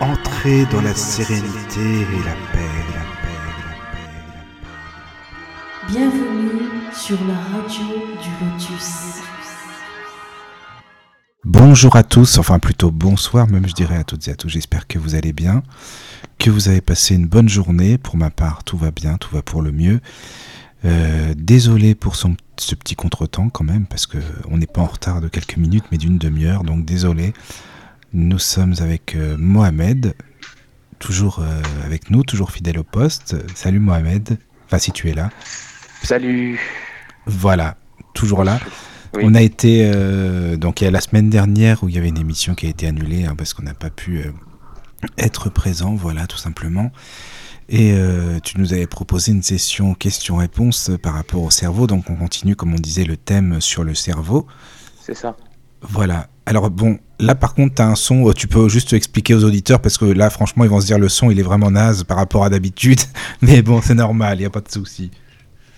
Entrez dans la sérénité et la paix, la paix, la paix, la paix. Bienvenue sur la radio du Lotus. Bonjour à tous, enfin plutôt bonsoir même je dirais à toutes et à tous, j'espère que vous allez bien, que vous avez passé une bonne journée, pour ma part tout va bien, tout va pour le mieux. Euh, désolé pour son, ce petit contretemps quand même, parce que on n'est pas en retard de quelques minutes, mais d'une demi-heure, donc désolé. Nous sommes avec euh, Mohamed, toujours euh, avec nous, toujours fidèle au poste. Salut Mohamed, enfin si tu es là. Salut. Voilà, toujours là. Oui. On a été euh, donc il y a la semaine dernière où il y avait une émission qui a été annulée hein, parce qu'on n'a pas pu être présent, voilà tout simplement. Et euh, tu nous avais proposé une session questions-réponses par rapport au cerveau, donc on continue comme on disait le thème sur le cerveau. C'est ça. Voilà. Alors bon, là par contre, tu as un son, euh, tu peux juste expliquer aux auditeurs parce que là franchement, ils vont se dire le son, il est vraiment naze par rapport à d'habitude. Mais bon, c'est normal, il n'y a pas de souci.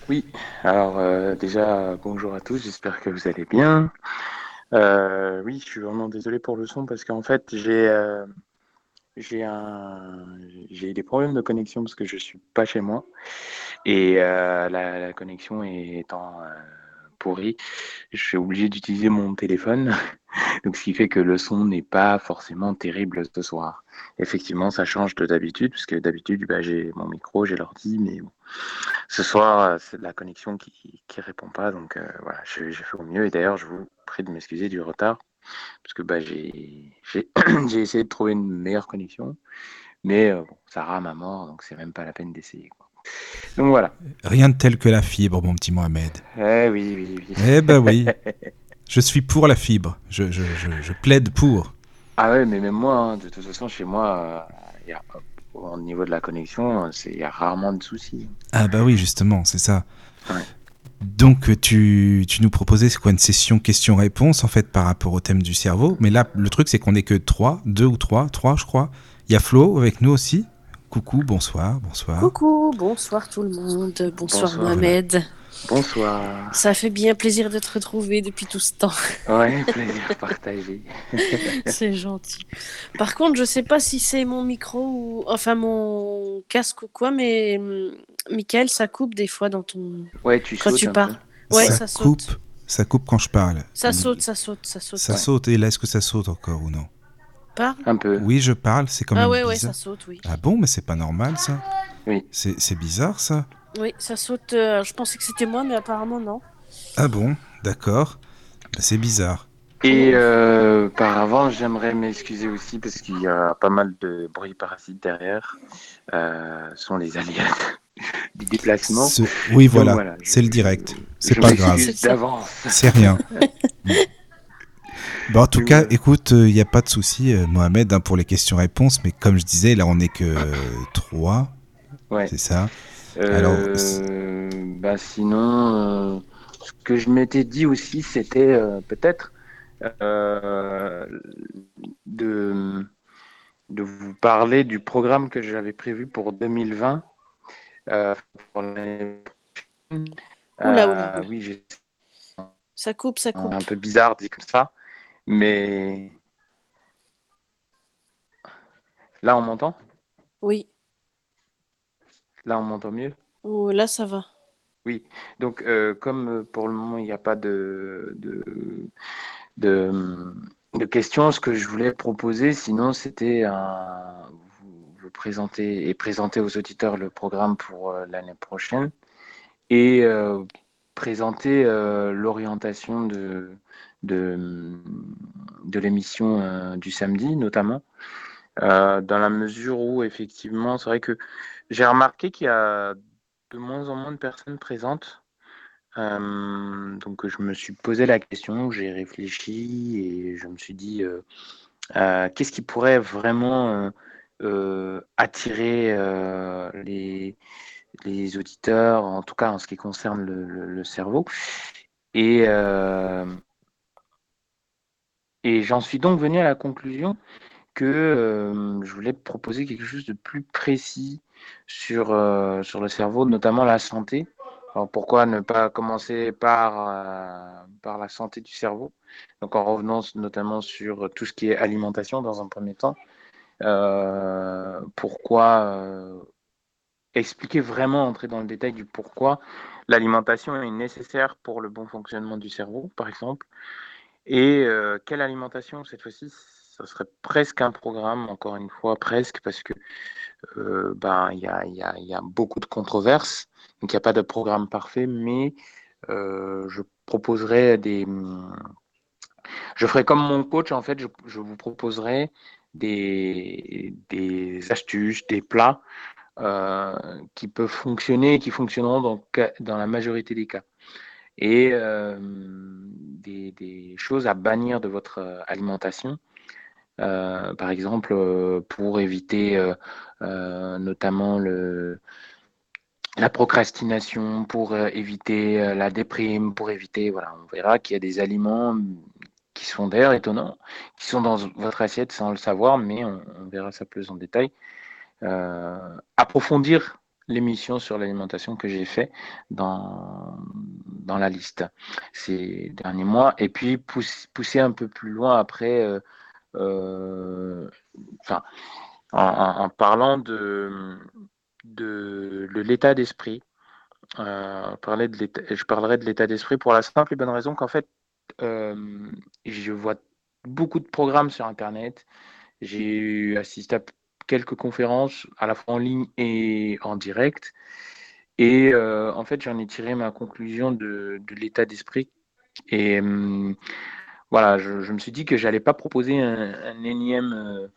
Oui. Alors euh, déjà bonjour à tous. J'espère que vous allez bien. Euh, oui, je suis vraiment désolé pour le son parce qu'en fait j'ai des problèmes de connexion parce que je suis pas chez moi et la, connexion étant euh, pourrie, je suis obligé d'utiliser mon téléphone. Donc ce qui fait que le son n'est pas forcément terrible ce soir. Effectivement, ça change de d'habitude parce que d'habitude bah, j'ai mon micro, j'ai l'ordi, mais bon. Ce soir, euh, c'est la connexion qui qui répond pas, donc euh, voilà, j'ai fait au mieux. Et d'ailleurs, je vous prie de m'excuser du retard parce que bah, j'ai essayé de trouver une meilleure connexion, mais euh, bon, ça rame à mort, donc c'est même pas la peine d'essayer. Donc voilà. Rien de tel que la fibre, mon petit Mohamed. Eh oui, oui, oui. Eh ben oui. Je suis pour la fibre. Je, je, je, je plaide pour. Ah ouais, mais même moi, hein, de toute façon, chez moi, euh, il y a, au niveau de la connexion, c'est il y a rarement de soucis. Ah bah oui, justement, c'est ça. Ouais. Donc tu, tu nous proposais c'est quoi une session questions-réponses en fait par rapport au thème du cerveau. Mais là, le truc c'est qu'on est que trois, deux ou trois, trois je crois. Il y a Flo avec nous aussi. Coucou, bonsoir, bonsoir. Coucou, bonsoir tout le monde, bonsoir, Bonsoir. Mohamed. Bonsoir. Ça fait bien plaisir de te retrouver depuis tout ce temps. Ouais, plaisir partagé. C'est gentil. Par contre, je sais pas si c'est mon micro ou enfin mon casque ou quoi, mais hum, Michael, ça coupe des fois dans ton. Ouais, tu Quand sautes tu un peu. Ouais, ça, ça saute. coupe, ça coupe quand je parle. Ça saute, ça saute, ça saute. Ça ouais. saute. Et là, est-ce que ça saute encore ou non? Parle. Un peu. Oui, je parle. C'est quand même Ah ouais, ouais, bizarre. ça saute, oui. Ah bon, mais c'est pas normal ça. Oui. C'est c'est bizarre ça. Oui, ça saute. euh, je pensais que c'était moi, mais apparemment non. Ah bon, d'accord. Bah, c'est bizarre. Et euh, par avant, j'aimerais m'excuser aussi parce qu'il y a pas mal de bruit parasite derrière. Euh, ce sont les aléas du déplacement. Ce- Oui, Donc voilà, c'est le direct. C'est pas grave. C'est rien. Bon, en tout Oui, cas, écoute, il n'y a pas de souci, euh, Mohamed, hein, pour les questions-réponses. Mais comme je disais, là, on n'est que euh, trois, Ouais. c'est ça. Euh, Alors, bah sinon, euh, ce que je m'étais dit aussi, c'était euh, peut-être euh, de, de vous parler du programme que j'avais prévu pour 2020. euh, pour l'année prochaine. Oula, oula, Euh, oula. oui, j'ai Ça coupe, ça coupe. un peu bizarre dit comme ça, mais là on m'entend? Oui. Là on m'entend mieux? Oh, là, ça va. Oui, donc euh, comme euh, pour le moment il n'y a pas de, de, de, de questions, ce que je voulais proposer, sinon c'était un, vous, vous présenter et présenter aux auditeurs le programme pour euh, l'année prochaine et euh, présenter l'orientation de, de, de l'émission du samedi notamment, euh, dans la mesure où effectivement c'est vrai que j'ai remarqué qu'il y a de moins en moins de personnes présentes. Euh, donc je me suis posé la question, j'ai réfléchi et je me suis dit euh, euh, qu'est-ce qui pourrait vraiment attirer les, les auditeurs, en tout cas en ce qui concerne le, le- le cerveau. Et, et j'en suis donc venu à la conclusion que je voulais proposer quelque chose de plus précis sur, euh, sur le cerveau, notamment la santé. Alors pourquoi ne pas commencer par, euh, par la santé du cerveau? Donc en revenant notamment sur tout ce qui est alimentation dans un premier temps, pourquoi expliquer vraiment, entrer dans le détail du pourquoi l'alimentation est nécessaire pour le bon fonctionnement du cerveau, par exemple? Et quelle alimentation cette fois-ci Ça serait presque un programme, encore une fois, presque, parce que ben il y a, y, a, beaucoup de controverses, donc il n'y a pas de programme parfait, mais je proposerai des, je ferai comme mon coach, en fait, je, je vous proposerai des, des astuces, des plats euh, qui peuvent fonctionner et qui fonctionneront dans, dans la majorité des cas. Et euh, des, des, choses à bannir de votre euh, alimentation. Par exemple, pour éviter notamment le, la procrastination, pour éviter la déprime, pour éviter, voilà, on verra qu'il y a des aliments qui sont d'ailleurs étonnants, qui sont dans votre assiette sans le savoir, mais on, verra ça plus en détail. Euh, approfondir l'émission sur l'alimentation que j'ai fait dans, dans la liste ces derniers mois, et puis pousser, un peu plus loin après, euh, euh, enfin, en, parlant de, de, de l'état d'esprit. Euh, de je parlerai de l'état d'esprit pour la simple et bonne raison qu'en fait, euh, je vois beaucoup de programmes sur Internet. J'ai assisté à quelques conférences, à la fois en ligne et en direct. Et euh, en fait, j'en ai tiré ma conclusion de, l'état d'esprit. Et hum, voilà, je, me suis dit que j'allais pas proposer un, énième,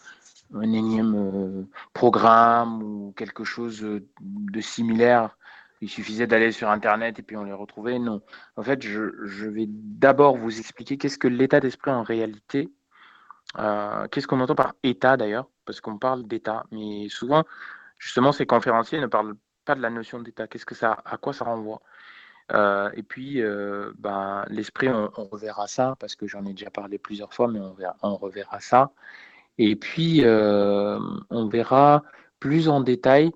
un énième programme ou quelque chose de similaire il suffisait d'aller sur Internet et puis on les retrouvait. Non. En fait, je, vais d'abord vous expliquer qu'est-ce que l'état d'esprit en réalité. Euh, qu'est-ce qu'on entend par état d'ailleurs Parce qu'on parle d'état. Mais souvent, justement, ces conférenciers ne parlent pas de la notion d'état. Qu'est-ce que ça, à quoi ça renvoie? Euh, et puis, euh, ben, l'esprit, on, reverra ça, parce que j'en ai déjà parlé plusieurs fois, mais on, reverra ça. Et puis, on verra plus en détail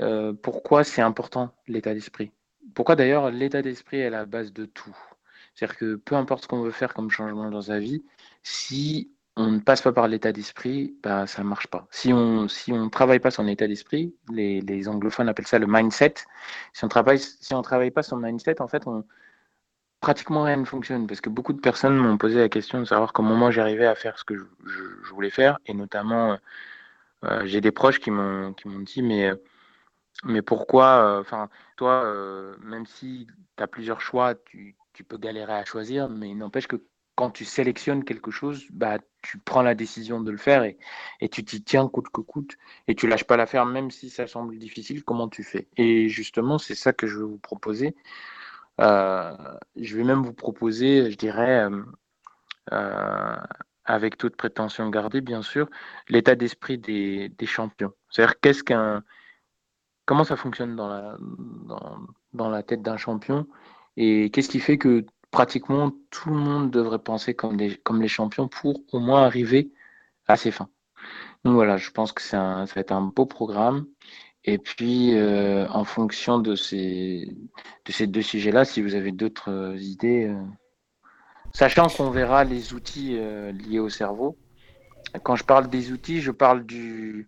euh, pourquoi c'est important l'état d'esprit. Pourquoi d'ailleurs l'état d'esprit est la base de tout. C'est-à-dire que peu importe ce qu'on veut faire comme changement dans sa vie, si on ne passe pas par l'état d'esprit, bah, ça ne marche pas. Si on si on travaille pas son état d'esprit, les, les, anglophones appellent ça le mindset. Si on travaille si on travaille pas son mindset, en fait, on, pratiquement rien ne fonctionne parce que beaucoup de personnes m'ont posé la question de savoir comment moi j'arrivais à faire ce que je, voulais faire et notamment euh, j'ai des proches qui m'ont dit mais mais pourquoi, euh, enfin, toi, euh, même si tu as plusieurs choix, tu, tu, peux galérer à choisir, mais il n'empêche que quand tu sélectionnes quelque chose, bah, tu prends la décision de le faire et, tu t'y tiens coûte que coûte et tu lâches pas l'affaire même si ça semble difficile, comment tu fais? Et justement, c'est ça que je vais vous proposer. Euh, je vais même vous proposer, je dirais, euh, avec toute prétention gardée, bien sûr, l'état d'esprit des, champions. C'est-à-dire, comment ça fonctionne dans, la tête d'un champion et qu'est-ce qui fait que pratiquement tout le monde devrait penser comme, les champions pour au moins arriver à ses fins. Donc voilà, je pense que ça va être un beau programme. Et puis, euh, en fonction de ces, de ces deux sujets-là, si vous avez d'autres euh, idées, euh, sachant qu'on verra les outils liés au cerveau. Quand je parle des outils, je parle de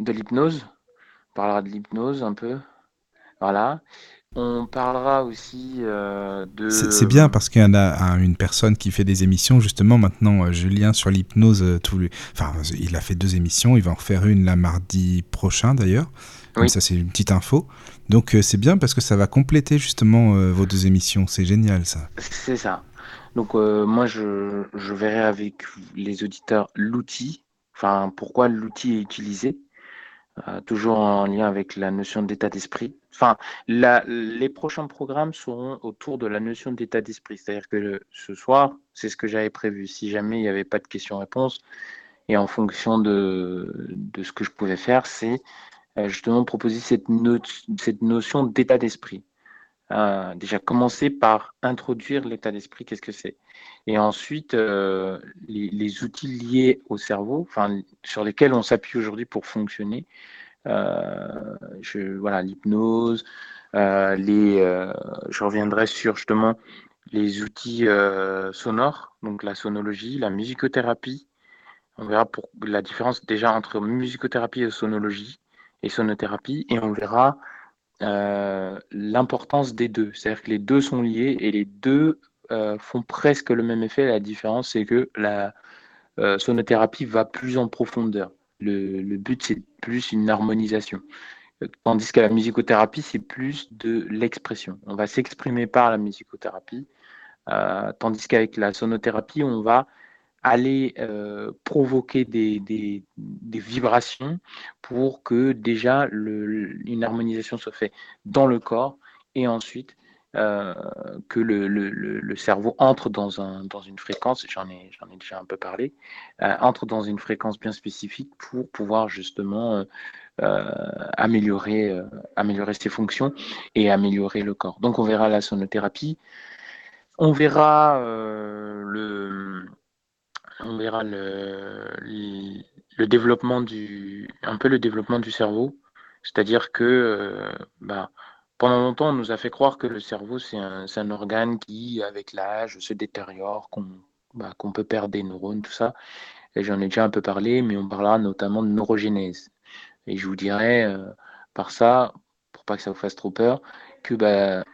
l'hypnose, parlera de l'hypnose un peu. Voilà. On parlera aussi euh, de. C'est bien parce qu'il y en a une personne qui fait des émissions justement maintenant, euh, Julien sur l'hypnose. Euh, tout Enfin, il a fait deux émissions. Il va en refaire une la mardi prochain d'ailleurs. Oui. Ça c'est une petite info. Donc c'est bien parce que ça va compléter justement vos deux émissions. C'est génial ça. C'est ça. Donc moi je, je verrai avec les auditeurs l'outil. Enfin pourquoi l'outil est utilisé euh, toujours en lien avec la notion d'état d'esprit. Enfin, les prochains programmes seront autour de la notion d'état d'esprit. C'est-à-dire que ce soir, c'est ce que j'avais prévu. Si jamais il n'y avait pas de questions-réponses, et en fonction de, ce que je pouvais faire, c'est euh, justement proposer cette, notion d'état d'esprit. Euh, déjà commencer par introduire l'état d'esprit, qu'est-ce que c'est? Et ensuite, les, les, outils liés au cerveau, enfin, sur lesquels on s'appuie aujourd'hui pour fonctionner, euh, je, voilà, l'hypnose, euh, les, euh, je reviendrai sur justement les outils sonores, donc la sonologie, la musicothérapie, On verra pour la différence déjà entre musicothérapie et sonologie et sonothérapie, et on verra euh, l'importance des deux. C'est-à-dire que les deux sont liés et les deux euh, font presque le même effet. La différence, c'est que la euh, sonothérapie va plus en profondeur. Le, but, c'est plus une harmonisation. Tandis que la musicothérapie, c'est plus de l'expression. On va s'exprimer par la musicothérapie. tandis qu'avec la sonothérapie, on va aller euh, provoquer des, vibrations pour que déjà une harmonisation soit faite dans le corps et ensuite euh, que le, le, le, cerveau entre dans, un, dans une fréquence, j'en ai, j'en ai déjà un peu parlé, euh, entre dans une fréquence bien spécifique pour pouvoir justement améliorer, améliorer ses fonctions et améliorer le corps. Donc on verra la sonothérapie, on verra le on verra le, le, développement du, un peu le développement du cerveau. C'est-à-dire que euh, bah, pendant longtemps, on nous a fait croire que le cerveau, c'est un, organe qui, avec l'âge, se détériore, qu'on bah, peut perdre des neurones, tout ça. J'en ai déjà un peu parlé, mais on parlera notamment de neurogénèse. Et je vous dirais, euh, par ça, pour pas que ça vous fasse trop peur, que bah,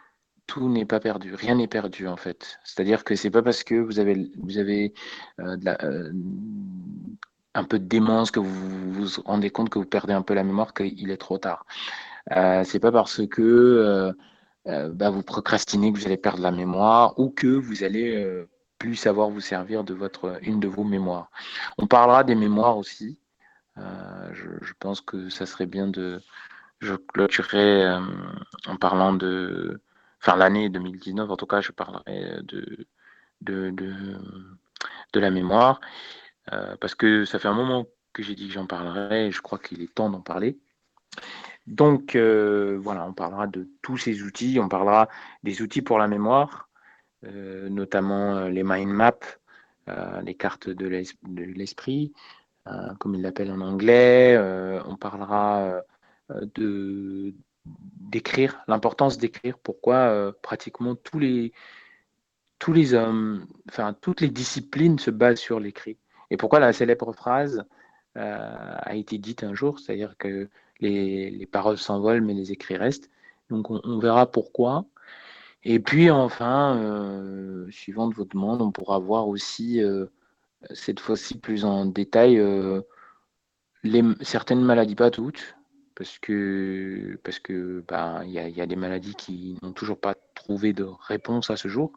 tout n'est pas perdu, rien n'est perdu en fait. C'est-à-dire que c'est pas parce que vous avez, avez euh, euh, un peu de démence que vous vous rendez compte que vous perdez un peu la mémoire qu'il est trop tard. Euh, c'est pas parce que euh, bah, vous procrastinez que vous allez perdre la mémoire ou que vous allez plus savoir vous servir de votre une de vos mémoires. On parlera des mémoires aussi. Je, pense que ça serait bien de je clôturerai en parlant de enfin l'année 2019, en tout cas, je parlerai de, de, de, la mémoire, euh, parce que ça fait un moment que j'ai dit que j'en parlerai, et je crois qu'il est temps d'en parler. Donc euh, voilà, on parlera de tous ces outils, on parlera des outils pour la mémoire, euh, notamment les mind maps, les cartes de l'esprit, comme ils l'appellent en anglais. on parlera de, d'écrire, l'importance d'écrire, pourquoi euh, pratiquement tous les, hommes, enfin toutes les disciplines se basent sur l'écrit. Et pourquoi la célèbre phrase euh, a été dite un jour, c'est-à-dire que les, les paroles s'envolent mais les écrits restent. Donc on, verra pourquoi. Et puis enfin, euh, suivant de votre demande, on pourra voir aussi cette fois-ci plus en détail les, certaines maladies, pas toutes, parce que parce que il y, a, des maladies qui n'ont toujours pas trouvé de réponse à ce jour,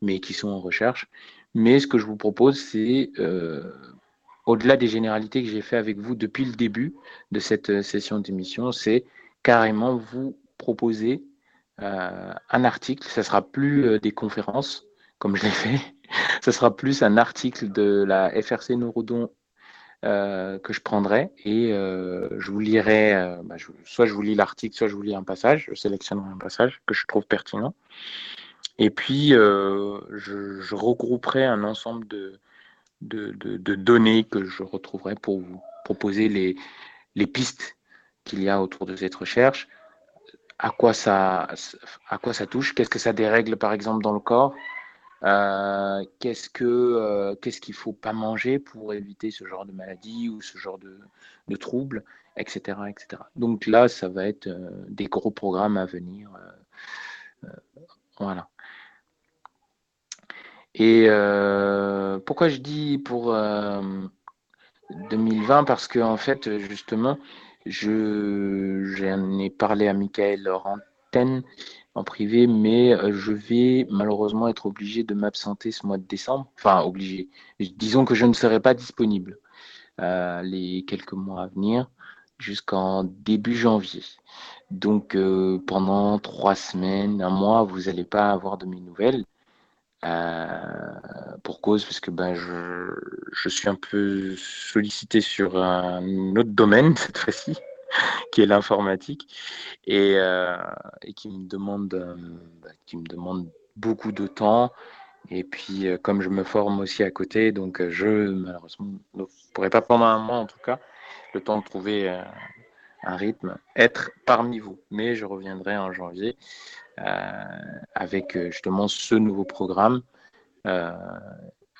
mais qui sont en recherche. Mais ce que je vous propose, c'est euh, au-delà des généralités que j'ai fait avec vous depuis le début de cette euh, session d'émission, c'est carrément vous proposer euh, un article. Ça sera plus euh, des conférences comme je l'ai fait. Ça sera plus un article de la FRC Neurodon que je prendrai et je vous lirai, bah, soit je vous lis l'article, soit je vous lis un passage, je sélectionnerai un passage que je trouve pertinent. Et puis, je, regrouperai un ensemble de, de, données que je retrouverai pour vous proposer les, pistes qu'il y a autour de cette recherche, à quoi ça, à quoi ça touche, qu'est-ce que ça dérègle par exemple dans le corps, euh, qu'est-ce que euh, qu'est-ce qu'il faut pas manger pour éviter ce genre de maladie ou ce genre de, troubles, etc., etc. Donc là, ça va être euh, des gros programmes à venir. voilà. Et pourquoi je dis pour 2020 Parce que en fait, justement, je j'en ai parlé à Michael Rantaine en privé, mais euh, je vais malheureusement être obligé de m'absenter ce mois de décembre. Enfin, obligé. Disons que je ne serai pas disponible euh, les quelques mois à venir jusqu'en début janvier. Donc euh, pendant trois semaines, un mois, vous n'allez pas avoir de mes nouvelles. Pour cause, parce que ben, je, je suis un peu sollicité sur un autre domaine cette fois-ci. qui est l'informatique, et, euh, et, qui me demande, euh, bah, qui me demande beaucoup de temps. Et puis, euh, comme je me forme aussi à côté, donc je malheureusement ne pourrais pas pendant un mois en tout cas, le temps de trouver un rythme, être parmi vous. Mais je reviendrai en janvier avec justement ce nouveau programme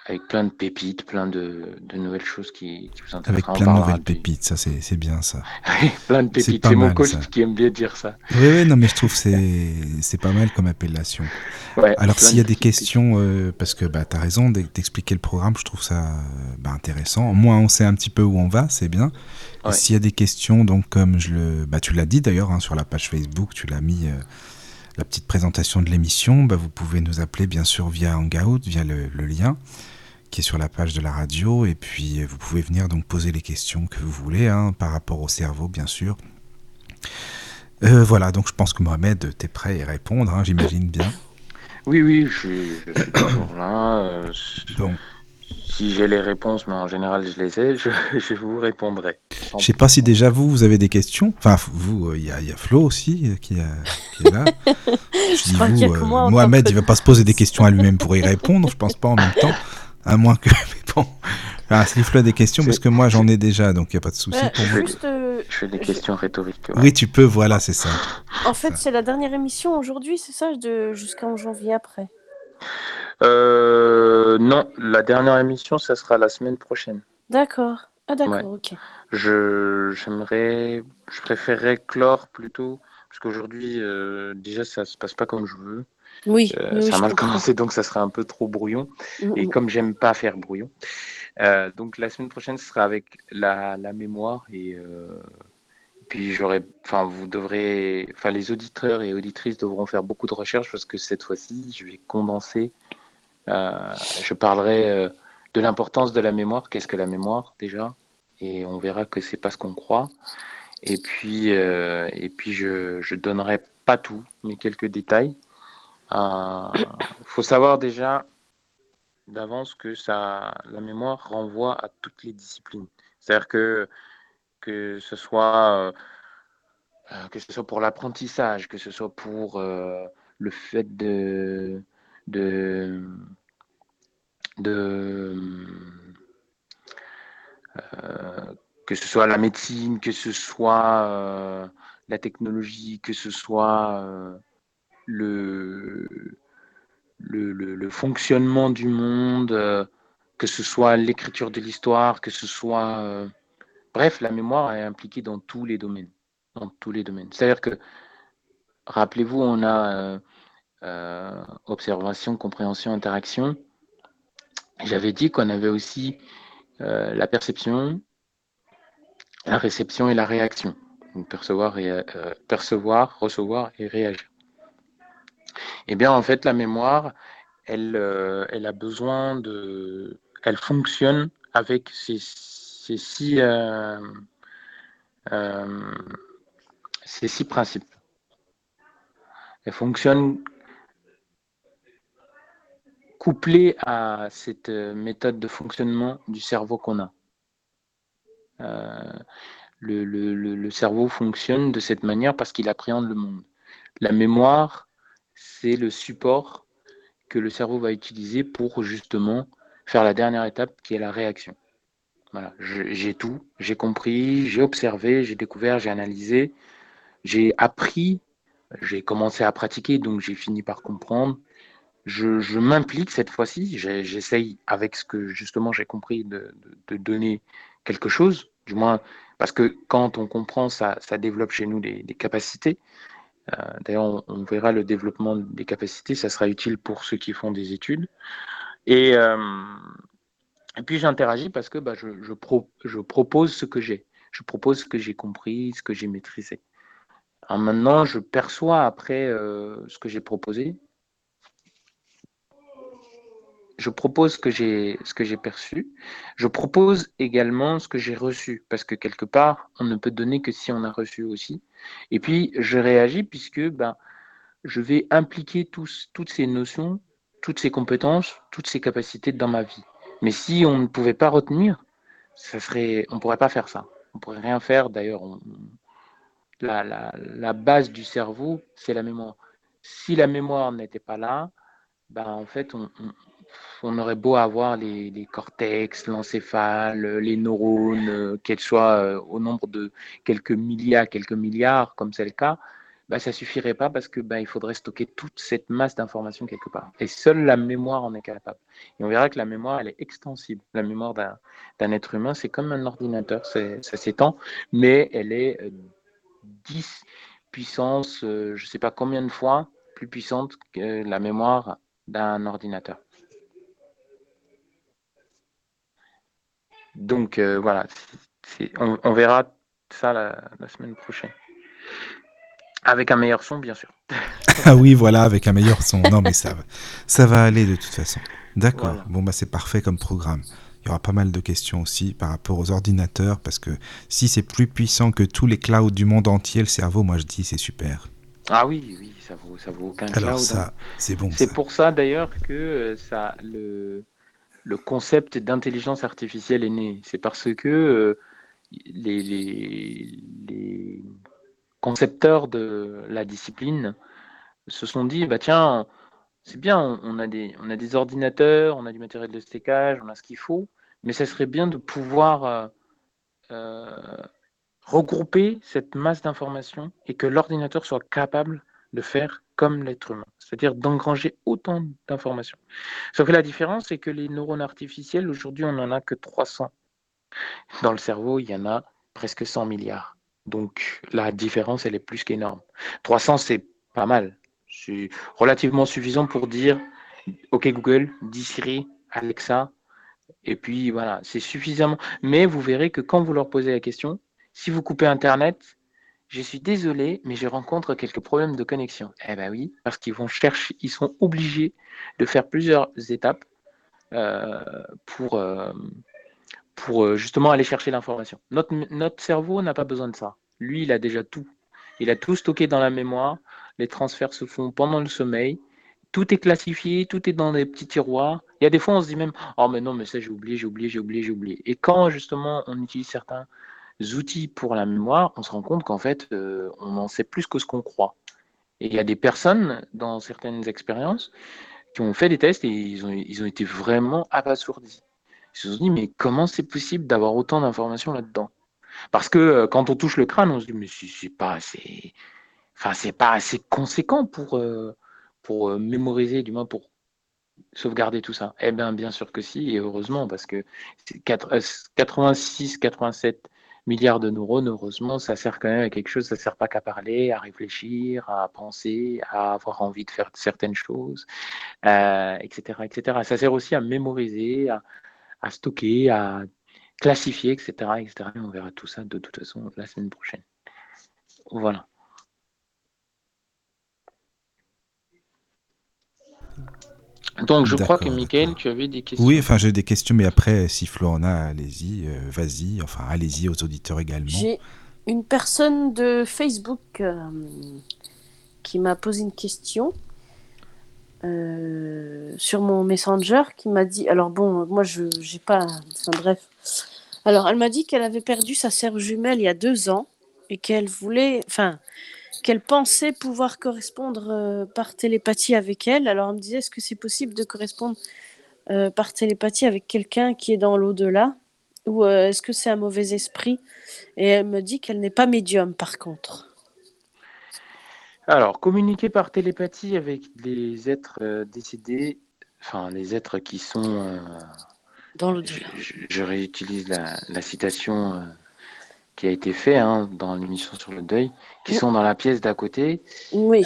avec plein de pépites, plein de, de nouvelles choses qui, qui vous intéressent. Avec plein de nouvelles pépites, ça c'est bien ça. plein de pépites, c'est mon coach qui aime bien dire ça. Oui, oui, non, mais je trouve que c'est pas mal comme appellation. Alors s'il y a des questions, euh, parce que bah, tu as raison d'expliquer le programme, je trouve ça bah, intéressant. Au moins on sait un petit peu où on va, c'est bien. S'il y a des questions, donc comme je le, bah, tu l'as dit d'ailleurs hein, sur la page Facebook, tu l'as mis euh, la petite présentation de l'émission, bah, vous pouvez nous appeler bien sûr via Hangout, via le, le lien qui est sur la page de la radio. Et puis, vous pouvez venir donc poser les questions que vous voulez, hein, par rapport au cerveau, bien sûr. Euh, voilà, donc je pense que Mohamed, tu es prêt à répondre, hein, j'imagine bien. Oui, oui, je suis, toujours là. Euh, donc, si j'ai les réponses, mais en général je les ai, je, vous répondrai. Je sais pas si déjà vous, vous avez des questions. Enfin, vous, euh, il y, a Flo aussi qui, est là. je dis vous, Mohamed, il va pas se poser des questions à lui-même pour y répondre, je pense pas en même temps. À moins que. Mais bon. Ah, S'il des questions, parce que moi j'en ai déjà, donc il n'y a pas de souci pour moi. Euh, je fais des questions rhétoriques. Oui, tu peux, voilà, c'est ça. En fait, c'est la dernière émission aujourd'hui, c'est ça, de... jusqu'en janvier après? Euh, Non, la dernière émission, ça sera la semaine prochaine. D'accord. Ah, d'accord, ok. Je, j'aimerais, je préférerais clore plutôt, parce qu'aujourd'hui, euh, déjà, ça se passe pas comme je veux. Oui, euh, ça a mal commencé, donc ça sera un peu trop brouillon. Mm, et mm. comme j'aime pas faire brouillon, euh, donc la semaine prochaine, ce sera avec la, mémoire et euh, puis j'aurai, enfin vous devrez, enfin les auditeurs et auditrices devront faire beaucoup de recherches parce que cette fois-ci, je vais condenser. je parlerai de l'importance de la mémoire. Qu'est-ce que la mémoire déjà? Et on verra que c'est pas ce qu'on croit. Et puis, et puis je, je donnerai pas tout, mais quelques détails. Il euh, faut savoir déjà d'avance que ça, la mémoire renvoie à toutes les disciplines. C'est-à-dire que, que ce soit euh, euh, que ce soit pour l'apprentissage, que ce soit pour le fait de, de, de que ce soit la médecine, que ce soit la technologie, que ce soit le, le, fonctionnement du monde, euh, que ce soit l'écriture de l'histoire, que ce soit... Euh, bref, la mémoire est impliquée dans tous les domaines. Dans tous les domaines. C'est-à-dire que, rappelez-vous, on a euh, observation, compréhension, interaction. J'avais dit qu'on avait aussi la perception, la réception et la réaction. percevoir, et, percevoir, recevoir et réagir. Eh bien, en fait, la mémoire, elle, euh, elle a besoin de. Elle fonctionne avec ces, euh, euh, six principes. Elle fonctionne couplée à cette méthode de fonctionnement du cerveau qu'on a. le, le, le, cerveau fonctionne de cette manière parce qu'il appréhende le monde. La mémoire, c'est le support que le cerveau va utiliser pour justement faire la dernière étape qui est la réaction. Voilà, j'ai tout, j'ai compris, j'ai observé, j'ai découvert, j'ai analysé, j'ai appris, j'ai commencé à pratiquer, donc j'ai fini par comprendre. Je, m'implique cette fois-ci, j'essaye avec ce que justement j'ai compris de, donner quelque chose, du moins parce que quand on comprend, ça, ça développe chez nous des capacités. Euh, d'ailleurs, on, verra le développement des capacités, ça sera utile pour ceux qui font des études. Et, euh, puis j'interagis parce que bah, je, propose ce que j'ai. Je propose ce que j'ai compris, ce que j'ai maîtrisé. maintenant, je perçois après euh, ce que j'ai proposé je propose ce que j'ai perçu. Je propose également ce que j'ai reçu parce que quelque part on ne peut donner que si on a reçu aussi. Et puis je réagis puisque ben je vais impliquer toutes ces notions, toutes ces compétences, toutes ces capacités dans ma vie. Mais si on ne pouvait pas retenir, ça serait on pourrait pas faire ça. On pourrait rien faire. D'ailleurs, la, base du cerveau, c'est la mémoire. Si la mémoire n'était pas là, ben en fait, on aurait beau avoir les, cortex, l'encéphale, les neurones, euh, qu'elles soient euh, au nombre de quelques milliards, quelques milliards, comme c'est le cas, bah, ça suffirait pas parce que bah, il faudrait stocker toute cette masse d'informations quelque part. Et seule la mémoire en est capable. Et on verra que la mémoire, elle est extensible. La mémoire d'un être humain, c'est comme un ordinateur, ça s'étend, mais elle est 10 euh, puissance, euh, je ne sais pas combien de fois plus puissante que la mémoire d'un ordinateur. Donc euh, voilà, on, verra ça la semaine prochaine. Avec un meilleur son, bien sûr. ah oui, voilà, avec un meilleur son. Non, mais ça, ça va aller de toute façon. D'accord. Bon, bah c'est parfait comme programme. Il y aura pas mal de questions aussi par rapport aux ordinateurs, parce que si c'est plus puissant que tous les clouds du monde entier, le cerveau, moi je dis, c'est super. Ah oui, oui, ça vaut, ça vaut aucun Alors ça, hein. c'est bon. C'est pour ça d'ailleurs que euh, ça, le, le concept d'intelligence artificielle est né. C'est parce que euh, les, concepteurs de la discipline se sont dit bah tiens c'est bien on a des on a des ordinateurs on a du matériel de stockage on a ce qu'il faut mais ça serait bien de pouvoir euh, euh, regrouper cette masse d'informations et que l'ordinateur soit capable de faire comme l'être humain, c'est-à-dire d'engranger autant d'informations. Sauf que la différence, c'est que les neurones artificiels, aujourd'hui, on n'en a que 300. Dans le cerveau, il y en a presque 100 milliards. Donc la différence, elle est plus qu'énorme. 300, c'est pas mal. C'est relativement suffisant pour dire, OK Google, dis Siri, Alexa, et puis voilà, c'est suffisamment. Mais vous verrez que quand vous leur posez la question, si vous coupez Internet, je suis désolé, mais je rencontre quelques problèmes de connexion. Eh ben oui, parce qu'ils vont chercher, ils sont obligés de faire plusieurs étapes euh, pour, euh, pour euh, justement aller chercher l'information. Notre, notre cerveau n'a pas besoin de ça. Lui, il a déjà tout. Il a tout stocké dans la mémoire. Les transferts se font pendant le sommeil. Tout est classifié, tout est dans des petits tiroirs. Il y a des fois, on se dit même Oh, mais non, mais ça, j'ai oublié, j'ai oublié, j'ai oublié, j'ai oublié. Et quand justement on utilise certains outils pour la mémoire, on se rend compte qu'en fait, euh, on en sait plus que ce qu'on croit. Et il y a des personnes, dans certaines expériences, qui ont fait des tests et ils ont, été vraiment abasourdis. Ils se sont dit, mais comment c'est possible d'avoir autant d'informations là-dedans? Parce que euh, quand on touche le crâne, on se dit, mais c'est pas assez. Enfin, c'est pas assez conséquent pour, euh, pour mémoriser, du moins pour sauvegarder tout ça. Eh bien, bien sûr que si, et heureusement, parce que 86, 87 milliards de neurones, heureusement, ça sert quand même à quelque chose, ça sert pas qu'à parler, à réfléchir, à penser, à avoir envie de faire certaines choses, etc., etc. Ça sert aussi à mémoriser, à, à stocker, à classifier, etc., etc. on verra tout ça de toute façon la semaine prochaine. Voilà. Donc, je crois que Michael, tu avais des questions. Oui, enfin, j'ai des questions, mais après, si Flo en a, allez-y, euh, vas-y, enfin, allez-y aux auditeurs également. J'ai une personne de Facebook euh, qui m'a posé une question. Euh, sur mon messenger qui m'a dit alors bon moi je j'ai pas enfin bref alors elle m'a dit qu'elle avait perdu sa sœur jumelle il y a deux ans et qu'elle voulait enfin qu'elle pensait pouvoir correspondre euh, par télépathie avec elle. Alors elle me disait est-ce que c'est possible de correspondre euh, par télépathie avec quelqu'un qui est dans l'au-delà? Ou est-ce que c'est un mauvais esprit? Et elle me dit qu'elle n'est pas médium par contre. Alors, communiquer par télépathie avec les êtres euh, décédés, enfin les êtres qui sont... Euh, dans le je, réutilise la, citation euh, qui a été faite hein, dans l'émission sur le deuil, qui sont dans la pièce d'à côté. Oui.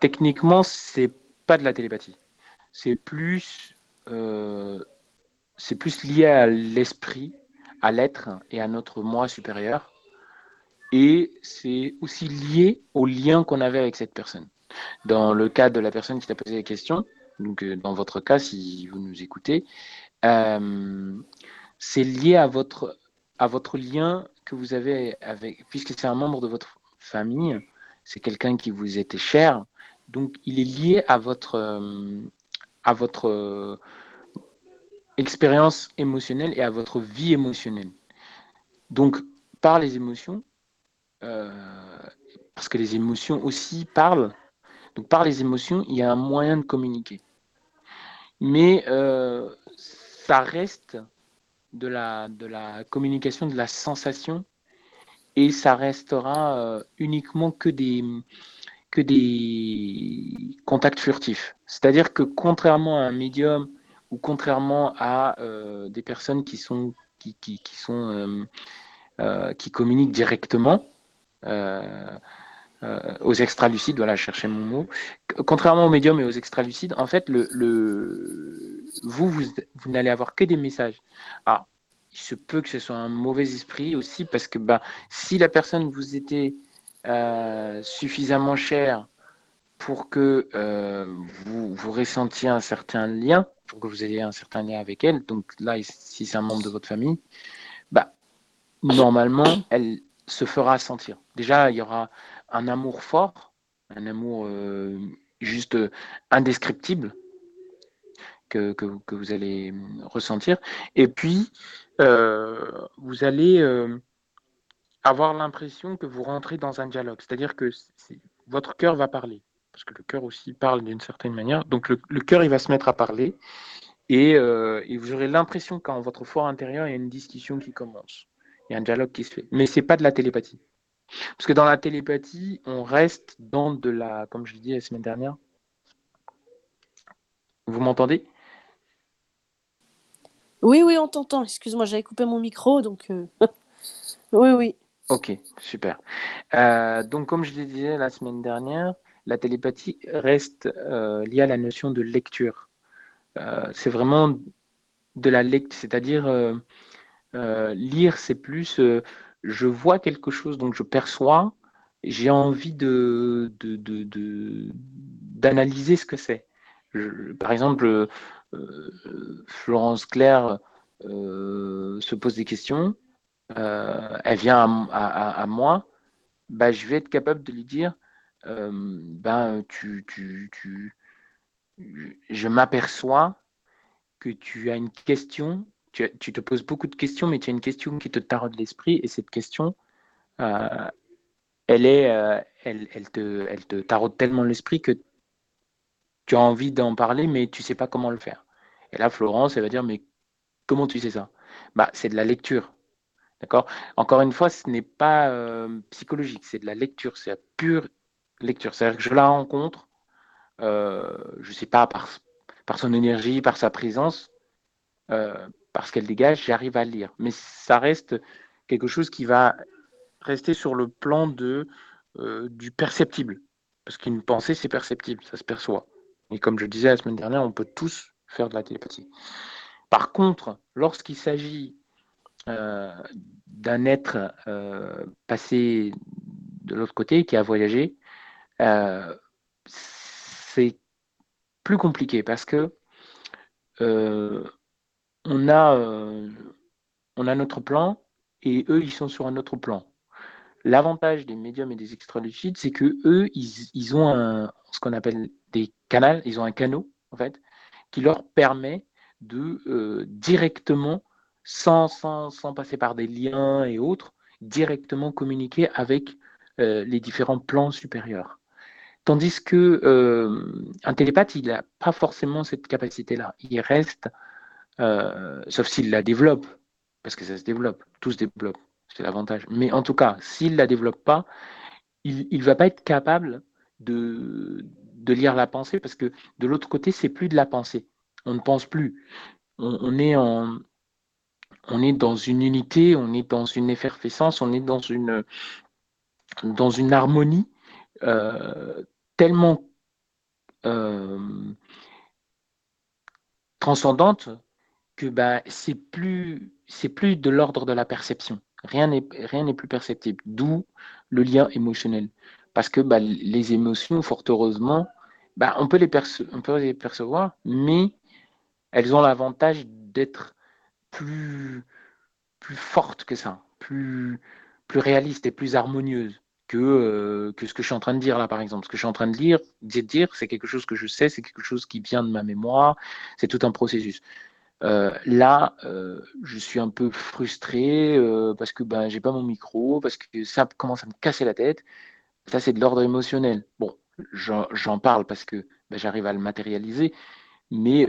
techniquement, c'est pas de la télépathie. C'est plus, c'est plus lié à l'esprit, à l'être et à notre moi supérieur et c'est aussi lié au lien qu'on avait avec cette personne. Dans le cas de la personne qui t'a posé la question, donc euh, dans votre cas, si vous nous écoutez, euh, c'est lié à votre, à votre lien que vous avez avec, puisque c'est un membre de votre famille, c'est quelqu'un qui vous était cher, donc il est lié à votre, euh, à votre expérience émotionnelle et à votre vie émotionnelle. Donc, par les émotions, euh, parce que les émotions aussi parlent. Donc par les émotions, il y a un moyen de communiquer. Mais euh, ça reste de la, de la communication, de la sensation et ça restera uniquement que des, que des contacts furtifs. C'est-à-dire que contrairement à un médium ou contrairement à des personnes qui sont qui, qui, sont qui communiquent directement, euh, aux extralucides, voilà, chercher mon mot. Contrairement aux médiums et aux extralucides, en fait, le vous, vous, n'allez avoir que des messages. Alors, il se peut que ce soit un mauvais esprit aussi, parce que bah, si la personne vous était euh, suffisamment chère pour que euh, vous, vous ressentiez un certain lien, pour que vous ayez un certain lien avec elle, donc là, si c'est un membre de votre famille, bah, normalement, elle se fera sentir. Déjà, il y aura un amour fort, un amour euh, juste indescriptible que, vous allez ressentir. Et puis, euh, vous allez euh, avoir l'impression que vous rentrez dans un dialogue. C'est-à-dire que votre cœur va parler. Parce que le cœur aussi parle d'une certaine manière. Donc le, le, cœur, il va se mettre à parler. Et, et vous aurez l'impression qu'en votre fort intérieur, il y a une discussion qui commence. Il y a un dialogue qui se fait. Mais ce n'est pas de la télépathie. Parce que dans la télépathie, on reste dans de la, comme je l'ai dit la semaine dernière. Vous m'entendez? Oui, oui, on t'entend. Excuse-moi, j'avais coupé mon micro, donc. Euh, oui, oui. Ok, super. Euh, donc, comme je l'ai dit la semaine dernière, la télépathie reste euh, liée à la notion de lecture. c'est vraiment de la lecture, c'est-à-dire lire, c'est plus je vois quelque chose, donc je perçois, j'ai envie de, d'analyser ce que c'est. par exemple, Florence Claire euh, se pose des questions, euh, elle vient à, moi, bah, je vais être capable de lui dire, ben, tu, tu, tu, je m'aperçois que tu as une question. Tu, te poses beaucoup de questions, mais tu as une question qui te taraude l'esprit, et cette question, euh, elle, est, euh, elle, elle, te, elle te taraude tellement l'esprit que tu as envie d'en parler, mais tu ne sais pas comment le faire. Et là, Florence, elle va dire, mais comment tu sais ça? Bah, C'est de la lecture. D'accord? Encore une fois, ce n'est pas euh, psychologique, c'est de la lecture, c'est la pure lecture. C'est-à-dire que je la rencontre, je ne sais pas, par, son énergie, par sa présence, parce qu'elle dégage, j'arrive à lire. Mais ça reste quelque chose qui va rester sur le plan de, euh, du perceptible. Parce qu'une pensée, c'est perceptible, ça se perçoit. Et comme je disais la semaine dernière, on peut tous faire de la télépathie. Par contre, lorsqu'il s'agit euh, d'un être euh, passé de l'autre côté, qui a voyagé, c'est plus compliqué parce que on a, euh, notre plan et eux, ils sont sur un autre plan. L'avantage des médiums et des extralucides, c'est que eux, ils, ont ce qu'on appelle des canaux, ils ont un canot, en fait, qui leur permet de euh, directement, sans, sans, sans, passer par des liens et autres, directement communiquer avec euh, les différents plans supérieurs. Tandis que un télépathe, il n'a pas forcément cette capacité-là. Il reste euh, sauf s'il la développe, parce que ça se développe, tout se développe, c'est l'avantage. Mais en tout cas, s'il ne la développe pas, il ne va pas être capable de, de, lire la pensée, parce que de l'autre côté, c'est plus de la pensée. On ne pense plus. On, est en, on est dans une unité, on est dans une effervescence, on est dans une, dans une harmonie euh, tellement euh, transcendante que bah, c'est plus c'est plus de l'ordre de la perception. Rien n'est rien n'est plus perceptible. D'où le lien émotionnel. Parce que bah, les émotions, fort heureusement, bah, on, peut les percevoir, mais elles ont l'avantage d'être plus, plus fortes que ça, plus, plus réalistes et plus harmonieuses que, euh, que ce que je suis en train de dire là, par exemple. Ce que je suis en train de dire, dire c'est quelque chose que je sais, c'est quelque chose qui vient de ma mémoire, c'est tout un processus. Euh, là, euh, je suis un peu frustré parce que ben, j'ai pas mon micro, parce que ça commence à me casser la tête. Ça, c'est de l'ordre émotionnel. Bon, j'en parle parce que ben, j'arrive à le matérialiser, mais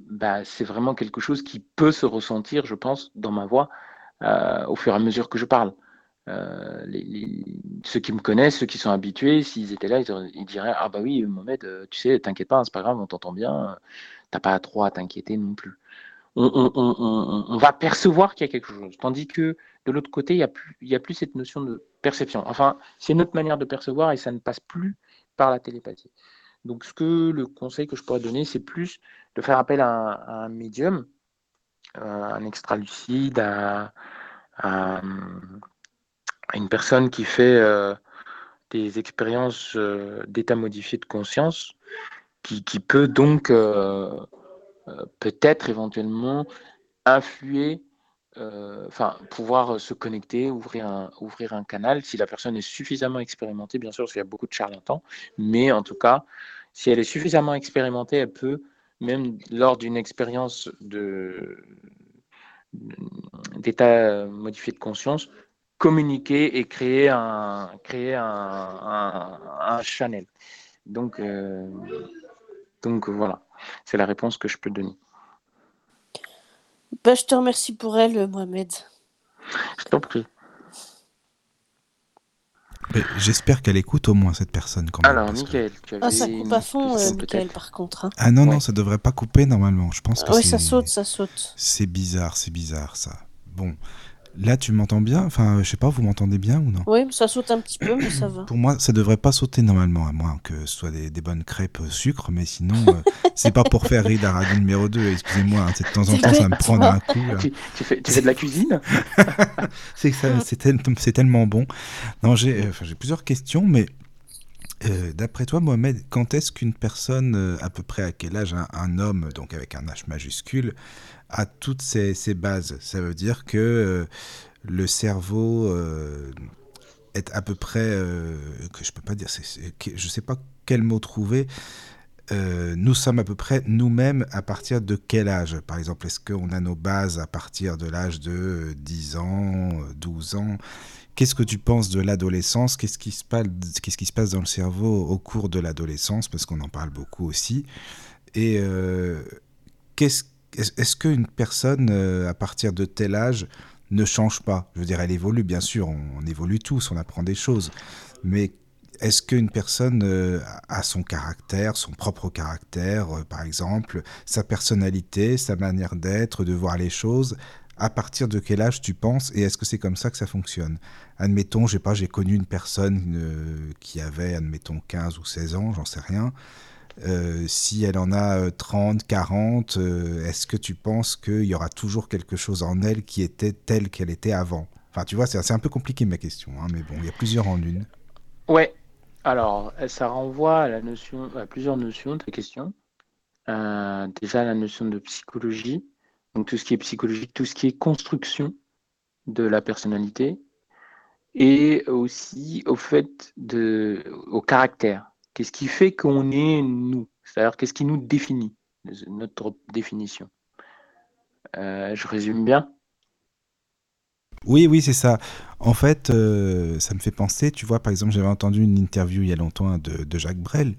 ben, c'est vraiment quelque chose qui peut se ressentir, je pense, dans ma voix au fur et à mesure que je parle. euh, ceux qui me connaissent, ceux qui sont habitués, s'ils étaient là, ils, diraient Ah bah oui, Mohamed, euh, tu sais, t'inquiète pas, c'est pas grave, on t'entend bien, t'as pas trop à t'inquiéter non plus. On, va percevoir qu'il y a quelque chose. Tandis que de l'autre côté, il n'y a, a plus cette notion de perception. Enfin, c'est notre manière de percevoir et ça ne passe plus par la télépathie. Donc, ce que le conseil que je pourrais donner, c'est plus de faire appel à un, médium, euh, un extra-lucide, à, une personne qui fait euh, des expériences euh, d'état modifié de conscience, qui, peut donc peut-être éventuellement influer enfin, pouvoir se connecter, ouvrir un, canal, si la personne est suffisamment expérimentée, bien sûr, parce qu'il y a beaucoup de charlatans, mais en tout cas, si elle est suffisamment expérimentée, elle peut, même lors d'une expérience d'état modifié de conscience, communiquer et créer un, créer channel. Euh, donc voilà, c'est la réponse que je peux donner. Bah, je te remercie pour elle, Mohamed. Je t'en prie. J'espère qu'elle écoute au moins cette personne. Quand même, Alors, Michael, tu avais Ah, ça coupe à fond, euh, par contre. Hein. Ah non, non, ça devrait pas couper normalement. Je pense que ça saute, ça saute. C'est bizarre, c'est bizarre ça. Bon, Là, tu m'entends bien? Enfin, je sais pas, vous m'entendez bien ou non? Oui, ça saute un petit peu, mais ça va. Pour moi, ça devrait pas sauter normalement, à moins que ce soit des, bonnes crêpes au sucre, mais sinon, euh, c'est pas pour faire rire la radio numéro 2, excusez-moi, hein, de temps en temps, ça me prend un coup. Tu, fais, de la cuisine? C'est tellement bon. Non, j'ai plusieurs questions, mais euh, d'après toi, Mohamed, quand est-ce qu'une personne, euh, à peu près à quel âge, un, homme, donc avec un H majuscule, a toutes ces, bases Ça veut dire que euh, le cerveau est à peu près, que je peux pas dire, je sais pas quel mot trouver. nous sommes à peu près nous-mêmes à partir de quel âge? Par exemple, est-ce qu'on a nos bases à partir de l'âge de 10 ans, 12 ans? Qu'est-ce que tu penses de l'adolescence? Qu'est-ce qui, se passe, qui se passe dans le cerveau au cours de l'adolescence? Parce qu'on en parle beaucoup aussi. Et euh, qu'est-ce, est-ce qu'une personne, euh, à partir de tel âge, ne change pas? Je veux dire, elle évolue, bien sûr, on, évolue tous, on apprend des choses. Mais est-ce qu'une personne euh, a son caractère, son propre caractère, par exemple, sa personnalité, sa manière d'être, de voir les choses? À partir de quel âge tu penses et est-ce que c'est comme ça que ça fonctionne? Admettons, j'ai pas, j'ai connu une personne euh, qui avait, admettons, 15 ou 16 ans, j'en sais rien. Euh, si elle en a 30, euh, 40, est-ce que tu penses qu'il y aura toujours quelque chose en elle qui était telle qu'elle était avant? Enfin, tu vois, c'est un peu compliqué ma question, hein, mais bon, il y a plusieurs en une. Ouais. Alors, ça renvoie à la notion, à plusieurs notions de question. déjà la notion de psychologie, donc tout ce qui est psychologique, tout ce qui est construction de la personnalité, et aussi au fait de, au caractère. Qu'est-ce qui fait qu'on est nous? C'est-à-dire qu'est-ce qui nous définit, notre définition? Euh, je résume bien? Oui, oui, c'est ça. En fait, euh, ça me fait penser, tu vois, par exemple, j'avais entendu une interview il y a longtemps hein, de, Jacques Brel,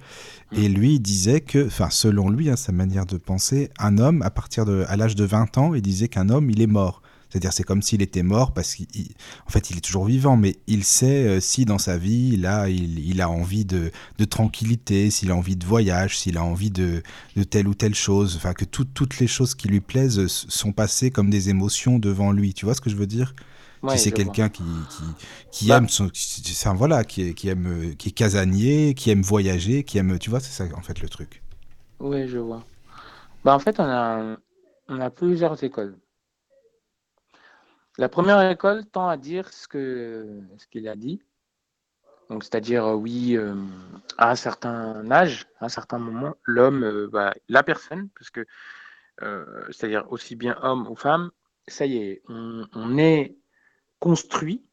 et mm. lui il disait que, enfin, selon lui, hein, sa manière de penser, un homme, à partir de, à l'âge de 20 ans, il disait qu'un homme, il est mort. C'est-à-dire, c'est comme s'il était mort parce qu'en fait, il est toujours vivant, mais il sait euh, si dans sa vie, là, il, a envie de, tranquillité, s'il a envie de voyage, s'il a envie de, telle ou telle chose. Enfin, que toutes les choses qui lui plaisent sont passées comme des émotions devant lui. Tu vois ce que je veux dire? Si c'est quelqu'un qui, qui, bah. aime son, voilà, qui, qui, aime, qui est casanier, qui aime voyager, qui aime, tu vois, c'est ça en fait le truc. Oui, je vois. Bah, en fait, on a, on a plusieurs écoles. La première école tend à dire ce qu'il a dit. Donc, c'est-à-dire, euh, oui, euh, à un certain âge, à un certain moment, l'homme, euh, la personne, parce que, c'est-à-dire aussi bien homme ou femme, ça y est, on est construit,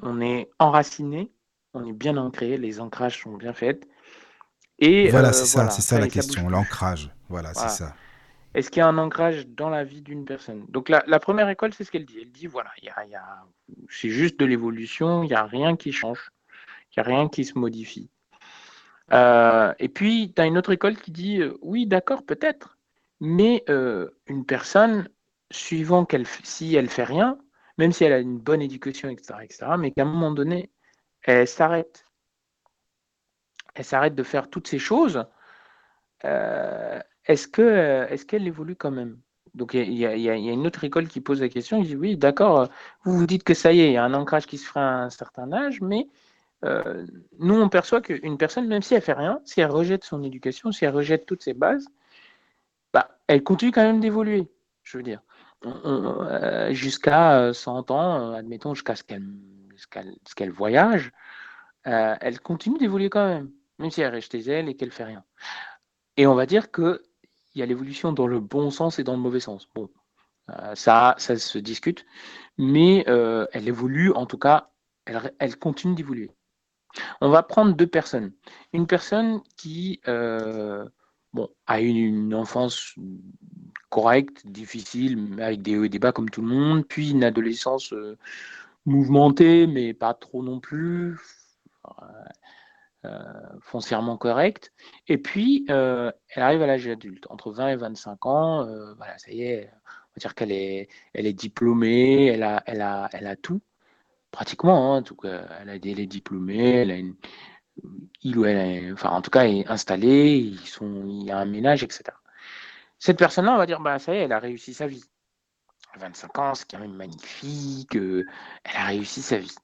on est enraciné, on est bien ancré, les ancrages sont bien faits. Et voilà, c'est ça, c'est ça, la question, l'ancrage. Voilà, c'est ça. Est-ce qu'il y a un ancrage dans la vie d'une personne? Donc la, première école, c'est ce qu'elle dit. Elle dit voilà, y y a, c'est juste de l'évolution, il n'y a rien qui change, il n'y a rien qui se modifie. Euh, et puis, tu as une autre école qui dit euh, oui, d'accord, peut-être, mais une personne, suivant qu'elle, si elle fait rien, même si elle a une bonne éducation, etc., etc., mais qu'à un moment donné, elle s'arrête. Elle s'arrête de faire toutes ces choses. Euh, est-ce que est-ce qu'elle évolue quand même? Donc il y, a une autre école qui pose la question. Il dit oui, d'accord. Vous vous dites que ça y est, il y a un ancrage qui se fera à un certain âge, mais euh, nous on perçoit qu'une personne, même si elle fait rien, si elle rejette son éducation, si elle rejette toutes ses bases, bah, elle continue quand même d'évoluer. Je veux dire, euh, jusqu'à 100 ans, admettons, jusqu'à ce qu'elle voyage, elle continue d'évoluer quand même, même si elle reste chez elle et qu'elle fait rien. Et on va dire qu'il y a l'évolution dans le bon sens et dans le mauvais sens. Bon, euh, ça, ça se discute, mais euh, elle évolue, en tout cas, elle, continue d'évoluer. On va prendre deux personnes. Une personne qui euh, bon, a eu une enfance correcte, difficile, avec des hauts et des bas comme tout le monde, puis une adolescence mouvementée, mais pas trop non plus. Euh, foncièrement correcte. Et puis, euh, elle arrive à l'âge adulte, entre 20 et 25 ans. Euh, voilà, ça y est, on va dire qu'elle est, elle est diplômée, elle a, elle a, elle a tout, pratiquement. Hein, tout elle, a, est diplômée, elle a une, il ou elle, enfin, en tout cas, est installée, ils sont, il y a un ménage, etc. Cette personne-là, on va dire, bah, ça y est, elle a réussi sa vie. 25 ans, c'est quand même magnifique, elle a réussi sa vie.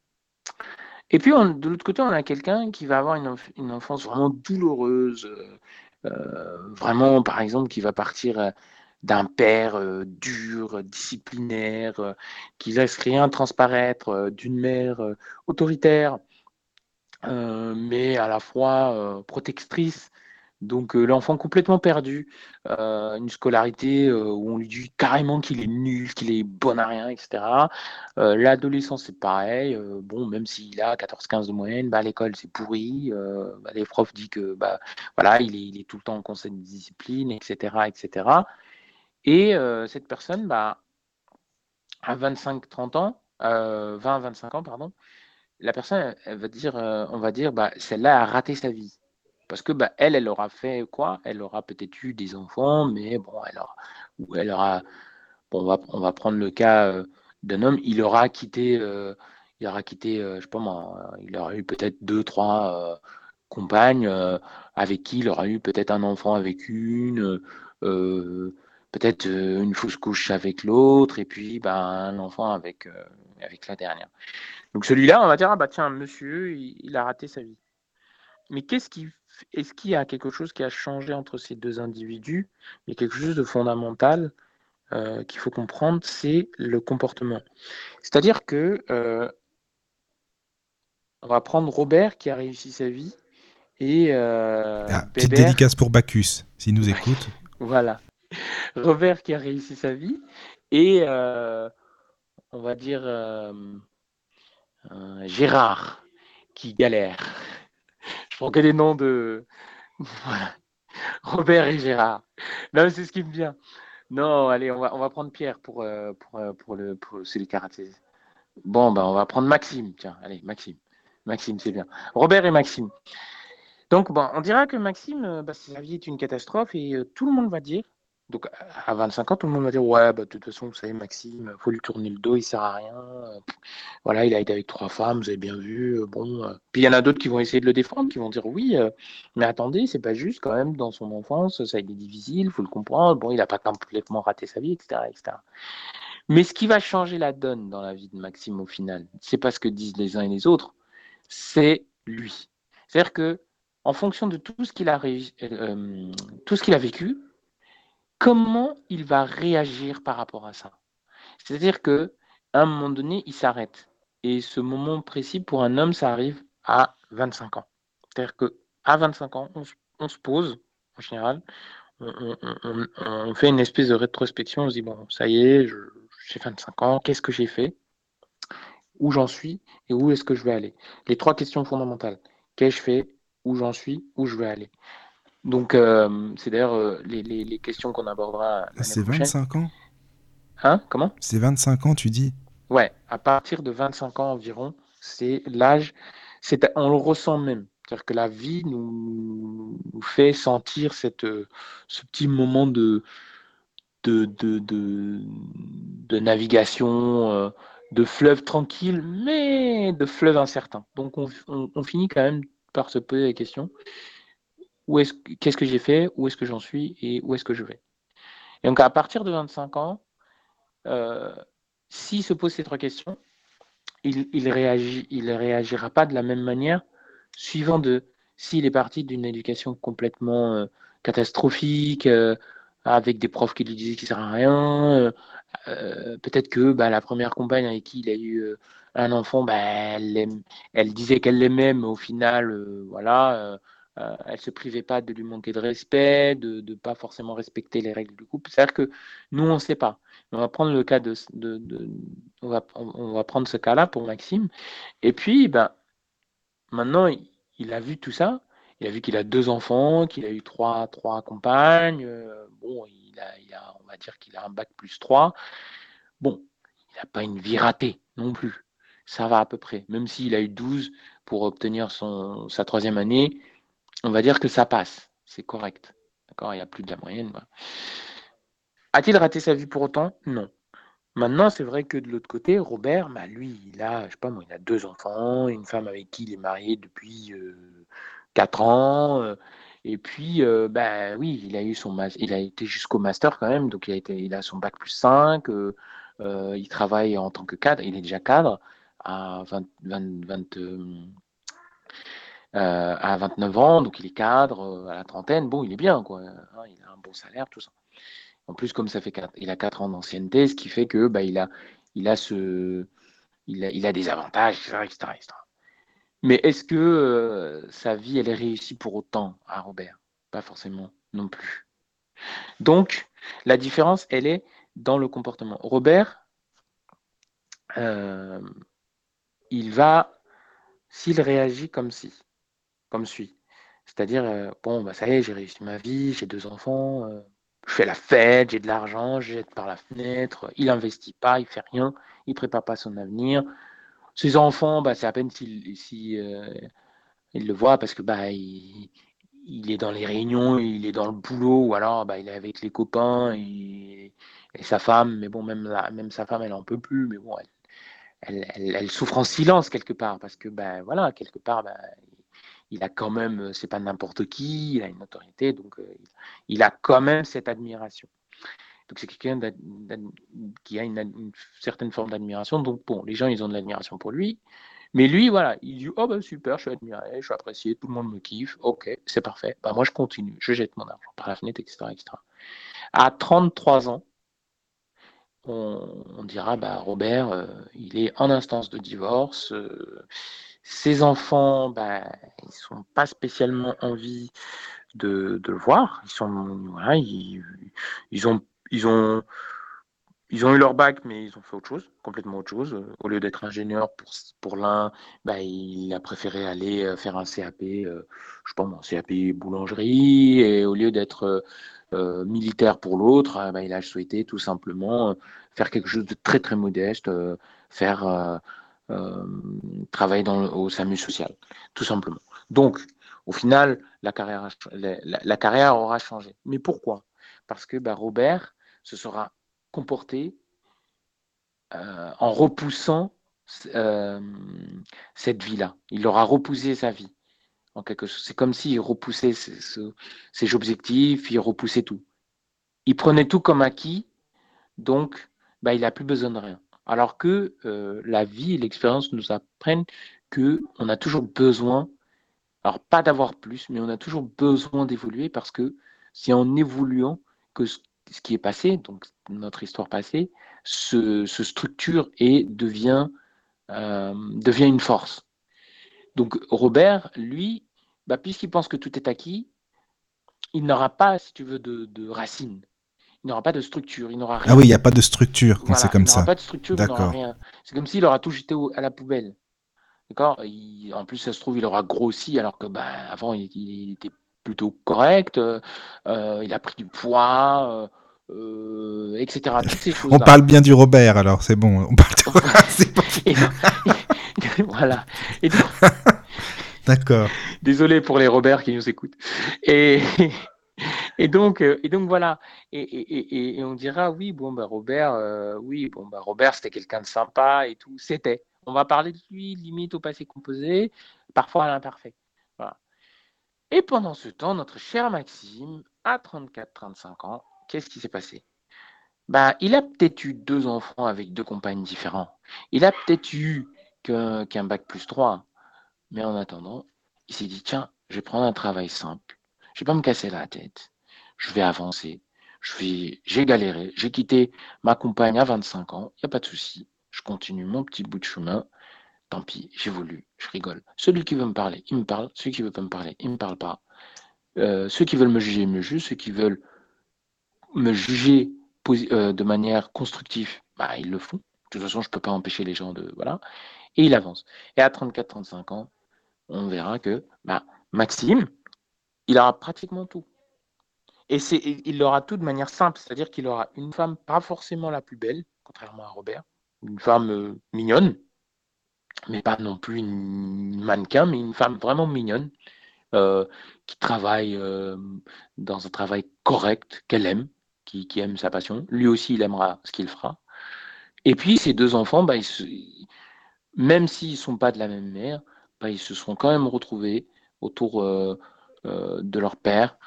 Et puis, de l'autre côté, on a quelqu'un qui va avoir une, enfance vraiment douloureuse, euh, euh, vraiment, par exemple, qui va partir euh, d'un père dur, disciplinaire, qui laisse rien transparaître, d'une mère autoritaire, mais à la fois protectrice donc euh, l'enfant complètement perdu, euh, une scolarité euh, où on lui dit carrément qu'il est nul, qu'il est bon à rien, etc. L'adolescence c'est pareil. bon, même s'il a 14-15 de moyenne, bah, l'école c'est pourri. Bah, les profs disent que bah, voilà, il est, tout le temps en conseil de discipline, etc. etc. Et cette personne, bah, à 25-30 ans, 20-25 ans, pardon, la personne, va dire, on va dire, bah, celle-là a raté sa vie. Parce que bah, elle, elle aura fait quoi? Elle aura peut-être eu des enfants, mais bon, elle aura, ou elle aura, bon, on va, on va prendre le cas euh, d'un homme, il aura quitté, euh, il aura quitté, euh, je sais pas moi, il aura eu peut-être deux, trois compagnes avec qui il aura eu peut-être un enfant avec une, peut-être une fausse couche avec l'autre, et puis bah, un enfant avec, avec la dernière. Donc celui-là, on va dire, ah bah tiens, monsieur, il a raté sa vie. Mais qu'est-ce qui est-ce qu'il y a quelque chose qui a changé entre ces deux individus? Il y a quelque chose de fondamental euh, qu'il faut comprendre, c'est le comportement. C'est-à-dire que euh, on va prendre Robert qui a réussi sa vie et euh, ah, petite dédicace pour Bacchus, s'il nous écoute. voilà, Robert qui a réussi sa vie et on va dire Gérard qui galère. Que les noms de. Robert et Gérard. Non, c'est ce qui me vient. Non, allez, on va, on va prendre Pierre pour, euh, pour, euh, pour, le, pour celui karaté. Bon, ben, on va prendre Maxime. Tiens, allez, Maxime. Maxime, c'est bien. Robert et Maxime. Donc, on dira que Maxime, euh, bah, sa vie est une catastrophe et tout le monde va dire donc à 25 ans, tout le monde va dire ouais, bah, de toute façon, vous savez, Maxime, faut lui tourner le dos, il sert à rien. Voilà, il a été avec trois femmes, vous avez bien vu. Euh, bon, euh. puis il y en a d'autres qui vont essayer de le défendre, qui vont dire oui, euh, mais attendez, c'est pas juste quand même dans son enfance, ça a été difficile, faut le comprendre. Bon, il a pas complètement raté sa vie, etc., etc. Mais ce qui va changer la donne dans la vie de Maxime au final, c'est pas ce que disent les uns et les autres, c'est lui. C'est-à-dire que en fonction de tout ce qu'il a, tout ce qu'il a vécu, comment il va réagir par rapport à ça. C'est-à-dire que à un moment donné, il s'arrête. Et ce moment précis, pour un homme, ça arrive à 25 ans. C'est-à-dire qu'à 25 ans, on, se pose, en général, on, fait une espèce de rétrospection, on se dit, bon, ça y est, j'ai 25 ans, qu'est-ce que j'ai fait? Où j'en suis et où est-ce que je vais aller? Les trois questions fondamentales. Qu'ai-je fait? Où j'en suis? Où je vais aller? Donc, euh, c'est d'ailleurs euh, les, questions qu'on abordera. C'est 25 ans? Hein? Comment? C'est 25 ans, tu dis? Ouais, à partir de 25 ans environ, c'est l'âge, on le ressent même. C'est-à-dire que la vie nous, fait sentir cette, ce petit moment de, de, de, de, navigation, euh, de fleuve tranquille, mais de fleuve incertain. Donc on, finit quand même par se poser la question où est-ce, qu'est-ce que j'ai fait, où est-ce que j'en suis et où est-ce que je vais. Et donc à partir de 25 ans, euh, s'il se pose ces trois questions, il, il, réagit, il réagira pas de la même manière suivant de s'il est parti d'une éducation complètement euh, catastrophique, euh, avec des profs qui lui disaient qu'il sert à rien, peut-être que bah, la première compagne avec qui il a eu un enfant, bah, elle, elle, disait qu'elle l'aimait, mais au final, voilà, elle se privait pas de lui manquer de respect, de ne pas forcément respecter les règles du couple. C'est-à-dire que nous, on ne sait pas. On va prendre le cas de, on, va, prendre ce cas-là pour Maxime. Et puis, ben, maintenant, il a vu tout ça. Il a vu qu'il a deux enfants, qu'il a eu trois, trois compagnes. Euh, bon, il a, il a, on va dire qu'il a un bac plus trois. Bon, il n'a pas une vie ratée non plus. Ça va à peu près. Même s'il a eu 12 pour obtenir son, sa troisième année, on va dire que ça passe. C'est correct. D'accord? Il n'y a plus de la moyenne. A-t-il raté sa vie pour autant? Non. Maintenant, c'est vrai que de l'autre côté, Robert, bah, lui, il a, je sais pas moi, il a deux enfants, une femme avec qui il est marié depuis euh, quatre ans. Euh, et puis, bah, oui, il a eu son il a été jusqu'au master quand même, donc il a, été, il a son bac plus 5. il travaille en tant que cadre, il est déjà cadre à, 20, à 29 ans, donc il est cadre à la trentaine. Bon, il est bien, quoi. Hein, il a un bon salaire, tout ça. En plus, comme ça fait il a 4 ans d'ancienneté, ce qui fait que bah, il, a, il, a ce, il, a, il a des avantages, etc. Mais est-ce que euh, sa vie, elle est réussie pour autant à Robert? Pas forcément non plus. Donc, la différence, elle est dans le comportement. Robert, euh, il va, s'il réagit comme si, comme suit, c'est-à-dire, euh, bon, bah, ça y est, j'ai réussi ma vie, j'ai deux enfants, je fais la fête, j'ai de l'argent, je jette par la fenêtre, il investit pas, il fait rien, il prépare pas son avenir. Ses enfants, bah, c'est à peine s'il si, euh, il le voit parce que bah, il, est dans les réunions, il est dans le boulot, ou alors bah, il est avec les copains et, sa femme, mais bon, même, même sa femme, elle en peut plus, mais bon, elle, elle, souffre en silence quelque part parce que bah, voilà, quelque part, bah, il a quand même, euh, c'est pas n'importe qui, il a une autorité, donc euh, il a quand même cette admiration. Donc c'est quelqu'un qui a une, certaine forme d'admiration. Donc bon, les gens, ils ont de l'admiration pour lui. Mais lui, voilà, il dit, oh ben super, je suis admiré, je suis apprécié, tout le monde me kiffe, ok, c'est parfait. Bah, moi, je continue, je jette mon argent par la fenêtre, etc. etc. À 33 ans, on, dira, bah, Robert, euh, il est en instance de divorce, ces enfants, ben, ils sont pas spécialement envie de, le voir. Ils sont, voilà, ils, ont, ils ont, ils ont eu leur bac, mais ils ont fait autre chose, complètement autre chose. Au lieu d'être ingénieur pour, pour l'un, ben, il a préféré aller euh, faire un CAP, euh, je pas moi, CAP boulangerie, et au lieu d'être euh, militaire pour l'autre, ben, il a souhaité tout simplement faire quelque chose de très très modeste, faire euh, travailler dans au SAMU social, tout simplement. Donc, au final, la carrière, aura changé. Mais pourquoi? Parce que bah, Robert se sera comporté euh, en repoussant euh, cette vie-là. Il aura repoussé sa vie. C'est comme s'il repoussait ses, objectifs, il repoussait tout. Il prenait tout comme acquis, donc bah, il n'a plus besoin de rien. Alors que euh, la vie et l'expérience nous apprennent qu'on a toujours besoin, alors pas d'avoir plus, mais on a toujours besoin d'évoluer parce que c'est en évoluant que ce, qui est passé, donc notre histoire passée, se, structure et devient, euh, devient une force. Donc Robert, lui, bah, puisqu'il pense que tout est acquis, il n'aura pas, si tu veux, de racines il n'aura pas de structure, il n'aura rien. Ah oui, il n'y a pas de structure quand c'est comme ça. Il n'aura pas de structure, il n'aura rien. C'est comme s'il aura tout jeté à la poubelle. D'accord? En plus, ça se trouve, il aura grossi alors que bah, avant, il, était plutôt correct. Euh, euh, il a pris du poids. Euh, etc. Toutes ces choses on parle bien du Robert, alors c'est bon. On parle de... voilà. D'accord. Désolé pour les Robert qui nous écoutent. Et, et donc, euh, et donc voilà. Et, on dira oui, bon bah Robert, euh, oui, bon bah Robert, c'était quelqu'un de sympa et tout. C'était. On va parler de lui limite au passé composé, parfois à l'imparfait. Voilà. Et pendant ce temps, notre cher Maxime, à 34-35 ans, qu'est-ce qui s'est passé? Bah, il a peut-être eu deux enfants avec deux compagnes différents. Il a peut-être eu qu'un bac plus 3. Mais en attendant, il s'est dit, tiens, je vais prendre un travail simple. Je vais pas me casser la tête. Je vais avancer. Je vais, j'ai galéré. J'ai quitté ma compagne à 25 ans. Il n'y a pas de souci. Je continue mon petit bout de chemin. Tant pis, j'ai voulu. Je rigole. Celui qui veut me parler, il me parle. Celui qui veut pas me parler, il me parle pas. Euh, ceux qui veulent me juger, me jugent. Ceux qui veulent me juger euh, de manière constructive, bah, ils le font. De toute façon, je ne peux pas empêcher les gens de. Voilà. Et il avance. Et à 34-35 ans, on verra que bah, Maxime, il aura pratiquement tout. Et c'est, il aura tout de manière simple, c'est-à-dire qu'il aura une femme pas forcément la plus belle, contrairement à Robert, une femme euh, mignonne, mais pas non plus une mannequin, mais une femme vraiment mignonne, euh, qui travaille dans un travail correct, qu'elle aime, qui, aime sa passion. Lui aussi, il aimera ce qu'il fera. Et puis, ces deux enfants, bah, même s'ils ne sont pas de la même mère, bah, ils se seront quand même retrouvés autour euh, euh, de leur père.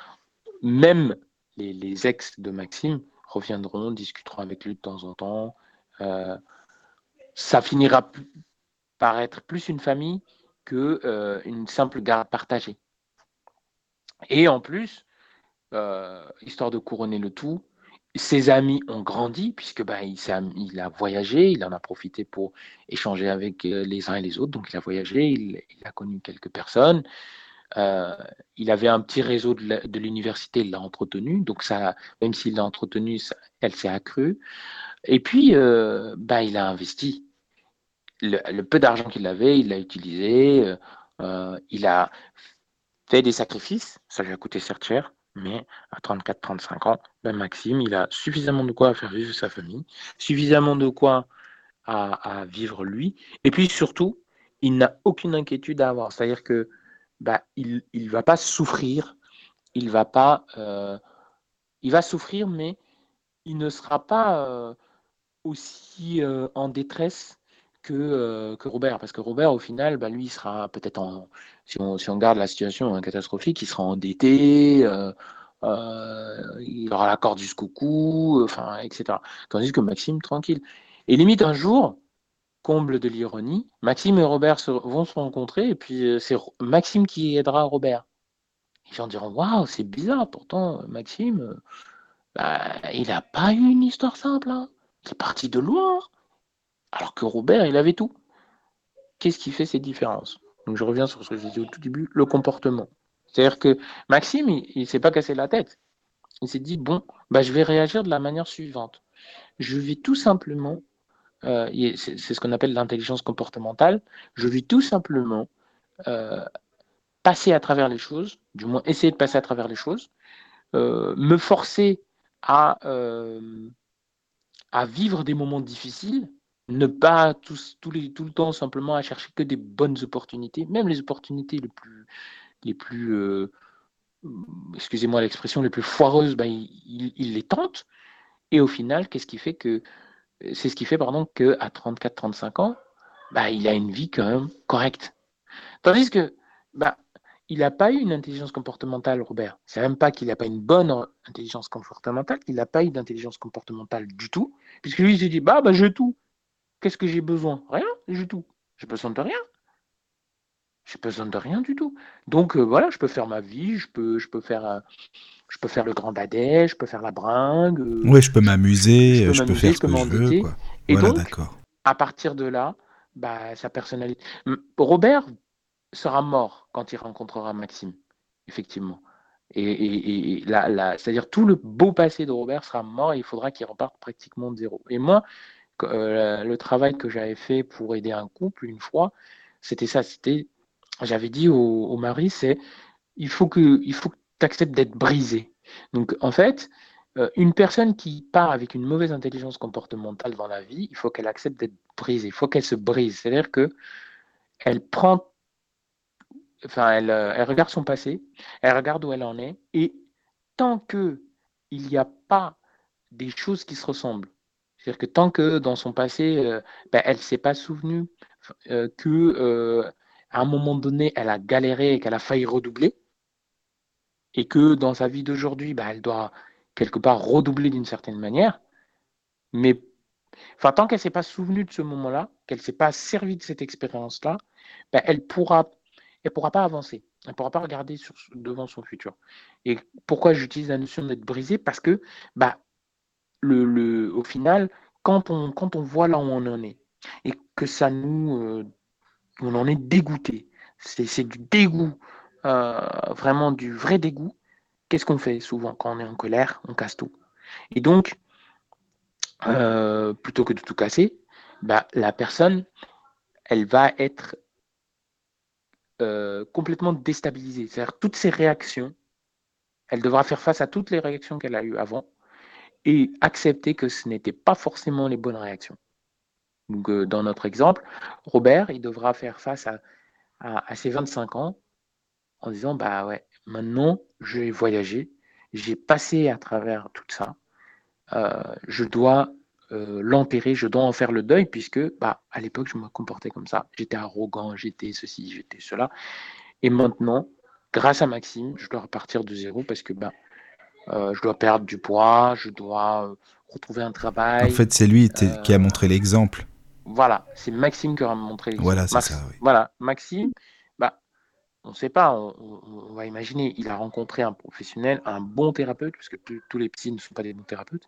Même les, ex de Maxime reviendront, discuteront avec lui de temps en temps. Euh, ça finira par être plus une famille que une simple garde partagée. Et en plus, histoire de couronner le tout, ses amis ont grandi puisque bah, il, a voyagé, il en a profité pour échanger avec euh, les uns et les autres. Donc il a voyagé, il, a connu quelques personnes. Euh, il avait un petit réseau de l'université, il l'a entretenu. Donc ça, même s'il l'a entretenu, elle s'est accrue. Et puis, euh, bah, il a investi. Le, peu d'argent qu'il avait, il l'a utilisé. il a fait des sacrifices. Ça lui a coûté certes cher mais à 34-35 ans, ben Maxime, il a suffisamment de quoi faire vivre sa famille, suffisamment de quoi à, vivre lui, et puis surtout, il n'a aucune inquiétude à avoir. C'est-à-dire que bah, il ne va pas souffrir, il va pas, euh, il va souffrir, mais il ne sera pas euh, aussi euh, en détresse que, que, Robert. Parce que Robert, au final, bah, lui, il sera peut-être en. Si on, si on, garde la situation hein, catastrophique, il sera endetté, il aura la corde jusqu'au cou, enfin, etc. Tandis que Maxime, tranquille. Et limite, un jour, comble de l'ironie, Maxime et Robert vont se rencontrer, et puis euh, c'est Maxime qui aidera Robert. Les gens diront Waouh, c'est bizarre, pourtant, Maxime, bah, il n'a pas eu une histoire simple. Hein. Il est parti de loin. Alors que Robert, il avait tout. Qu'est-ce qui fait ces différences Donc je reviens sur ce que je disais au tout début, le comportement. C'est-à-dire que Maxime, il ne s'est pas cassé la tête. Il s'est dit, bon, bah, je vais réagir de la manière suivante. Je vais tout simplement, euh, c'est ce qu'on appelle l'intelligence comportementale, je vais tout simplement euh, passer à travers les choses, du moins essayer de passer à travers les choses, euh, me forcer à, à vivre des moments difficiles ne pas tout, les, tout, le temps simplement à chercher que des bonnes opportunités, même les opportunités les plus, les plus euh, excusez-moi l'expression, les plus foireuses, ben, il, les tente. Et au final, qu'est-ce qui fait que c'est ce qui fait pardon qu'à 34-35 ans, ben, il a une vie quand même correcte. Tandis que ben, il n'a pas eu une intelligence comportementale, Robert. C'est même pas qu'il n'a pas une bonne intelligence comportementale, il n'a pas eu d'intelligence comportementale du tout, puisque lui il s'est dit bah bah j'ai tout. Qu'est-ce que j'ai besoin? Rien, j'ai tout. J'ai besoin de rien. J'ai besoin de rien du tout. Donc euh, voilà, je peux faire ma vie, je peux, je peux faire, euh, je peux faire le grand badet, je peux faire la bringue. Euh, oui, je peux m'amuser, je, peux faire ce que je veux. Et donc, à partir de là, bah, sa personnalité. Robert sera mort quand il rencontrera Maxime, effectivement. Et, et, c'est-à-dire tout le beau passé de Robert sera mort et il faudra qu'il reparte pratiquement de zéro. Et moi, euh, le travail que j'avais fait pour aider un couple une fois, c'était ça, c'était, j'avais dit au, mari, c'est, il faut que, tu acceptes d'être brisé. Donc, en fait, euh, une personne qui part avec une mauvaise intelligence comportementale dans la vie, il faut qu'elle accepte d'être brisée, il faut qu'elle se brise. C'est-à-dire que elle prend, enfin, elle, euh, regarde son passé, elle regarde où elle en est, et tant que il n'y a pas des choses qui se ressemblent, c'est-à-dire que tant que dans son passé, euh, ben, elle ne s'est pas souvenue que à un moment donné, elle a galéré et qu'elle a failli redoubler, et que dans sa vie d'aujourd'hui, ben, elle doit quelque part redoubler d'une certaine manière, mais tant qu'elle ne s'est pas souvenue de ce moment-là, qu'elle ne s'est pas servie de cette expérience-là, ben, elle elle pourra pas avancer. Elle ne pourra pas regarder devant son futur. Et pourquoi j'utilise la notion d'être brisé Parce que, bah, au final, quand on, quand on voit là où on en est, et que ça nous... Euh, on en est dégoûté, c'est du dégoût, euh, vraiment du vrai dégoût, qu'est-ce qu'on fait souvent quand on est en colère? On casse tout. Et donc, euh, plutôt que de tout casser, bah, la personne, elle va être euh, complètement déstabilisée. C'est-à-dire toutes ses réactions, elle devra faire face à toutes les réactions qu'elle a eues avant et accepter que ce n'étaient pas forcément les bonnes réactions. Donc, euh, dans notre exemple, Robert, il devra faire face à, à, ses 25 ans en disant, bah ouais, maintenant, je vais voyager, j'ai passé à travers tout ça, euh, je dois euh, l'enterrer, je dois en faire le deuil, puisque bah, à l'époque, je me comportais comme ça. J'étais arrogant, j'étais ceci, j'étais cela. Et maintenant, grâce à Maxime, je dois repartir de zéro parce que bah, euh, je dois perdre du poids, je dois retrouver un travail. En fait, c'est lui qui a montré l'exemple. Voilà, c'est Maxime qui aura montré l'exemple. Voilà, c'est ça. Oui. Voilà, Maxime, on ne sait pas, on, va imaginer, il a rencontré un professionnel, un bon thérapeute, parce que tous les petits ne sont pas des bons thérapeutes,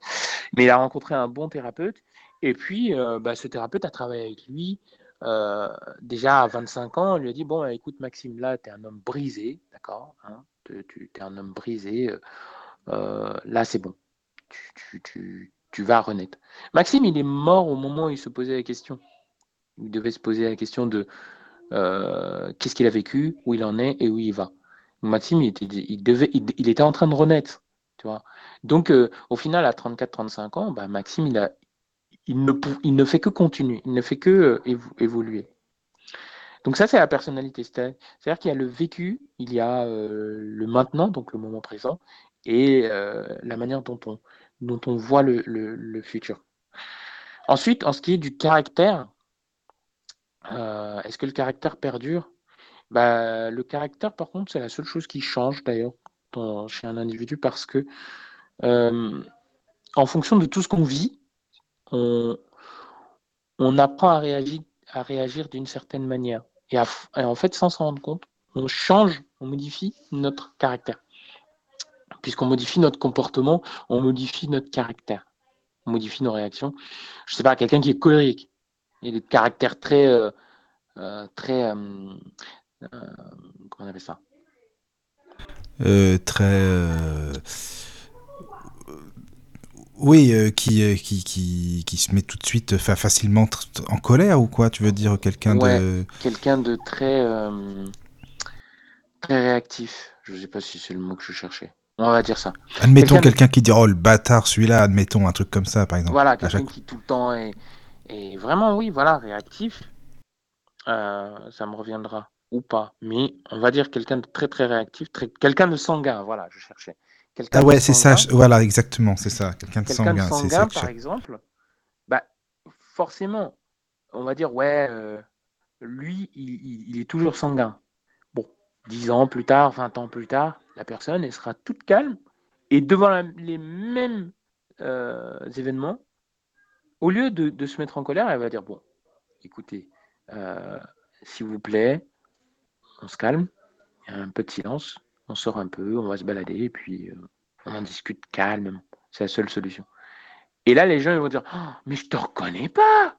mais il a rencontré un bon thérapeute, et puis euh, bah, ce thérapeute a travaillé avec lui. Euh, déjà à 25 ans, il lui a dit Bon, écoute, Maxime, là, tu es un homme brisé, d'accord hein, Tu es un homme brisé, euh, là, c'est bon, tu, tu vas renaître. Maxime, il est mort au moment où il se posait la question. Il devait se poser la question de euh, qu'est-ce qu'il a vécu, où il en est et où il va. Maxime, il était, en train de renaître. Tu Donc, euh, au final, à 34-35 ans, bah, Maxime, il, ne, il fait que continuer, il ne fait que euh, évoluer. Donc ça, c'est la personnalité. C'est-à-dire qu'il y a le vécu, il y a le maintenant, donc le moment présent, et la manière dont on, dont on voit le, futur. Ensuite, en ce qui est du caractère, euh, est-ce que le caractère perdure? Bah, Le caractère, par contre, c'est la seule chose qui change d'ailleurs chez un individu parce que euh, en fonction de tout ce qu'on vit, on, apprend à réagir, à réagir d'une certaine manière. Et, en fait, sans s'en rendre compte, on change, on modifie notre caractère. Puisqu'on modifie notre comportement, on modifie notre caractère. On modifie nos réactions. Je ne sais pas, quelqu'un qui est colérique, il a des caractères très, euh, euh, très, euh, comment on appelle ça? Très, oui, qui, qui, qui, qui, se met tout de suite facilement en colère ou quoi? Tu veux dire quelqu'un de quelqu'un de très, très réactif. Je ne sais pas si c'est le mot que je cherchais. On va dire ça. Admettons quelqu'un qui dit oh le bâtard celui-là, admettons un truc comme ça par exemple. Voilà, quelqu'un qui tout le temps est, vraiment, oui, voilà, réactif, euh, ça me reviendra ou pas. Mais on va dire quelqu'un de très très réactif, très... quelqu'un de sanguin, voilà, je cherchais. Ah ouais, c'est ça, voilà, exactement, c'est ça, quelqu'un de sanguin. Quelqu'un de sanguin, par exemple, bah, forcément, on va dire, ouais, euh, lui, il, est toujours sanguin. Bon, 10 ans plus tard, 20 ans plus tard, la personne, elle sera toute calme, et devant les mêmes euh, événements, au lieu de, se mettre en colère, elle va dire bon, écoutez, euh, s'il vous plaît, on se calme, il y a un peu de silence, on sort un peu, on va se balader, et puis euh, on en discute calmement. C'est la seule solution. Et là, les gens vont dire oh, Mais je te reconnais pas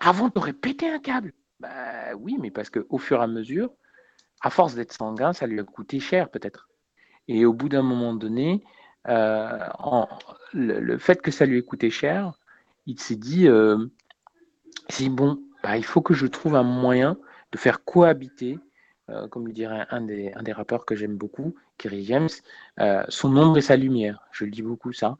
Avant, tu aurais pété un câble. Bah oui, mais parce qu'au fur et à mesure, à force d'être sanguin, ça lui a coûté cher peut-être. Et au bout d'un moment donné, euh, le, fait que ça lui ait coûté cher, il s'est dit, euh, bon, bah, il faut que je trouve un moyen de faire cohabiter, euh, comme le dirait un des, rappeurs que j'aime beaucoup, Kerry James, euh, son ombre et sa lumière. Je le dis beaucoup ça.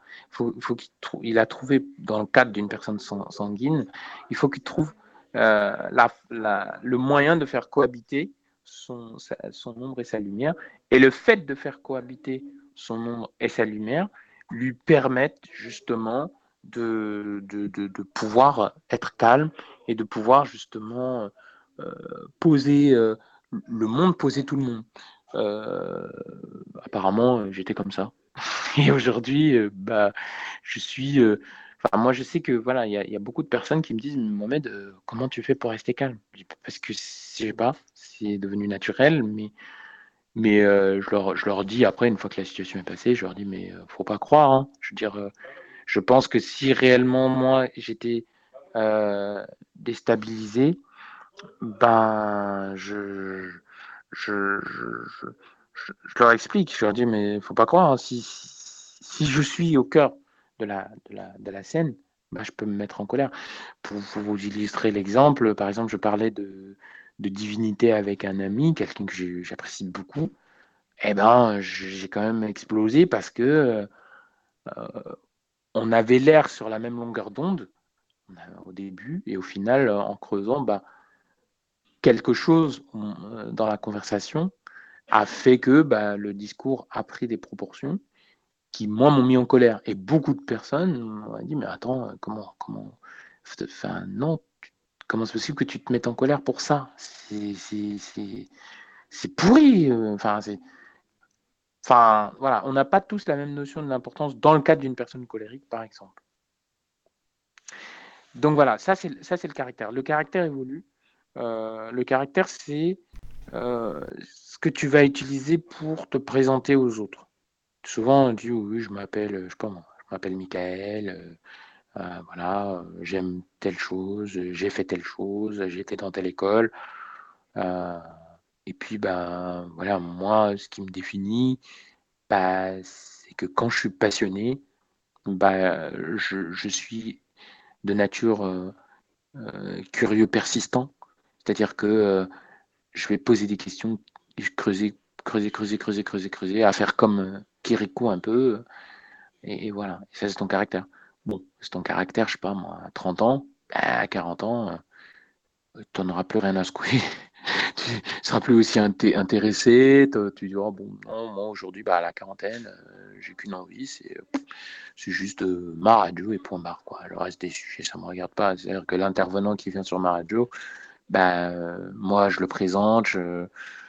Il a trouvé dans le cadre d'une personne sanguine, il faut qu'il trouve la, la, le moyen de faire cohabiter son, son ombre et sa lumière. Et le fait de faire cohabiter son ombre et sa lumière lui permettent justement de, de, de, pouvoir être calme et de pouvoir justement euh, poser euh, le monde, poser tout le monde. Euh, apparemment, j'étais comme ça. Et aujourd'hui, bah, je suis. Enfin, moi, je sais que voilà, il y, a beaucoup de personnes qui me disent, Mohamed, comment tu fais pour rester calme? Parce que je sais pas, c'est devenu naturel, mais mais je, leur, je leur dis après, une fois que la situation est passée, je leur dis, mais faut pas croire. Hein. Je dire, je pense que si réellement moi j'étais déstabilisé, ben je je, je, je, leur explique, je leur dis, mais faut pas croire, hein. si, si je suis au cœur de la, de la, de la scène, ben, je peux me mettre en colère. Pour, vous illustrer l'exemple, par exemple, je parlais de, de divinité avec un ami, quelqu'un que j'apprécie beaucoup. Eh ben, j'ai quand même explosé parce que euh, on avait l'air sur la même longueur d'onde au début, et au final, en creusant, bah, quelque chose euh, dans la conversation a fait que bah, le discours a pris des proportions qui, moi, m'ont mis en colère. Et beaucoup de personnes m'ont dit, mais attends, comment, comment, enfin, non, comment c'est possible que tu te mettes en colère pour ça? C'est pourri. Euh, enfin, voilà, on n'a pas tous la même notion de l'importance dans le cadre d'une personne colérique, par exemple. Donc voilà, ça c'est le caractère. Le caractère évolue. Euh, le caractère, c'est euh, ce que tu vas utiliser pour te présenter aux autres. Souvent, on dit oui, je m'appelle, je je m'appelle Michael. Euh, voilà, j'aime telle chose, j'ai fait telle chose, j'étais dans telle école. et puis, ben, voilà, moi, ce qui me définit, bah, c'est que quand je suis passionné, bah, je, je suis de nature curieux persistant. C'est-à-dire que euh, je vais poser des questions, creuser, creuser, creuser, creuser, creuser, creuser, à faire comme euh, Kirikou un peu. Et, voilà, ça c'est ton caractère. Bon, c'est ton caractère, je sais pas moi, à 30 ans, à 40 ans, euh, tu n'en auras plus rien à secouer. tu seras plus aussi intéressé. Tu diras, bon, non, moi aujourd'hui, bah, à la quarantaine, j'ai qu'une envie, c'est juste ma radio et point barre. Quoi. Le reste des sujets, ça ne me regarde pas. C'est-à-dire que l'intervenant qui vient sur ma radio, ben, moi, je le présente, je,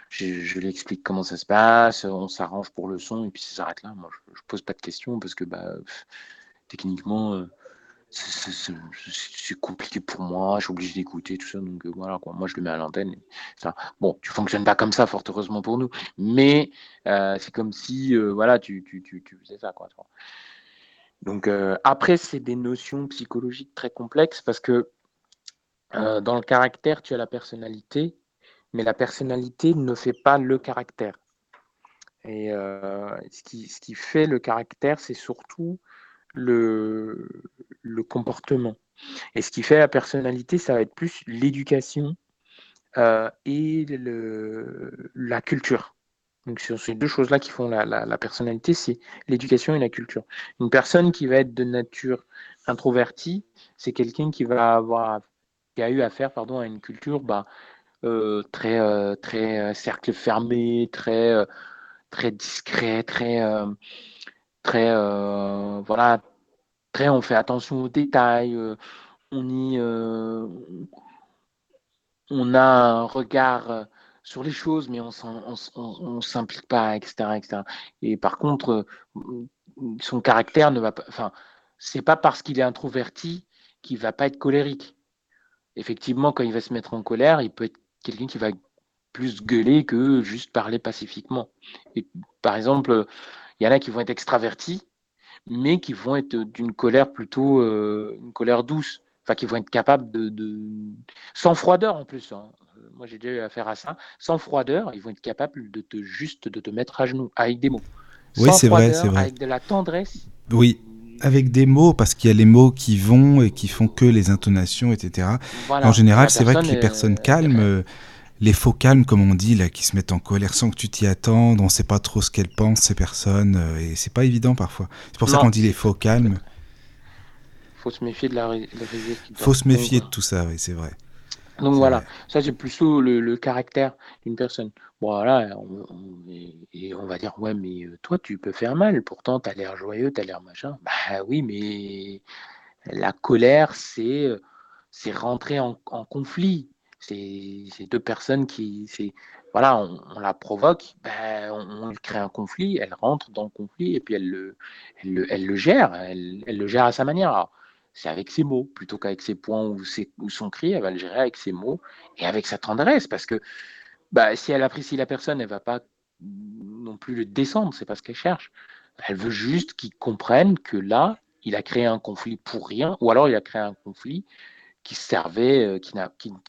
je, lui explique comment ça se passe, on s'arrange pour le son et puis ça s'arrête là. Moi, je, ne pose pas de questions parce que bah, techniquement, euh, c'est compliqué pour moi, je suis obligé d'écouter tout ça. Donc euh, voilà, moi, je le mets à l'antenne. Bon, tu fonctionnes pas comme ça, fort heureusement pour nous, mais euh, c'est comme si voilà, tu, tu, tu, tu, faisais ça. Quoi, donc après, c'est des notions psychologiques très complexes parce que dans le caractère, tu as la personnalité, mais la personnalité ne fait pas le caractère. Et ce, qui, ce, qui, fait le caractère, c'est surtout le, le, comportement. Et ce qui fait la personnalité, ça va être plus l'éducation euh, et le, la culture. Donc, ce sont ces deux choses-là qui font la, la, personnalité, c'est l'éducation et la culture. Une personne qui va être de nature introvertie, c'est quelqu'un qui va avoir qui a eu affaire pardon, à une culture bah, euh, très, euh, très cercle fermé, très, très discret, très, très voilà, très on fait attention aux détails, on y, on a un regard sur les choses, mais on ne s'implique pas, etc., etc. Et par contre, son caractère ne va pas, enfin, c'est pas parce qu'il est introverti qu'il va pas être colérique effectivement, quand il va se mettre en colère, il peut être quelqu'un qui va plus gueuler que juste parler pacifiquement. Et, par exemple, il y en a qui vont être extravertis, mais qui vont être d'une colère plutôt euh, une colère douce, enfin qui vont être capables de, sans froideur en plus. Hein. Moi j'ai déjà eu affaire à ça, sans froideur, ils vont être capables de te juste de te mettre à genoux avec des mots. Oui, c'est vrai, c'est vrai. Avec de la tendresse. Oui, avec des mots, parce qu'il y a les mots qui vont et qui font que les intonations, etc. en général, c'est vrai que les personnes calmes, euh, les faux calmes, comme on dit, là, qui se mettent en colère sans que tu t'y attendes, on ne sait pas trop ce qu'elles pensent, ces personnes, euh, et c'est pas évident parfois. C'est pour ça qu'on dit les faux calmes. Faut se méfier de la Faut se méfier de tout ça, oui, c'est vrai. Donc voilà, ça c'est plutôt le, le caractère d'une personne. Voilà, et, on va dire, ouais, mais euh, toi, tu peux faire mal, pourtant, tu as l'air joyeux, tu as l'air machin. Bah oui, mais la colère, c'est euh, c'est rentrer en, conflit. C'est deux personnes qui, voilà, on, la provoque, ben, on, crée un conflit, elle rentre dans le conflit et puis elle le, elle le, elle le gère, elle, elle, le gère à sa manière. C'est avec ses mots plutôt qu'avec ses points ou, ou son cri, elle va le gérer avec ses mots et avec sa tendresse parce que bah, si elle apprécie la personne, elle va pas non plus le descendre, c'est pas ce qu'elle cherche. Elle veut juste qu'il comprenne que là, il a créé un conflit pour rien, ou alors il a créé un conflit qui servait, euh, qui,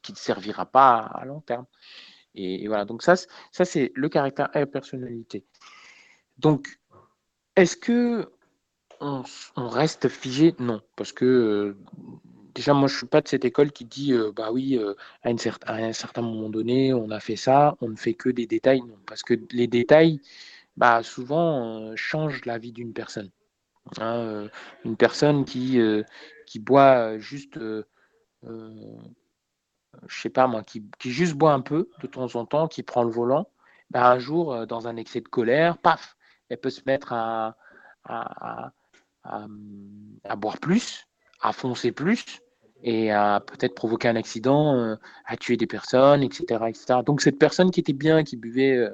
qui, ne servira pas à long terme. Et, voilà, donc ça, ça c'est le caractère et la personnalité. Donc, est-ce que on, reste figé? Non, parce que euh, déjà, moi, je suis pas de cette école qui dit, euh, bah oui, à, une à, un certain moment donné, on a fait ça, on ne fait que des détails. Non, parce que les détails, bah, souvent, changent la vie d'une personne. Hein, une personne qui, qui boit juste euh, je sais pas moi, qui, juste boit un peu de temps en temps, qui prend le volant, ben un jour, euh, dans un excès de colère, paf, elle peut se mettre à, boire plus, à foncer plus, et à peut-être provoquer un accident, euh, à tuer des personnes, etc., etc. Donc cette personne qui était bien, qui buvait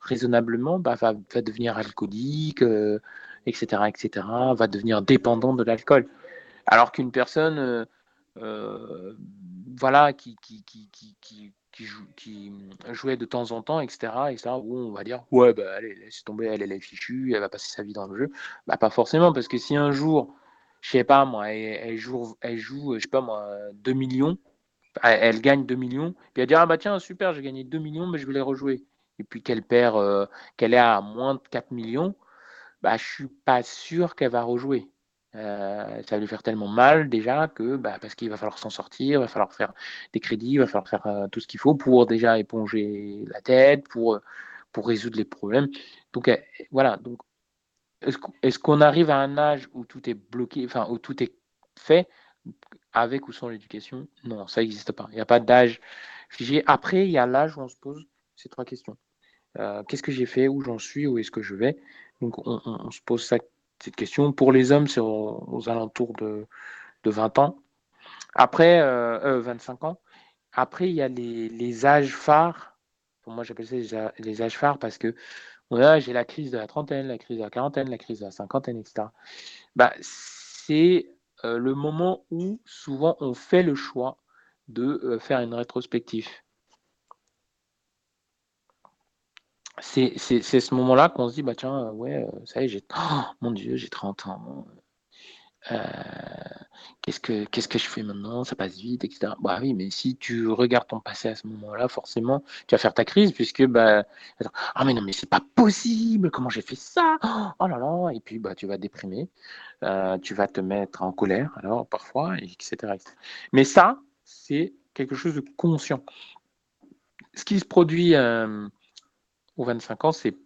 raisonnablement, bah, va, va, devenir alcoolique, etc., etc., va devenir dépendant de l'alcool. Alors qu'une personne euh, voilà, qui, qui, qui, qui, jouait de temps en temps, etc. Et ça, où on va dire, ouais, bah, allez, laisse tomber, elle, elle est fichue, elle va passer sa vie dans le jeu. Bah, pas forcément, parce que si un jour, je sais pas, moi, elle, joue, elle joue, je sais pas, moi, 2 millions, elle, gagne 2 millions, puis elle dit, ah bah tiens, super, j'ai gagné 2 millions, mais je vais les rejouer. Et puis qu'elle perd, euh, qu'elle est à moins de 4 millions, bah, je suis pas sûr qu'elle va rejouer. Euh, ça va lui faire tellement mal déjà que bah, parce qu'il va falloir s'en sortir, il va falloir faire des crédits, il va falloir faire euh, tout ce qu'il faut pour déjà éponger la tête, pour, pour résoudre les problèmes. Donc euh, voilà. Donc est-ce qu'on arrive à un âge où tout est bloqué, enfin où tout est fait avec ou sans l'éducation? Non, ça n'existe pas. Il n'y a pas d'âge figé. Après, il y a l'âge où on se pose ces trois questions. Qu'est-ce que j'ai fait Où j'en suis Où est-ce que je vais? Donc on, on se pose ça cette question. Pour les hommes, c'est aux, alentours de, 20 ans. Après, 25 euh, euh, ans. Après, il y a les, âges phares. Pour moi, j'appelle ça les âges phares parce que j'ai la crise de la trentaine, la crise de la quarantaine, la crise de la cinquantaine, etc. Bah, c'est euh, le moment où souvent on fait le choix de faire une rétrospective. C'est ce moment-là qu'on se dit, bah tiens, ouais, euh, ça y est, j'ai, oh, mon Dieu, j'ai 30 ans. Euh, qu'est-ce que que je fais maintenant? Ça passe vite, etc. Bah oui, mais si tu regardes ton passé à ce moment-là, forcément, tu vas faire ta crise puisque bah ah mais non mais c'est pas possible. Comment j'ai fait ça? Oh là là Et puis bah tu vas déprimer, euh, tu vas te mettre en colère alors parfois, etc. etc. Mais ça, c'est quelque chose de conscient. Ce qui se produit ou 25 ans, c'est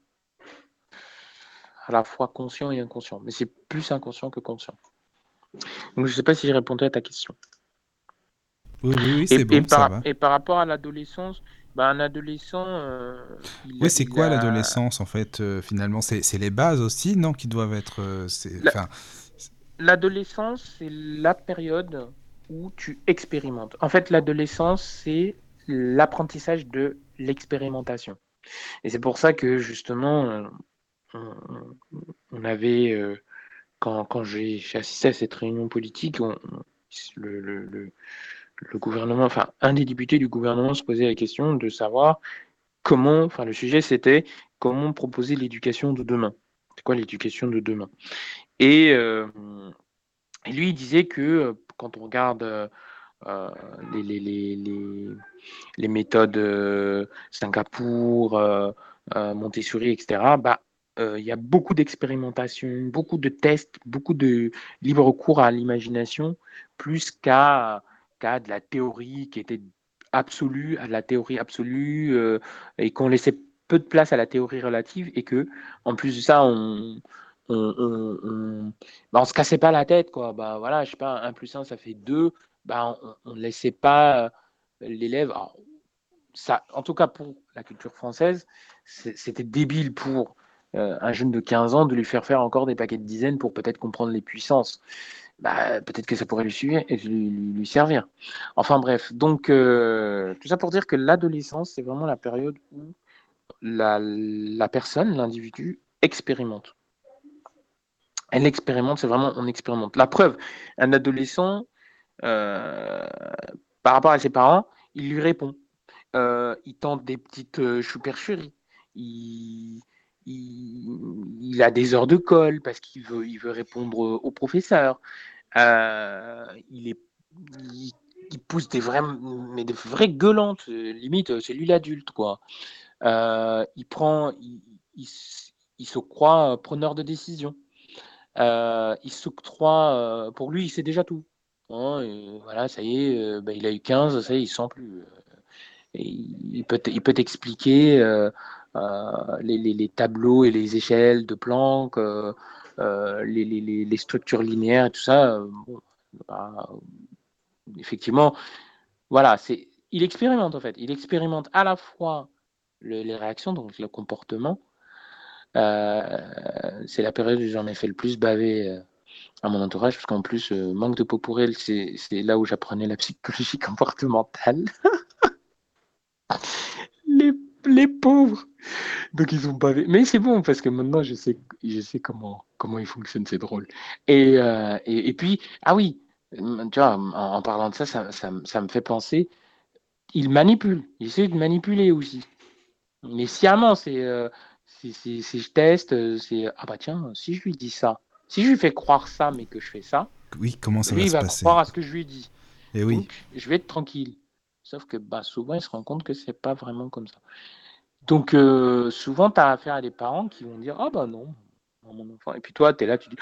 à la fois conscient et inconscient. Mais c'est plus inconscient que conscient. Donc, je ne sais pas si j'ai répondu à ta question. Oui, oui, c'est bon, et par, va. Et par rapport à l'adolescence, bah, un adolescent. Euh, oui, c'est quoi l'adolescence en fait euh, Finalement, c'est les bases aussi, non Qui doivent être. Euh, l'adolescence, c'est la période où tu expérimentes. En fait, l'adolescence, c'est l'apprentissage de l'expérimentation. Et c'est pour ça que justement, euh, on, avait, euh, quand, quand j'ai assisté à cette réunion politique, le, gouvernement, enfin un des députés du gouvernement se posait la question de savoir comment, enfin le sujet c'était comment proposer l'éducation de demain. C'est quoi l'éducation de demain? Et, euh, et, lui, il disait que quand on regarde euh, les, les, les, méthodes euh, Singapour, euh, Montessori, etc., bah, il y a beaucoup d'expérimentation, beaucoup de tests, beaucoup de libre cours à l'imagination, plus qu'à de la théorie qui était absolue, à la théorie absolue, et qu'on laissait peu de place à la théorie relative, et que, en plus de ça, on, on, on, bah, on se cassait pas la tête, quoi. Bah voilà, je sais pas, 1 plus 1, ça fait 2 bah, on ne laissait pas l'élève, en tout cas pour la culture française, c'était débile pour euh, un jeune de 15 ans de lui faire faire encore des paquets de dizaines pour peut-être comprendre les puissances. Bah, peut-être que ça pourrait lui, suivre lui, servir. Enfin bref, donc euh, tout ça pour dire que l'adolescence, c'est vraiment la période où la, la personne, l'individu, expérimente. Elle expérimente, c'est vraiment on expérimente. La preuve, un adolescent, euh, par rapport à ses parents, il lui répond. Euh, il tente des petites euh, supercheries. Il, a des heures de colle parce qu'il veut, répondre au professeur. il, est, il, pousse des vraies gueulantes. Limite, c'est lui l'adulte, quoi. il se croit preneur de décision. il s'octroie, pour lui, il sait déjà tout. Hein, voilà, ça y est, bah, il a eu 15, ça y est, il sent plus il peut, il peut expliquer euh, euh, les, tableaux et les échelles de Planck, euh, les, structures linéaires et tout ça. Bah, effectivement, voilà, c'est, il expérimente en fait. Il expérimente à la fois les réactions, donc le comportement. c'est la période où j'en ai fait le plus baver à mon entourage, parce qu'en plus, manque de peau pour elle, c'est là où j'apprenais la psychologie comportementale. les, les pauvres. Donc ils ont pas Mais c'est bon parce que maintenant je sais, je sais comment, comment ils fonctionnent, c'est drôle. Et, euh, et, puis, ah oui, tu vois, en, parlant de ça, ça, ça, me fait penser, ils manipulent, ils essaient de manipuler aussi. Mais sciemment, c'est, euh, si, je teste, c'est, ah bah tiens, si je lui dis ça, si je lui fais croire ça, mais que je fais ça, oui, comment ça lui, va il va croire à ce que je lui dis. Et eh oui. je vais être tranquille. Sauf que bah, souvent, ils se rendent compte que c'est pas vraiment comme ça. Donc, euh, souvent, tu as affaire à des parents qui vont dire Ah, bah non, mon enfant. Et puis toi, tu es là, tu dis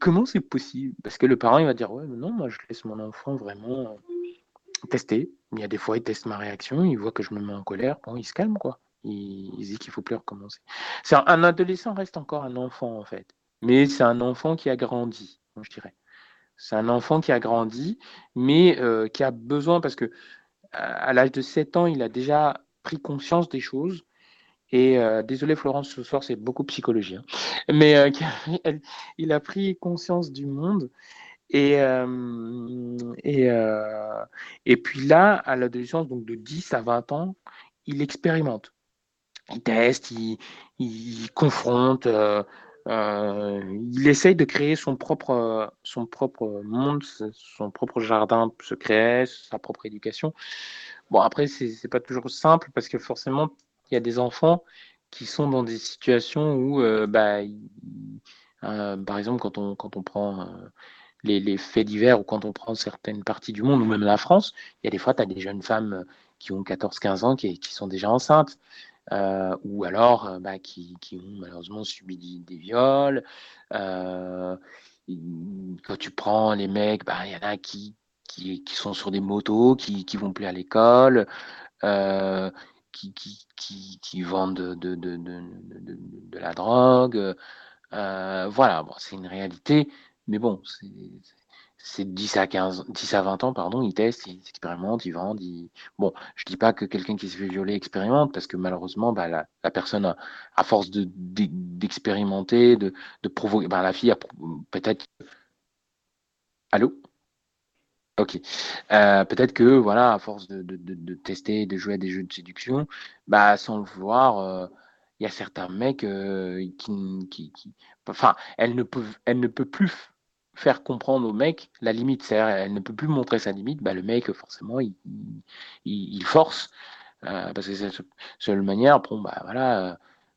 Comment c'est possible? Parce que le parent, il va dire Ouais, mais non, moi, je laisse mon enfant vraiment euh, tester. Il y a des fois, il teste ma réaction, il voit que je me mets en colère, bon, il se calme, quoi. Il, dit qu'il faut plus recommencer. C'est un, adolescent reste encore un enfant, en fait. Mais c'est un enfant qui a grandi, je dirais. C'est un enfant qui a grandi, mais euh, qui a besoin, parce que à l'âge de 7 ans, il a déjà pris conscience des choses. Et euh, désolé Florence, ce soir c'est beaucoup psychologie, hein. mais euh, il a pris conscience du monde. Et, et, et puis là, à l'adolescence, donc de 10 à 20 ans, il expérimente. Il teste, il, il confronte, il essaye de créer son propre, son propre monde, son propre jardin secret, sa propre éducation. Bon, après, c'est pas toujours simple parce que forcément, il y a des enfants qui sont dans des situations où, euh, bah, euh, par exemple, quand on, quand on prend les, faits divers ou quand on prend certaines parties du monde ou même la France, il y a des fois, tu as des jeunes femmes qui ont 14-15 ans qui, sont déjà enceintes. Euh, ou alors euh, bah, qui, ont malheureusement subi des, viols. Euh, quand tu prends les mecs, bah, il y en a qui, qui, sont sur des motos, qui, qui vont plus à l'école, qui, qui, vendent de, de, de, de, la drogue. voilà, bon, c'est une réalité, mais bon, c'est c'est 10 à 15, 10 à 20 ans, pardon, ils testent, ils expérimentent, ils vendent. Bon, je dis pas que quelqu'un qui se fait violer expérimente, parce que malheureusement, bah, la, personne, à force de, d'expérimenter, de, provoquer, bah, la fille peut-être. Allô? Ok. Euh, peut-être que, voilà, à force de, tester, de jouer à des jeux de séduction, bah, sans le vouloir, euh, il y a certains mecs euh, qui, qui, qui, Enfin, ne elle ne peut plus faire comprendre au mec la limite. C'est-à-dire, elle ne peut plus montrer sa limite. Bah, le mec, forcément, il, force. Euh, parce que c'est la seule manière. Bon, bah, voilà, euh,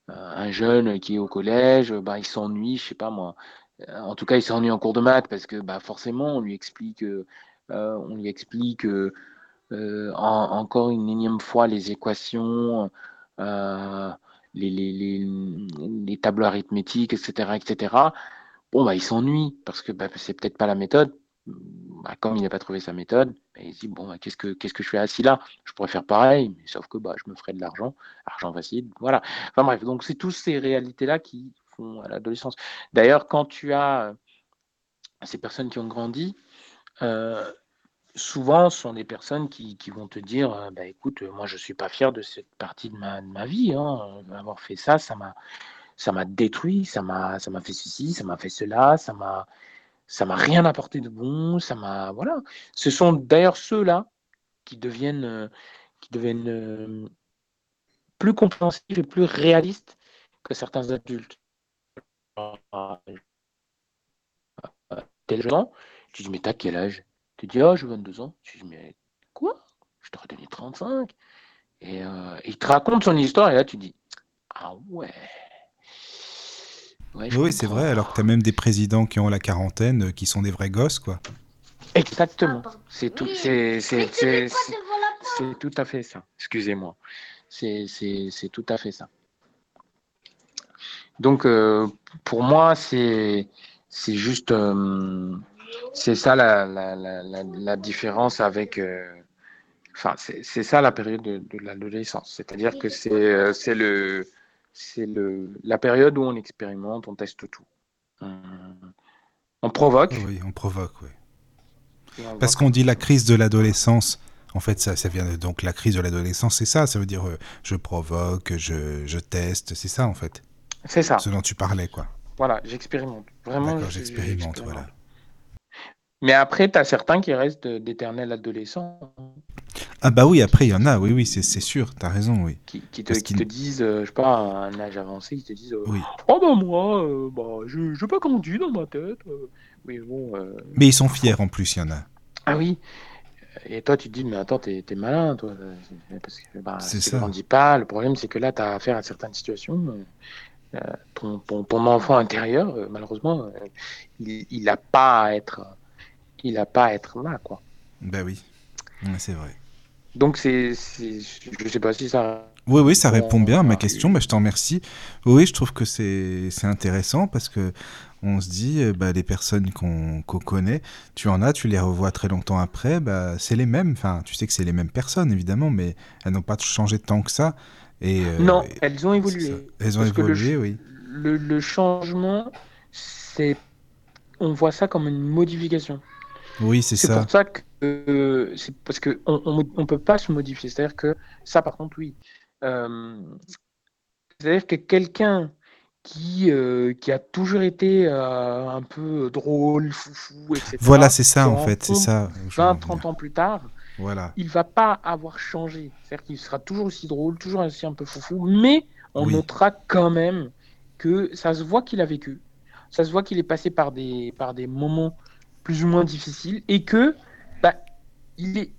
un jeune qui est au collège, bah, il s'ennuie, je sais pas moi. Euh, en tout cas, il s'ennuie en cours de maths parce que bah, forcément, on lui explique, on lui explique encore une énième fois les équations. Les, les, tableaux arithmétiques, etc., etc bon, bah, il s'ennuie parce que bah, c'est peut-être pas la méthode. Bah, comme il n'a pas trouvé sa méthode, bah, il se dit bon, bah, qu'est-ce que qu'est-ce que je fais assis là? Je pourrais faire pareil, sauf que bah, je me ferais de l'argent, argent facile, voilà. Enfin bref, donc c'est toutes ces réalités là qui font à l'adolescence. D'ailleurs, quand tu as euh, ces personnes qui ont grandi, euh, souvent, ce sont des personnes qui, vont te dire euh, bah, écoute, moi, je ne suis pas fier de cette partie de ma, de ma vie. Hein. Avoir fait ça, ça m'a, ça m'a détruit, ça m'a, ça m'a fait ceci, ça m'a fait cela, ça m'a, ça m'a rien apporté de bon, ça m'a. Voilà. Ce sont d'ailleurs ceux-là qui deviennent, euh, qui deviennent plus compréhensifs et plus réalistes que certains adultes. Tel jeune, tu dis, mais t'as quel âge? Tu dis, oh, j'ai 22 ans. Tu dis, mais quoi? Je t'aurais donné 35. Et euh, il te raconte son histoire, et là, tu dis, ah ouais. Oui, c'est vrai, alors que tu as même des présidents qui ont la quarantaine, euh, qui sont des vrais gosses, quoi. Exactement. C'est tout, c'est, c'est, c'est, c'est tout à fait ça. Excusez-moi. C'est, c'est, c'est tout à fait ça. Donc, euh, pour moi, c'est, c'est juste, euh, c'est ça la, la, la, la, différence avec, euh, enfin, c'est ça la période de, de l'adolescence. C'est-à-dire que c'est euh, c'est le, c'est le, la période où on expérimente, on teste tout. On, on provoque. Oui, on provoque, oui. Parce qu'on dit la crise de l'adolescence. En fait, ça, ça vient de, donc la crise de l'adolescence, c'est ça. Ça veut dire je provoque, je, je teste, c'est ça en fait. C'est ça. Ce dont tu parlais, quoi. Voilà, j'expérimente. Vraiment. j'expérimente, voilà. Mais après, tu as certains qui restent d'éternels adolescents. Ah bah oui, après, il y en a, oui, oui, c'est sûr, tu as raison, oui. Qui, te, qui te, disent, euh, je sais pas, à un âge avancé, ils te disent, euh, oui. oh bah moi, euh, bah, je n'ai pas conduit dans ma tête. Oui, bon, mais ils sont fiers en plus, il y en a. Ah oui. Et toi, tu te dis, mais attends, t'es es malin, toi. Parce que bah, c'est ça. grandis pas. Le problème, c'est que là, tu as affaire à certaines situations. Euh, ton, ton, enfant intérieur, euh, malheureusement, euh, il n'a pas à être, il a pas à être là, quoi. Ben oui, c'est vrai. Donc c'est, je sais pas si ça. Oui, oui, ça répond bien à ma question. bah, je t'en remercie. Oui, je trouve que c'est intéressant parce que on se dit, bah, les personnes qu'on connaît, tu en as, tu les revois très longtemps après, bah, c'est les mêmes. Enfin, tu sais que c'est les mêmes personnes, évidemment, mais elles n'ont pas changé tant que ça. Euh, non, elles ont évolué. Elles ont évolué, le, oui. Le, changement, c'est, on voit ça comme une modification. Oui, c'est ça. C'est pour ça que euh, c'est parce que on, on, peut pas se modifier. C'est-à-dire que ça, par contre, oui. Euh, c'est-à-dire que quelqu'un qui, qui a toujours été un peu drôle, foufou, etc. Voilà, c'est ça en fait, c'est ça. 20, 30 ans plus tard, voilà. Il va pas avoir changé. C'est-à-dire qu'il sera toujours aussi drôle, toujours aussi un peu foufou, mais on notera quand même que ça se voit qu'il a vécu. Ça se voit qu'il est passé par des, par des moments plus ou moins difficiles et que bah, il, est,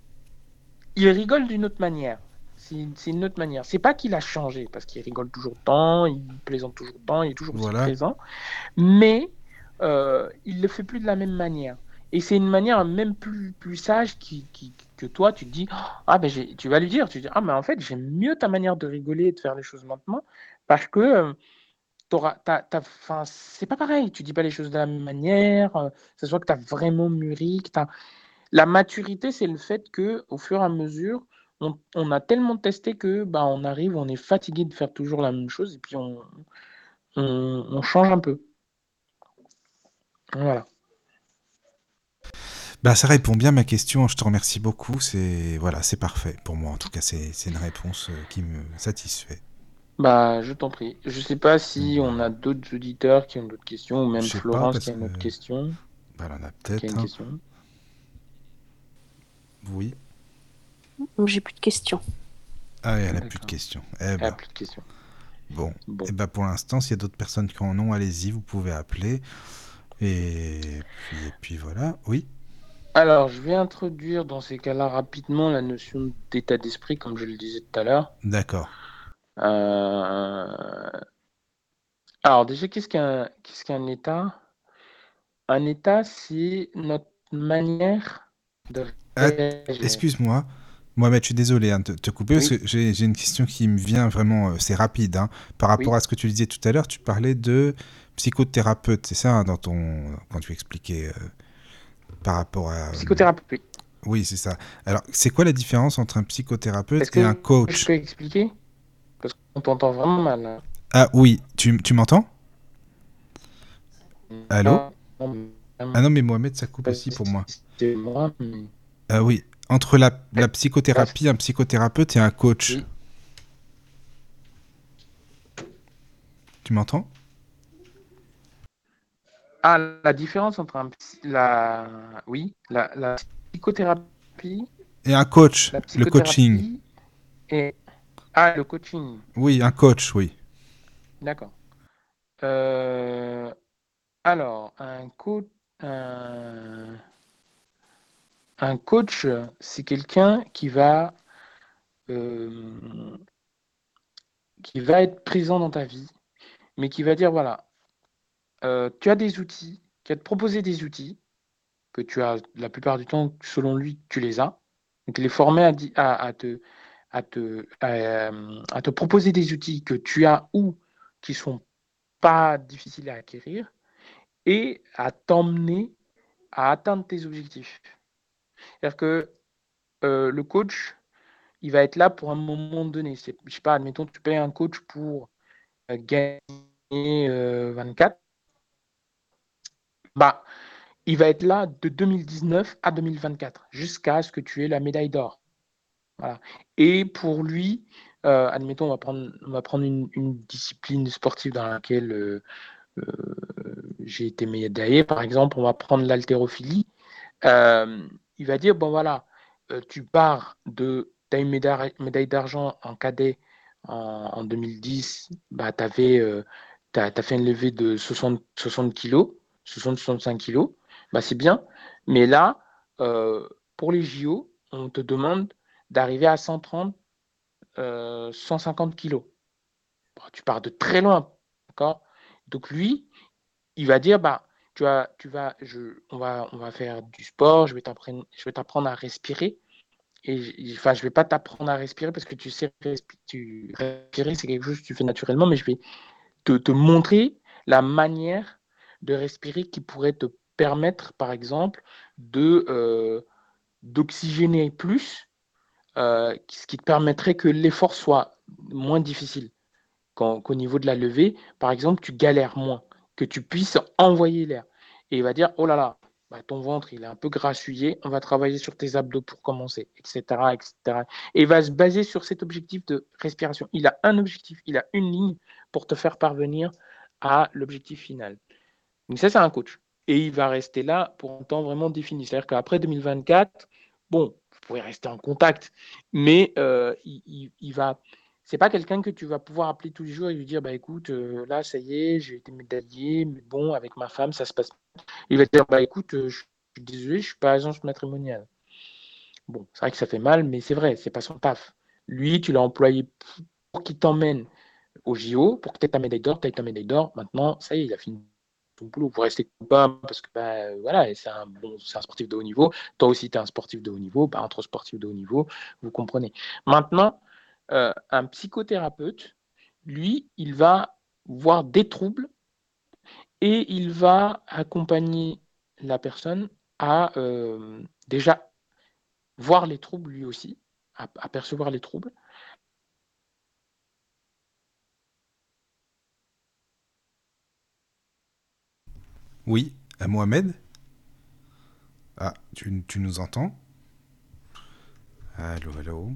il rigole d'une autre manière. C'est une autre manière. C'est pas qu'il a changé, parce qu'il rigole toujours tant, il plaisante toujours tant, il est toujours aussi présent, mais euh, il le fait plus de la même manière. Et c'est une manière même plus, plus sage qui, qui, que toi, tu te dis, ah ben tu vas lui dire, tu dis, ah mais en fait, j'aime mieux ta manière de rigoler et de faire les choses maintenant, parce que euh, c'est pas pareil, tu dis pas les choses de la même manière, ça soit que tu as vraiment mûri, que. La maturité, c'est le fait que au fur et à mesure, on, on, a tellement testé que bah, on arrive, on est fatigué de faire toujours la même chose, et puis on, on, on change un peu. Voilà. Bah, ça répond bien à ma question. Je te remercie beaucoup. C'est voilà, c'est parfait pour moi. En tout cas, c'est une réponse euh, qui me satisfait. Bah, je t'en prie. Je sais pas si on a d'autres auditeurs qui ont d'autres questions, ou même Florence qui a une autre question. Bah, elle en a peut-être. une question. Oui. J'ai plus de questions. Ah, elle a plus de questions. Eh elle a plus de questions. Bon. Et eh bah, pour l'instant, s'il y a d'autres personnes qui en ont, allez-y, vous pouvez appeler. Et puis, et puis voilà. Oui. Alors, je vais introduire dans ces cas-là rapidement la notion d'état d'esprit, comme je le disais tout à l'heure. D'accord. Euh, alors, déjà, qu'est-ce qu'un qu'est-ce qu'un état? Un état, c'est notre manière de. Ah, excuse-moi. Mohamed, je suis désolé hein, de te, couper parce que j'ai une question qui me vient vraiment, euh, c'est rapide. Hein. par rapport à ce que tu disais tout à l'heure, tu parlais de psychothérapeute, c'est ça, hein, dans ton, quand tu expliquais. Euh, par rapport à... Psychothérapeute. Oui, c'est ça. Alors, c'est quoi la différence entre un psychothérapeute et un coach? Je peux expliquer? Qu'on t'entend vraiment mal. Ah oui, tu, tu m'entends? Allô? Ah non, mais Mohamed, ça coupe aussi pour moi. Euh, oui, entre la, la psychothérapie, un psychothérapeute et un coach. Tu m'entends? Ah, la différence entre un la oui, la, la psychothérapie, Et un coach, le coaching. et ah le coaching. Oui, un coach, oui. D'accord. Euh, alors, un coach, un, un coach, c'est quelqu'un qui va, euh, qui va être présent dans ta vie, mais qui va dire, voilà, euh, tu as des outils, qui va te proposer des outils que tu as la plupart du temps, selon lui, tu les as. Donc, à, di- à, à te, à, te, euh, proposer des outils que tu as ou qui sont pas difficiles à acquérir et à t'emmener à atteindre tes objectifs. C'est-à-dire que euh, le coach, il va être là pour un moment donné. Je sais pas, admettons, tu payes un coach pour euh, gagner euh, 24. Bah, il va être là de 2019 à 2024 jusqu'à ce que tu aies la médaille d'or. Et pour lui, euh, admettons, on va prendre, on va prendre une, discipline sportive dans laquelle euh, euh, j'ai été médaillé, par exemple, on va prendre l'haltérophilie. Il va dire, bon voilà, tu pars de, tu as une médaille, d'argent en cadet en, en 2010, bah, tu as, fait une levée de 60, 60 kilos, 60-65 kilos, bah, c'est bien. Mais là, pour les JO, on te demande d'arriver à 130, euh, 150 kilos. Bon, tu pars de très loin, d'accord? Donc lui, il va dire, bah, tu vas, tu vas, je, on va, on va faire du sport, je vais t'apprendre, je vais t'apprendre à respirer. Et enfin, je vais pas t'apprendre à respirer parce que tu sais tu, respirer, c'est quelque chose que tu fais naturellement, mais je vais te, te montrer la manière de respirer qui pourrait te permettre, par exemple, de euh, d'oxygéner plus, euh, ce qui te permettrait que l'effort soit moins difficile qu'au niveau de la levée, par exemple, tu galères moins, que tu puisses envoyer l'air. Et il va dire, oh là là, bah, ton ventre, il est un peu grassouillé, on va travailler sur tes abdos pour commencer, etc., etc. Et il va se baser sur cet objectif de respiration. Il a un objectif, il a une ligne pour te faire parvenir à l'objectif final. Donc ça, c'est un coach. Et il va rester là pour un temps vraiment défini. C'est-à-dire qu'après 2024, bon, pouvez rester en contact, mais euh, il, il- il va c'est pas quelqu'un que tu vas pouvoir appeler tous les jours et lui dire bah écoute euh, là ça y est j'ai été médaillé mais bon avec ma femme ça se passe il va te dire bah écoute euh, je suis désolé je suis pas agence matrimoniale. Bon c'est vrai que ça fait mal mais c'est vrai c'est pas son taf. Lui tu l'as employé pour qu'il t'emmène au JO pour que tu aies ta médaille d'or tu aies ta médaille d'or. Maintenant ça y est il a fini son boulot vous restez pas parce que bah, voilà c'est un un sportif de haut niveau toi aussi tu es un sportif de haut niveau bah, entre sportifs de haut niveau vous comprenez maintenant euh, un psychothérapeute, lui, il va voir des troubles et il va accompagner la personne à euh, déjà voir les troubles lui aussi, à percevoir les troubles. Oui, à Mohamed Ah, tu, tu nous entends? Allô, allô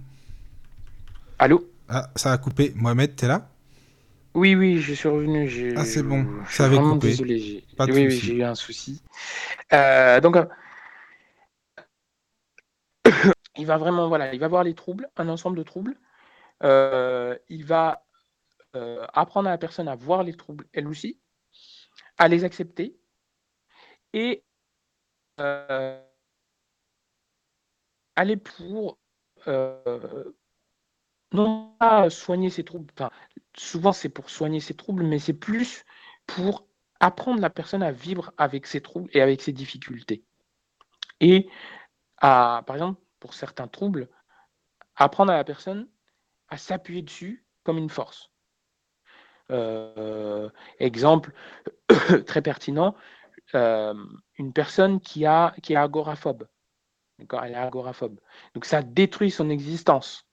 Allô? Ah, ça a coupé. Mohamed, t'es là? Oui, oui, je suis revenu. j'ai- Ah, c'est bon, je ça avait vraiment coupé. Désolé, Pas de oui, oui, j'ai eu un souci. Euh, donc, euh, il va vraiment, voilà, il va voir les troubles, un ensemble de troubles. Euh, il va euh, apprendre à la personne à voir les troubles elle aussi, à les accepter et euh, aller pour euh, non pas soigner ses troubles, enfin, souvent c'est pour soigner ses troubles, mais c'est plus pour apprendre la personne à vivre avec ses troubles et avec ses difficultés. Et à, par exemple, pour certains troubles, apprendre à la personne à s'appuyer dessus comme une force. Euh, exemple très pertinent, euh, une personne qui, a, qui est agoraphobe. D'accord? Elle est agoraphobe. Donc ça détruit son existence.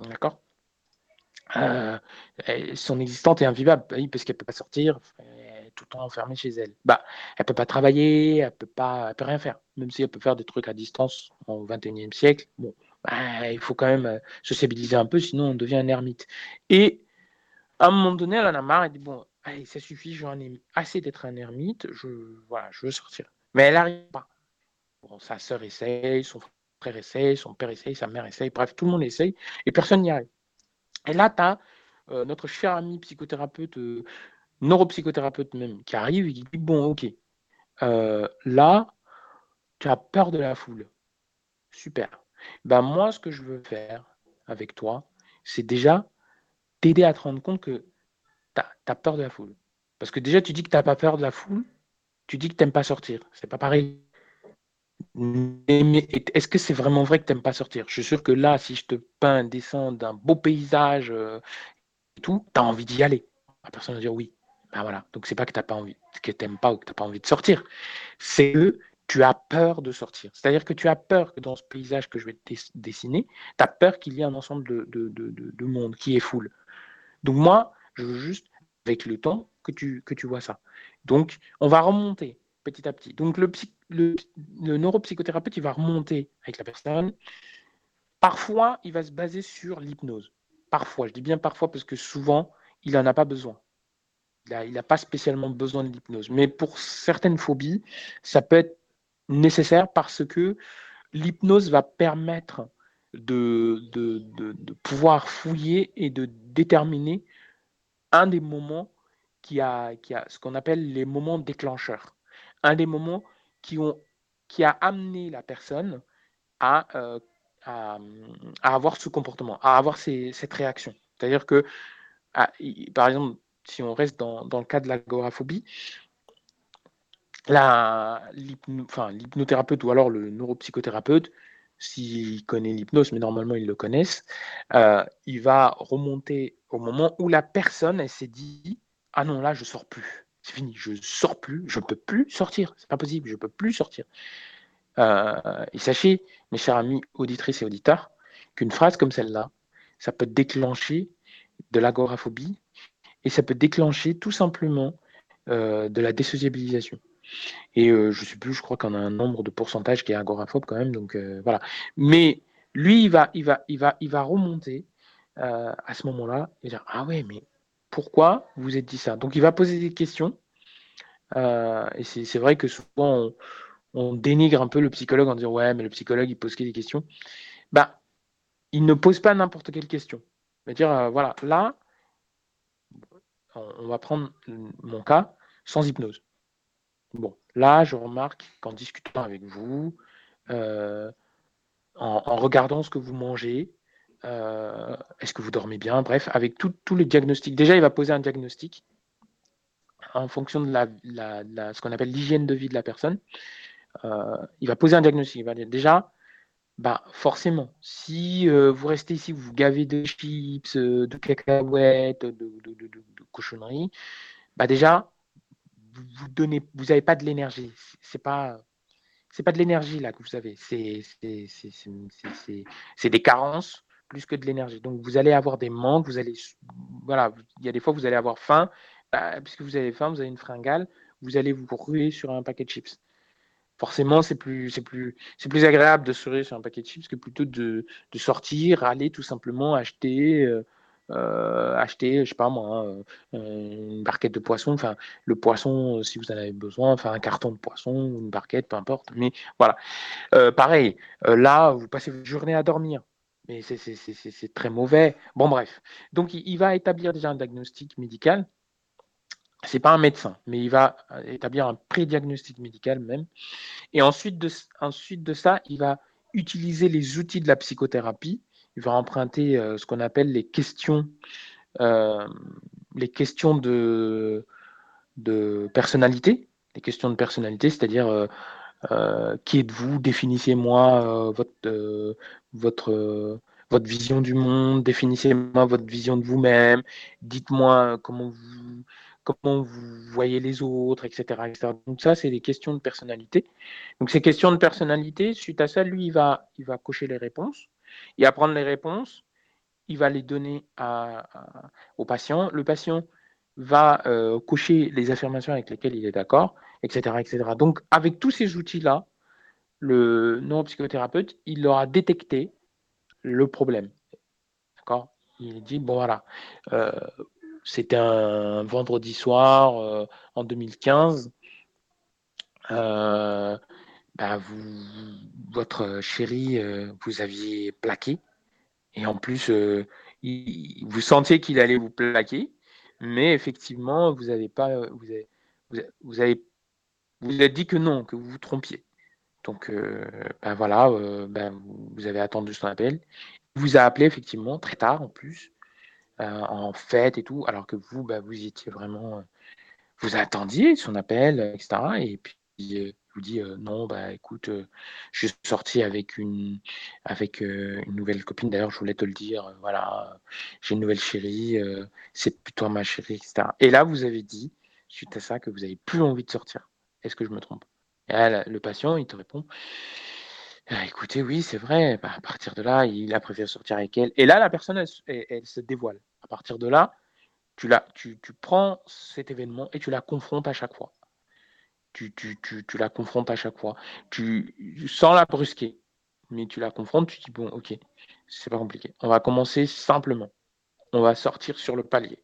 D'accord? Euh, Son existence est invivable parce qu'elle ne peut pas sortir, elle tout le temps enfermée chez elle. Bah, elle peut pas travailler, elle peut pas, elle peut rien faire. Même si elle peut faire des trucs à distance au 21e siècle, bon, bah, il faut quand même euh, sociabiliser un peu, sinon on devient un ermite. Et à un moment donné, elle en a marre, elle dit bon, allez, ça suffit, j'en ai assez d'être un ermite, je, voilà, je veux sortir. Mais elle n'arrive pas. Bon, sa sœur essaye, son frère essaye, son père essaye, sa mère essaye, bref, tout le monde essaye, et personne n'y arrive. Et là, tu as euh, notre cher ami psychothérapeute, euh, neuropsychothérapeute même, qui arrive et qui dit Bon, ok, euh, là, tu as peur de la foule. Super. Ben, moi, ce que je veux faire avec toi, c'est déjà t'aider à te rendre compte que tu as, peur de la foule. Parce que déjà, tu dis que tu n'as pas peur de la foule, tu dis que tu n'aimes pas sortir. C'est pas pareil. Est-ce que c'est vraiment vrai que tu n'aimes pas sortir? Je suis sûr que là, si je te peins un dessin d'un beau paysage tout, tu as envie d'y aller. La personne va dire oui. Ben voilà. Donc c'est pas que tu pas envie, que t'aimes pas ou que tu n'as pas envie de sortir. C'est que tu as peur de sortir. C'est-à-dire que tu as peur que dans ce paysage que je vais te dessiner, tu as peur qu'il y ait un ensemble de, de, de, monde qui est foule. Donc moi, je veux juste, avec le temps, que tu, que tu vois ça. Donc, on va remonter petit à petit. Donc, le, le, le neuropsychothérapeute, il va remonter avec la personne. Parfois, il va se baser sur l'hypnose. Parfois, je dis bien parfois parce que souvent, il n'en a pas besoin. Il n'a pas spécialement besoin de l'hypnose. Mais pour certaines phobies, ça peut être nécessaire parce que l'hypnose va permettre de, de, pouvoir fouiller et de déterminer un des moments qui a, qui a ce qu'on appelle les moments déclencheurs. Un des moments qui, ont, qui a amené la personne à euh, à, avoir ce comportement, à avoir cette réaction. C'est-à-dire que, par exemple, si on reste dans, le cas de l'agoraphobie, l'hypnothérapeute ou alors le neuropsychothérapeute, s'il connaît l'hypnose, mais normalement ils le connaissent, euh, il va remonter au moment où la personne, s'est dit, ah non, là, je sors plus. C'est fini, je sors plus, je peux plus sortir. C'est pas possible, je peux plus sortir. Euh, et sachez, mes chers amis auditrices et auditeurs, qu'une phrase comme celle-là, ça peut déclencher de l'agoraphobie et ça peut déclencher tout simplement euh, de la désociabilisation. Et euh, je ne sais plus, je crois qu'on a un nombre de pourcentage qui est agoraphobe quand même, donc voilà. Mais lui, il va, il va, il va, il va remonter à ce moment-là et dire ah ouais, mais pourquoi vous êtes dit ça? Donc il va poser des questions. et c'est vrai que souvent on dénigre un peu le psychologue en disant ouais, mais le psychologue il pose que des questions. Bah, il ne pose pas n'importe quelle question. Il va dire euh, voilà, là, on va prendre mon cas sans hypnose. Bon, là, je remarque qu'en discutant avec vous, euh, en, regardant ce que vous mangez, euh, est-ce que vous dormez bien, bref, avec tous les diagnostics. Déjà, il va poser un diagnostic en fonction de ce qu'on appelle l'hygiène de vie de la personne. Euh, il va poser un diagnostic. Il va dire déjà, bah forcément, si vous restez ici, vous gavez de chips, de cacahuètes, de, cochonneries, bah déjà, vous donnez, vous n'avez pas de l'énergie. C'est pas, c'est pas de l'énergie là que vous avez. C'est, des carences plus que de l'énergie. Donc vous allez avoir des manques. Vous allez, voilà, il y a des fois vous allez avoir faim. Bah, puisque vous avez faim, vous avez une fringale, vous allez vous ruer sur un paquet de chips forcément, c'est plus, plus, plus agréable de se sur un paquet de chips que plutôt de, de sortir, aller tout simplement acheter, euh, euh acheter, je sais pas moi, hein, euh, une barquette de poisson. Enfin, le poisson, si vous en avez besoin, enfin un carton de poisson, une barquette, peu importe. Mais voilà. Euh, pareil, là, vous passez votre journée à dormir. Mais c'est très mauvais. Bon, bref. Donc, il va établir déjà un diagnostic médical c'est pas un médecin, mais il va euh, établir un pré-diagnostic médical même. Et ensuite de, ensuite de ça, il va utiliser les outils de la psychothérapie. Il va emprunter euh, ce qu'on appelle les questions, euh, les questions de, de personnalité, les questions de personnalité, c'est-à-dire qui êtes-vous, définissez-moi votre, votre, votre vision du monde, définissez-moi votre vision de vous-même, dites-moi comment vous comment vous voyez les autres, etc. Donc ça, c'est des questions de personnalité. Donc ces questions de personnalité, suite à ça, lui, il va, il va cocher les réponses. Il va prendre les réponses, il va les donner au patient. Le patient, va euh, cocher les affirmations avec lesquelles il est d'accord, etc., etc. Donc, avec tous ces outils-là, le neuropsychothérapeute, il aura détecté le problème. D'accord? Il dit, bon voilà, euh, c'était un vendredi soir euh, en 2015. Bah, vous, votre chéri, vous aviez plaqué. Et en plus, vous sentiez qu'il allait vous plaquer. Mais effectivement, vous avez pas, vous avez, vous avez, vous avez dit que non, que vous vous trompiez. Donc, euh, ben voilà, euh, ben vous avez attendu son appel. Il vous a appelé effectivement très tard en plus, euh, en fête et tout, alors que vous, ben, vous étiez vraiment, vous attendiez son appel, etc. Et puis vous dit non, bah écoute, je suis sorti avec une avec une nouvelle copine. D'ailleurs, je voulais te le dire. voilà, j'ai une nouvelle chérie. c'est plutôt ma chérie, etc. Et là, vous avez dit suite à ça que vous n'avez plus envie de sortir. Est-ce que je me trompe? Le patient, il te répond «Ah, écoutez, oui, c'est vrai. Bah, à partir de là, il a préféré sortir avec elle. Et là, la personne, elle, se dévoile. À partir de là, tu, la, tu, tu, prends cet événement et tu la confrontes à chaque fois. Tu, la confrontes à chaque fois. Sans la brusquer, mais tu la confrontes, tu dis bon, ok, c'est pas compliqué. On va commencer simplement. On va sortir sur le palier.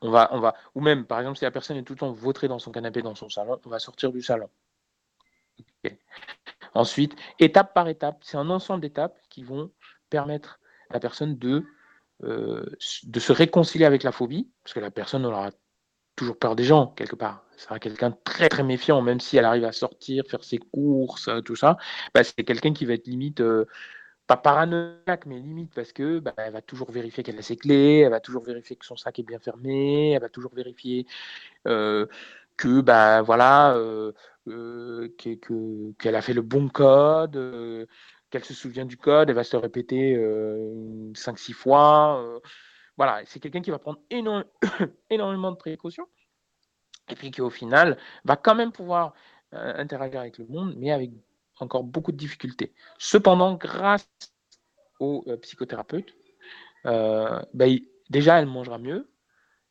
On va, on va, ou même, par exemple, si la personne est tout le temps vautrée dans son canapé, dans son salon, on va sortir du salon. Ensuite, étape par étape, c'est un ensemble d'étapes qui vont permettre à la personne de, euh, de se réconcilier avec la phobie, parce que la personne aura toujours peur des gens, quelque part. C'est quelqu'un très très méfiant, même si elle arrive à sortir, faire ses courses, tout ça. Bah, c'est quelqu'un qui va être limite euh, pas paranoïaque, mais limite, parce que bah, elle va toujours vérifier qu'elle a ses clés, elle va toujours vérifier que son sac est bien fermé, elle va toujours vérifier euh, que bah voilà euh, euh, qu'elle a fait le bon code, qu'elle se souvient du code, elle va se répéter 5-6 fois. Voilà, c'est quelqu'un qui va prendre énormément de précautions et puis qui au final va quand même pouvoir interagir avec le monde, mais avec encore beaucoup de difficultés. Cependant, grâce au euh, psychothérapeute, euh, ben, déjà, elle mangera mieux,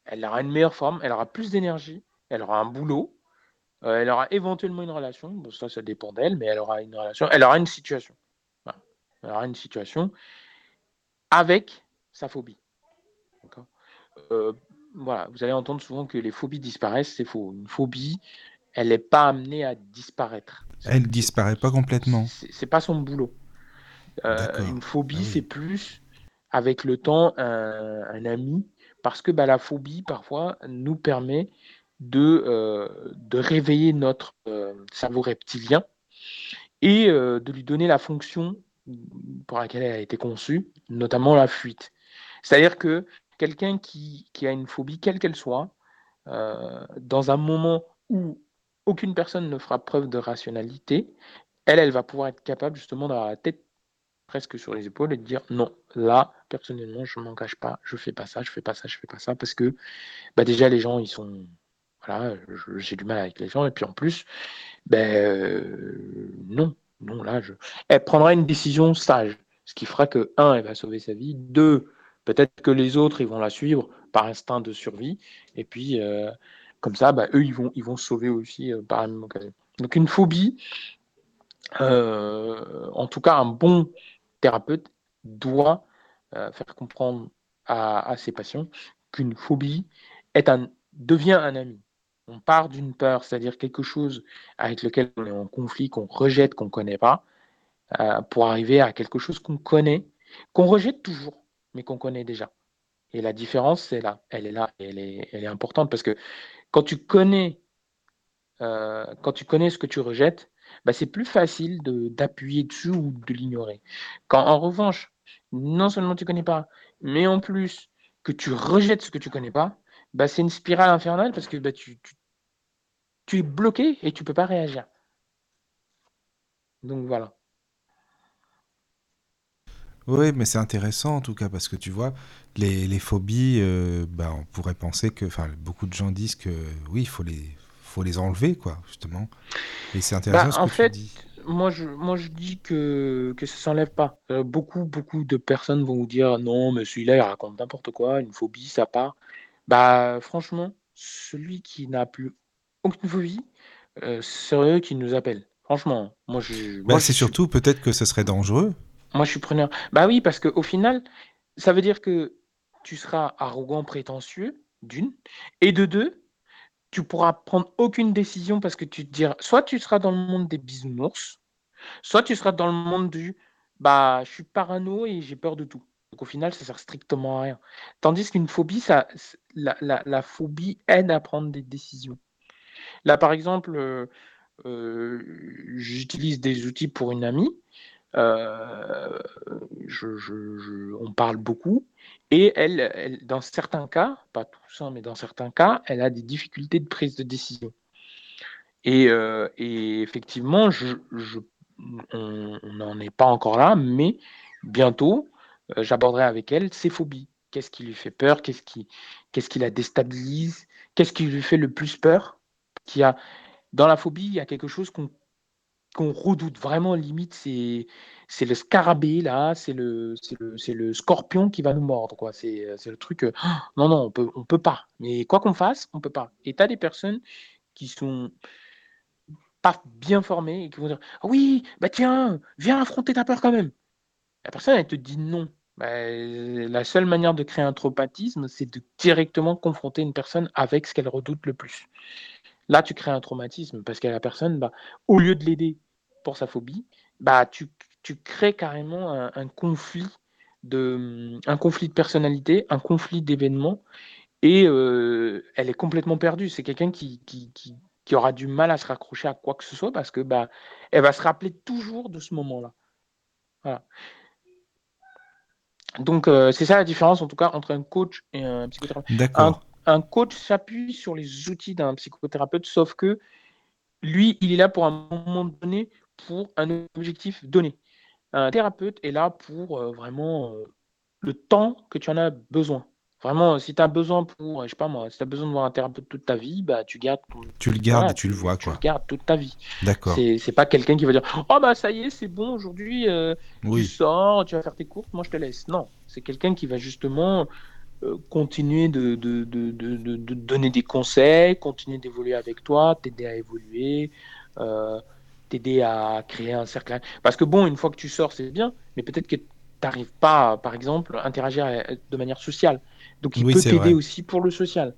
elle aura une meilleure forme, elle aura plus d'énergie, elle aura un boulot, euh, elle aura éventuellement une relation. Bon, ça, ça dépend d'elle, mais elle aura une relation, elle aura une situation. Elle aura une situation avec sa phobie. Voilà, vous allez entendre souvent que les phobies disparaissent, c'est faux. Une phobie, elle n'est pas amenée à disparaître. Elle disparaît pas complètement. C'est pas son boulot. Euh, une phobie, ah c'est plus avec le temps un, ami, parce que bah, la phobie parfois nous permet de, euh, de réveiller notre euh, cerveau reptilien et de lui donner la fonction pour laquelle elle a été conçue, notamment la fuite. C'est-à-dire que quelqu'un qui, a une phobie, quelle qu'elle soit, dans un moment où aucune personne ne fera preuve de rationalité, elle, elle va pouvoir être capable justement d'avoir la tête presque sur les épaules et de dire non, là, personnellement, je ne m'engage pas, je fais pas ça, je fais pas ça, je fais pas ça, parce que bah déjà les gens, ils sont, voilà, j'ai du mal avec les gens, et puis en plus, ben euh, non, non, là, elle prendra une décision sage, ce qui fera que, un, elle va sauver sa vie, deux, peut-être que les autres, ils vont la suivre par instinct de survie, et puis, euh, comme ça, bah, eux, ils vont, sauver aussi euh, par la même occasion. Donc une phobie, euh, en tout cas un bon thérapeute doit faire comprendre à, ses patients qu'une phobie devient un ami. On part d'une peur, c'est-à-dire quelque chose avec lequel on est en conflit, qu'on rejette, qu'on ne connaît pas, pour arriver à quelque chose qu'on connaît, qu'on rejette toujours, mais qu'on connaît déjà. Et la différence, c'est là, elle est là, elle est, elle est importante parce que quand tu connais, euh, quand tu connais ce que tu rejettes, bah, c'est plus facile d'appuyer dessus ou de l'ignorer. Quand en revanche, non seulement tu ne connais pas, mais en plus que tu rejettes ce que tu ne connais pas, bah, c'est une spirale infernale parce que bah, tu, tu, es bloqué et tu ne peux pas réagir. Donc voilà. Oui, mais c'est intéressant en tout cas parce que tu vois, les, les phobies, euh, bah, on pourrait penser que, enfin, beaucoup de gens disent que oui, il faut les, faut les enlever, quoi, justement. Et c'est intéressant bah, ce en que fait, tu dis. Moi, je, moi, je dis que, que ça s'enlève pas. Euh, beaucoup, beaucoup de personnes vont vous dire non, mais celui-là, il raconte n'importe quoi, une phobie, ça part. Bah, franchement, celui qui n'a plus aucune phobie, euh, c'est eux qui nous appellent. Franchement, moi je. Bah, c'est surtout peut-être que ce serait dangereux. Moi je suis preneur. Bah oui, parce qu'au final, ça veut dire que tu seras arrogant, prétentieux, d'une, et de deux, tu pourras prendre aucune décision parce que tu te diras, soit tu seras dans le monde des bisounours, soit tu seras dans le monde du bah je suis parano et j'ai peur de tout. Donc au final, ça sert strictement à rien. Tandis qu'une phobie, ça, la, phobie aide à prendre des décisions. Là, par exemple, euh, euh, j'utilise des outils pour une amie. Euh, on parle beaucoup et elle, dans certains cas, pas tous, hein, mais dans certains cas, elle a des difficultés de prise de décision. Et, et effectivement, on n'en est pas encore là, mais bientôt, euh, j'aborderai avec elle ses phobies. Qu'est-ce qui lui fait peur? Qu'est-ce qui, qu'est-ce qui la déstabilise? Qu'est-ce qui lui fait le plus peur? Qui a, Dans la phobie, il y a quelque chose qu'on qu'on redoute vraiment, limite, c'est, c'est le scarabée, là, c'est le, le, le scorpion qui va nous mordre, quoi. C'est, c'est le truc, euh, non, non, on peut, on peut pas. Mais quoi qu'on fasse, on peut pas. Et tu as des personnes qui sont pas bien formées et qui vont dire, ah oui, bah tiens, viens affronter ta peur quand même. La personne, elle te dit non. Bah, la seule manière de créer un traumatisme, c'est de directement confronter une personne avec ce qu'elle redoute le plus. Là, tu crées un traumatisme parce que la personne, bah, au lieu de l'aider pour sa phobie, bah, tu, crées carrément un, conflit de, un personnalité, un conflit d'événements, et euh, elle est complètement perdue. C'est quelqu'un qui, aura du mal à se raccrocher à quoi que ce soit parce que bah, elle va se rappeler toujours de ce moment-là. Voilà. Donc, euh, c'est ça la différence, en tout cas, entre un coach et un psychothérapeute. D'accord. Un, coach s'appuie sur les outils d'un psychothérapeute, sauf que lui, il est là pour un moment donné, pour un objectif donné. Un thérapeute est là pour euh, vraiment euh, le temps que tu en as besoin. Vraiment, si tu as besoin pour, je sais pas moi, si tu as besoin de voir un thérapeute toute ta vie, bah tu gardes Tu le gardes et tu, le vois, quoi. Tu le gardes toute ta vie. D'accord. C'est pas quelqu'un qui va dire Oh bah ça y est, c'est bon, aujourd'hui, euh, tu sors, tu vas faire tes courses, moi je te laisse. Non, c'est quelqu'un qui va justement euh, continuer de, de, de, de, donner des conseils, continuer d'évoluer avec toi, t'aider à évoluer, euh, t'aider à créer un cercle. Parce que bon, une fois que tu sors, c'est bien, mais peut-être que tu n'arrives pas, par exemple, à interagir de manière sociale. Donc il peut t'aider aussi pour le social.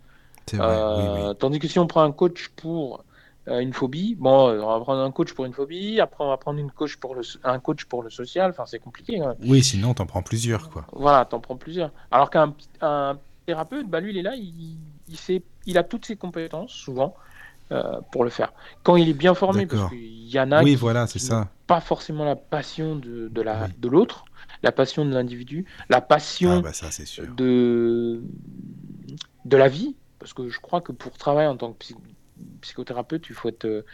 Euh, tandis que si on prend un coach pour euh, une phobie, bon, euh, on va prendre un coach pour une phobie, après on va prendre une coach pour le, un coach pour le social, enfin c'est compliqué. Oui, sinon t'en prends plusieurs, quoi. Voilà, t'en prends plusieurs. Alors qu'un un thérapeute, bah, lui il est là, il, il, il a toutes ses compétences, souvent, pour le faire. Quand il est bien formé, parce qu'il y en a oui, voilà, c'est ça. pas forcément la passion de, de la, de l'autre, la passion de l'individu, la passion ah, bah de de la vie, parce que je crois que pour travailler en tant que psychothérapeute, il faut être euh,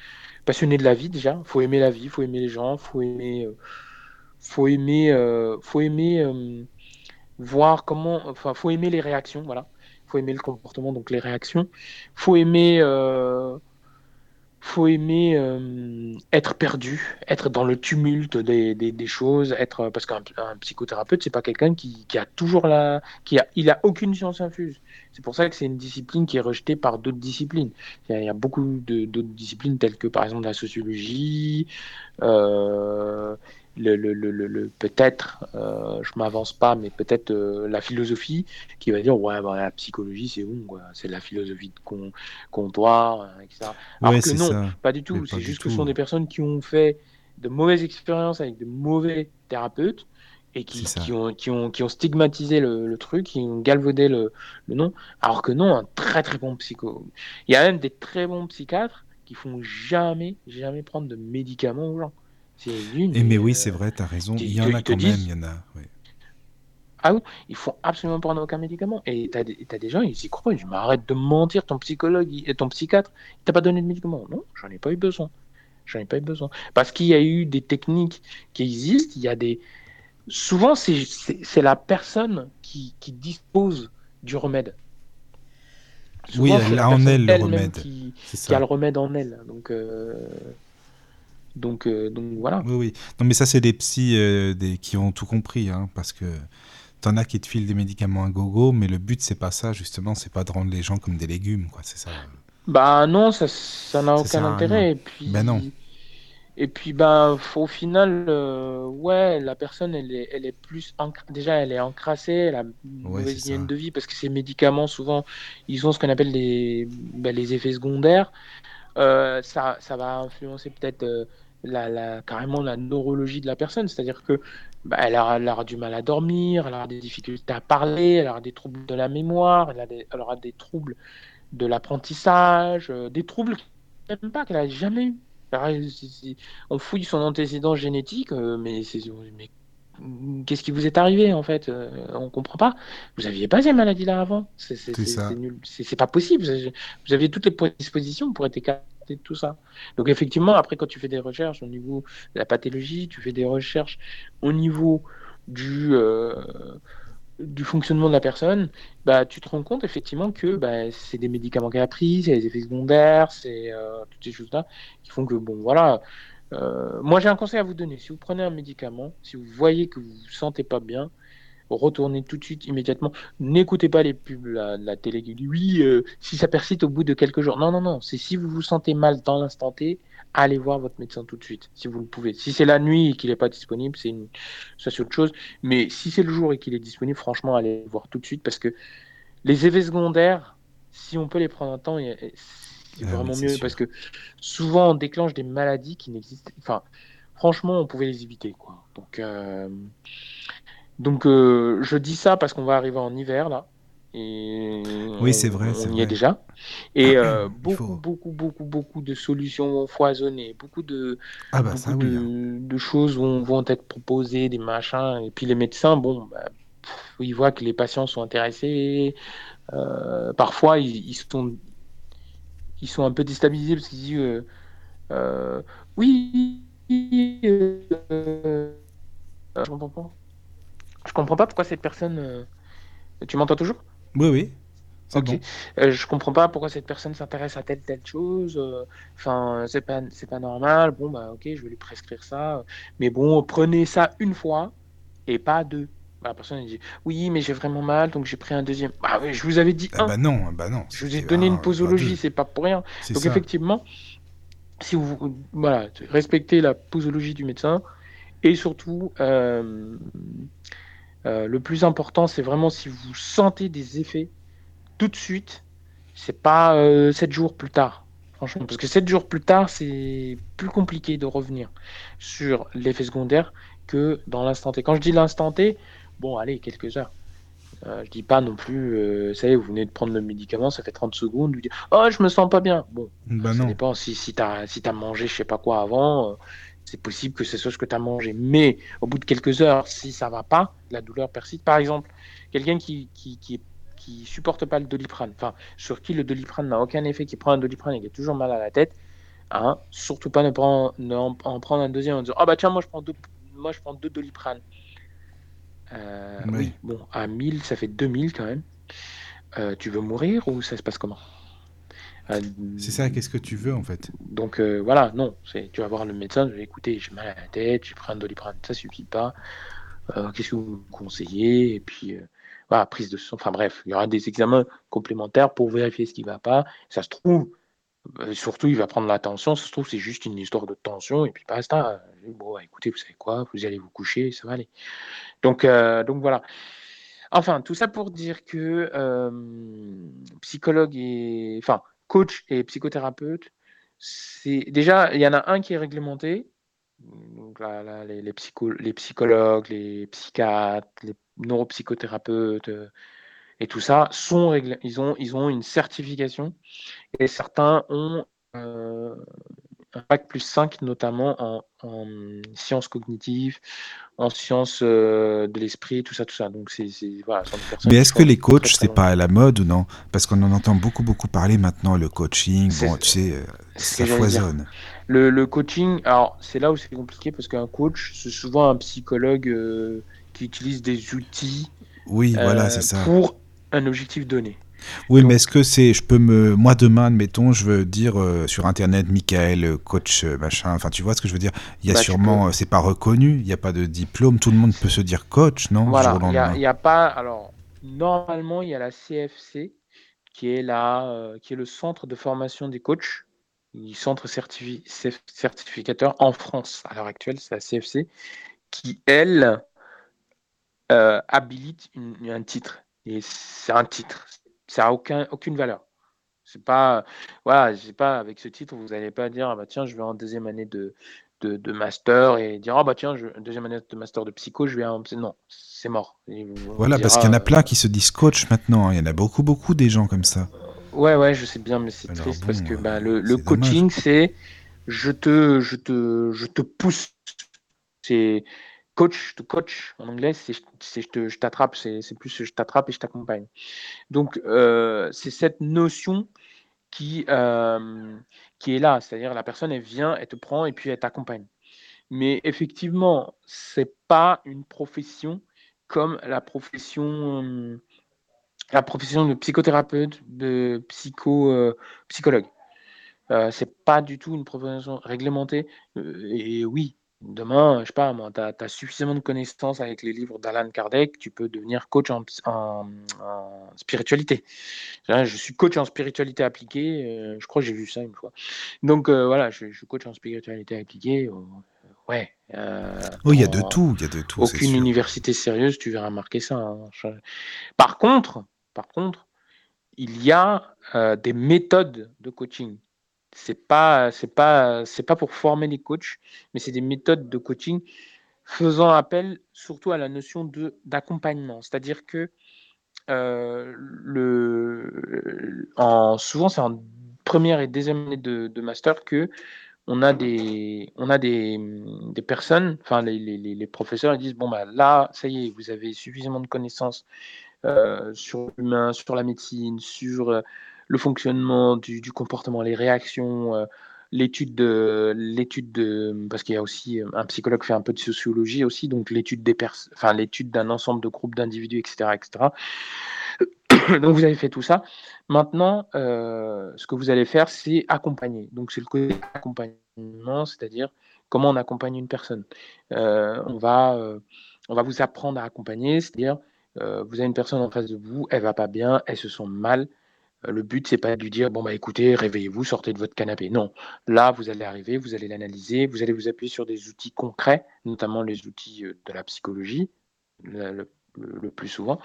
passionné de la vie déjà, il faut aimer la vie, il faut aimer les gens, il faut aimer, euh, faut aimer, euh, faut aimer voir comment, enfin, faut aimer les réactions, voilà, faut aimer le comportement, donc les réactions, faut aimer faut aimer euh, être perdu, être dans le tumulte des, choses, être parce qu'un psychothérapeute c'est pas quelqu'un qui, qui, a toujours la, qui a, il a aucune science infuse. C'est pour ça que c'est une discipline qui est rejetée par d'autres disciplines. Il y, a, beaucoup d'autres disciplines telles que par exemple la sociologie, euh, le, le, le, le peut-être, euh, je m'avance pas, mais peut-être euh, la philosophie qui va dire ouais, bah, la psychologie c'est bon, c'est la philosophie de comptoir, euh, etc. Alors que non, pas du tout. C'est juste que ce sont des personnes qui ont fait de mauvaises expériences avec de mauvais thérapeutes et qui, qui, ont, qui, ont, qui ont stigmatisé le, truc, qui ont galvaudé le, le nom, alors que non, un très très bon psycho. Il y a même des très bons psychiatres qui font jamais, jamais prendre de médicaments aux gens. C'est une. Et mais oui, c'est vrai, tu as raison. Il y en a quand même, il y en a. Ah oui, ils font absolument pas aucun médicament. Et tu as, des gens, ils y croient. Ils disent, mais arrête de mentir, ton psychologue, et ton psychiatre, il t'a pas donné de médicament. Non, j'en ai pas eu besoin. J'en ai pas eu besoin. Parce qu'il y a eu des techniques qui existent, il y a des. Souvent, c'est la personne qui, qui, dispose du remède. oui, elle a en elle le remède. Qui, qui, a le remède en elle. Donc. Euh... Donc, euh, donc voilà. Oui, oui. Non, mais ça, c'est des psys euh, des, qui ont tout compris, hein, parce que T'en as qui te filent des médicaments à gogo, mais le but c'est pas ça justement, c'est pas de rendre les gens comme des légumes, quoi. C'est ça. Bah non, ça, ça n'a aucun intérêt. Et puis, ben non. Et puis, ben, au final, euh, ouais, la personne, elle est, elle est plus. Déjà, elle est encrassée, elle a une mauvaise hygiène de vie parce que ces médicaments, souvent, ils ont ce qu'on appelle les, ben, les effets secondaires. Euh, ça, ça va influencer peut-être euh, la, la, carrément la neurologie de la personne, c'est-à-dire que bah, elle, aura, du mal à dormir, elle aura des difficultés à parler, elle aura des troubles de la mémoire, elle, aura des troubles de l'apprentissage, des troubles qu'elle n'aime pas, qu'elle n'a jamais eu on fouille son antécédent génétique, euh, mais, mais qu'est-ce qui vous est arrivé en fait euh, On comprend pas. Vous aviez pas ces maladies-là avant. C'est pas possible. Vous aviez toutes les prédispositions pour être de tout ça. Donc effectivement, après quand tu fais des recherches au niveau de la pathologie, tu fais des recherches au niveau du euh, du fonctionnement de la personne, bah, tu te rends compte effectivement que bah, c'est des médicaments qu'elle a pris, c'est des effets secondaires, c'est euh, toutes ces choses-là qui font que, bon, voilà. Euh, moi, j'ai un conseil à vous donner. Si vous prenez un médicament, si vous voyez que vous vous sentez pas bien, retournez tout de suite, immédiatement. N'écoutez pas les pubs, la, la télé qui dit oui, euh, si ça persiste au bout de quelques jours. Non, non, non. C'est si vous vous sentez mal dans l'instant T, allez voir votre médecin tout de suite, si vous le pouvez. Si c'est la nuit et qu'il n'est pas disponible, c'est une... ça c'est autre chose. Mais si c'est le jour et qu'il est disponible, franchement, allez voir tout de suite parce que les effets secondaires, si on peut les prendre un temps, c'est ah vraiment mieux parce que souvent on déclenche des maladies qui n'existent. Enfin, franchement, on pouvait les éviter, quoi. Donc, euh, donc, euh, je dis ça parce qu'on va arriver en hiver là. Et oui, c'est vrai. On y est déjà. Et euh, beaucoup, beaucoup, beaucoup, beaucoup de solutions vont foisonner. Beaucoup de, ah bah, de, choses vont, vont, être proposées, des machins. Et puis les médecins, bon, bah, ils voient que les patients sont intéressés. Euh, parfois, ils, sont, ils sont un peu déstabilisés parce qu'ils disent euh, Oui, je comprends pas. Je comprends pas pourquoi cette personne. Tu m'entends toujours? Oui, oui. Ok. Euh, je comprends pas pourquoi cette personne s'intéresse à telle telle chose. Euh, enfin, c'est pas c'est pas normal. Bon bah ok, je vais lui prescrire ça. Mais bon, prenez ça une fois et pas deux. Bah, la personne dit oui, mais j'ai vraiment mal, donc j'ai pris un deuxième. Bah oui, je vous avais dit ah, Bah non, bah non. Je vous ai donné une posologie, c'est pas pour rien. Donc effectivement, si vous voilà, respectez la posologie du médecin et surtout. Euh, euh, le plus important, c'est vraiment si vous sentez des effets tout de suite, c'est pas euh, 7 jours plus tard. Franchement, parce que 7 jours plus tard, c'est plus compliqué de revenir sur l'effet secondaire que dans l'instant T. Quand je dis l'instant T, bon, allez, quelques heures. Euh, je dis pas non plus, euh, ça y est, vous venez de prendre le médicament, ça fait 30 secondes, vous dites, oh, je me sens pas bien. Bon, bah ça dépend si, si tu as, si as mangé je sais pas quoi avant, c'est possible que c'est ce que tu as mangé. Mais au bout de quelques heures, si ça va pas, la douleur persiste. Par exemple, quelqu'un qui, qui, qui, supporte pas le doliprane, enfin, sur qui le doliprane n'a aucun effet, qui prend un doliprane et qui a toujours mal à la tête, hein, surtout pas ne, prendre, en, prendre un deuxième en disant Ah bah tiens, moi je prends deux, moi, je prends deux doliprane. Euh, oui. bon, à 1000, ça fait 2000 quand même. Euh, tu veux mourir ou ça se passe comment? C'est ça, qu'est-ce que tu veux en fait? Donc euh, voilà, non, tu vas voir le médecin, tu vas écouter, j'ai mal à la tête, j'ai pris un doliprane, ça suffit pas. Euh, qu'est-ce que vous me conseillez? Et puis voilà, prise de sang, enfin bref, il y aura des examens complémentaires pour vérifier ce qui va pas. Ça se trouve, surtout il va prendre la tension, ça se trouve c'est juste une histoire de tension et puis basta. Bon, écoutez, vous savez quoi, vous allez vous coucher, ça va aller. Donc, donc voilà. Enfin, tout ça pour dire que psychologue et. Enfin, coach et psychothérapeute, c'est déjà, il y en a un qui est réglementé. Donc là, les, les, les, psychologues, les psychiatres, les neuropsychothérapeutes euh, et tout ça sont ils ont, ils ont une certification et certains ont euh, bac plus 5 notamment en, sciences cognitives, en sciences euh, de l'esprit, tout ça, tout ça. Donc c'est voilà. Mais est-ce que les coachs c'est pas à la mode ou non? Parce qu'on en entend beaucoup beaucoup parler maintenant le coaching. Bon, tu sais, euh, ça foisonne. Le, le, coaching, alors c'est là où c'est compliqué parce qu'un coach c'est souvent un psychologue euh, qui utilise des outils. Oui, voilà, c'est ça. Pour un objectif donné. Oui, mais est-ce que c'est, je peux me, moi demain, admettons, je veux dire euh, sur internet, Michael, coach, euh, machin. Enfin, tu vois ce que je veux dire? Il y a bah, sûrement, c'est pas reconnu, il n'y a pas de diplôme, tout le monde peut se dire coach, non Voilà, il n'y a, pas. Alors, normalement, il y a la CFC qui est là, qui est le centre de formation des coachs, le centre certificateur en France à l'heure actuelle, c'est la CFC, qui elle habilite un titre. Et c'est un titre, ça n'a aucun, aucune valeur. C'est pas, voilà, j'ai pas avec ce titre, vous n'allez pas dire, ah bah tiens, je vais en deuxième année de, de, master et dire, ah bah tiens, je, deuxième année de master de psycho, je vais en. Non, c'est mort. voilà, parce qu'il y en a plein qui se disent coach maintenant. Hein. Il y en a beaucoup, beaucoup des gens comme ça. Ouais, ouais, je sais bien, mais c'est triste parce que bah, le, le coaching, c'est je te, je te, je te pousse. C'est coach to coach en anglais, c'est je t'attrape, c'est plus je t'attrape et je t'accompagne. Donc euh, c'est cette notion qui, euh, qui est là, c'est-à-dire la personne elle vient, elle te prend et puis elle t'accompagne. Mais effectivement, c'est pas une profession comme la profession la profession de psychothérapeute, de psycho, euh, psychologue. Euh, c'est pas du tout une profession réglementée. et oui, Demain, je sais pas, moi, tu as, suffisamment de connaissances avec les livres d'Alan Kardec, tu peux devenir coach en, spiritualité. Je suis coach en spiritualité appliquée, euh, je crois que j'ai vu ça une fois. Donc euh, voilà, je, suis coach en spiritualité appliquée. Euh, ouais. oui, il y a de tout, il y a de tout. Aucune université sérieuse, tu verras marquer ça. Hein. Par contre, par contre, il y a des méthodes de coaching c'est pas c'est pas c'est pas pour former les coachs, mais c'est des méthodes de coaching faisant appel surtout à la notion de d'accompagnement. C'est-à-dire que euh, le en souvent c'est en première et deuxième année de, master que on a des on a des, des personnes, enfin les, les, les, professeurs ils disent bon bah là ça y est vous avez suffisamment de connaissances euh, sur l'humain, sur la médecine, sur le fonctionnement du, comportement, les réactions, euh, l'étude de l'étude de parce qu'il y a aussi euh, un psychologue fait un peu de sociologie aussi, donc l'étude des enfin l'étude d'un ensemble de groupes d'individus, etc., etc. donc vous avez fait tout ça. Maintenant, euh, ce que vous allez faire, c'est accompagner. Donc c'est le côté accompagnement, c'est-à-dire comment on accompagne une personne. on va on va vous apprendre à accompagner, c'est-à-dire vous avez une personne en face de vous, elle va pas bien, elle se sent mal, le but, c'est pas de lui dire bon bah écoutez, réveillez-vous, sortez de votre canapé. Non, là vous allez arriver, vous allez l'analyser, vous allez vous appuyer sur des outils concrets, notamment les outils euh, de la psychologie, le, plus souvent,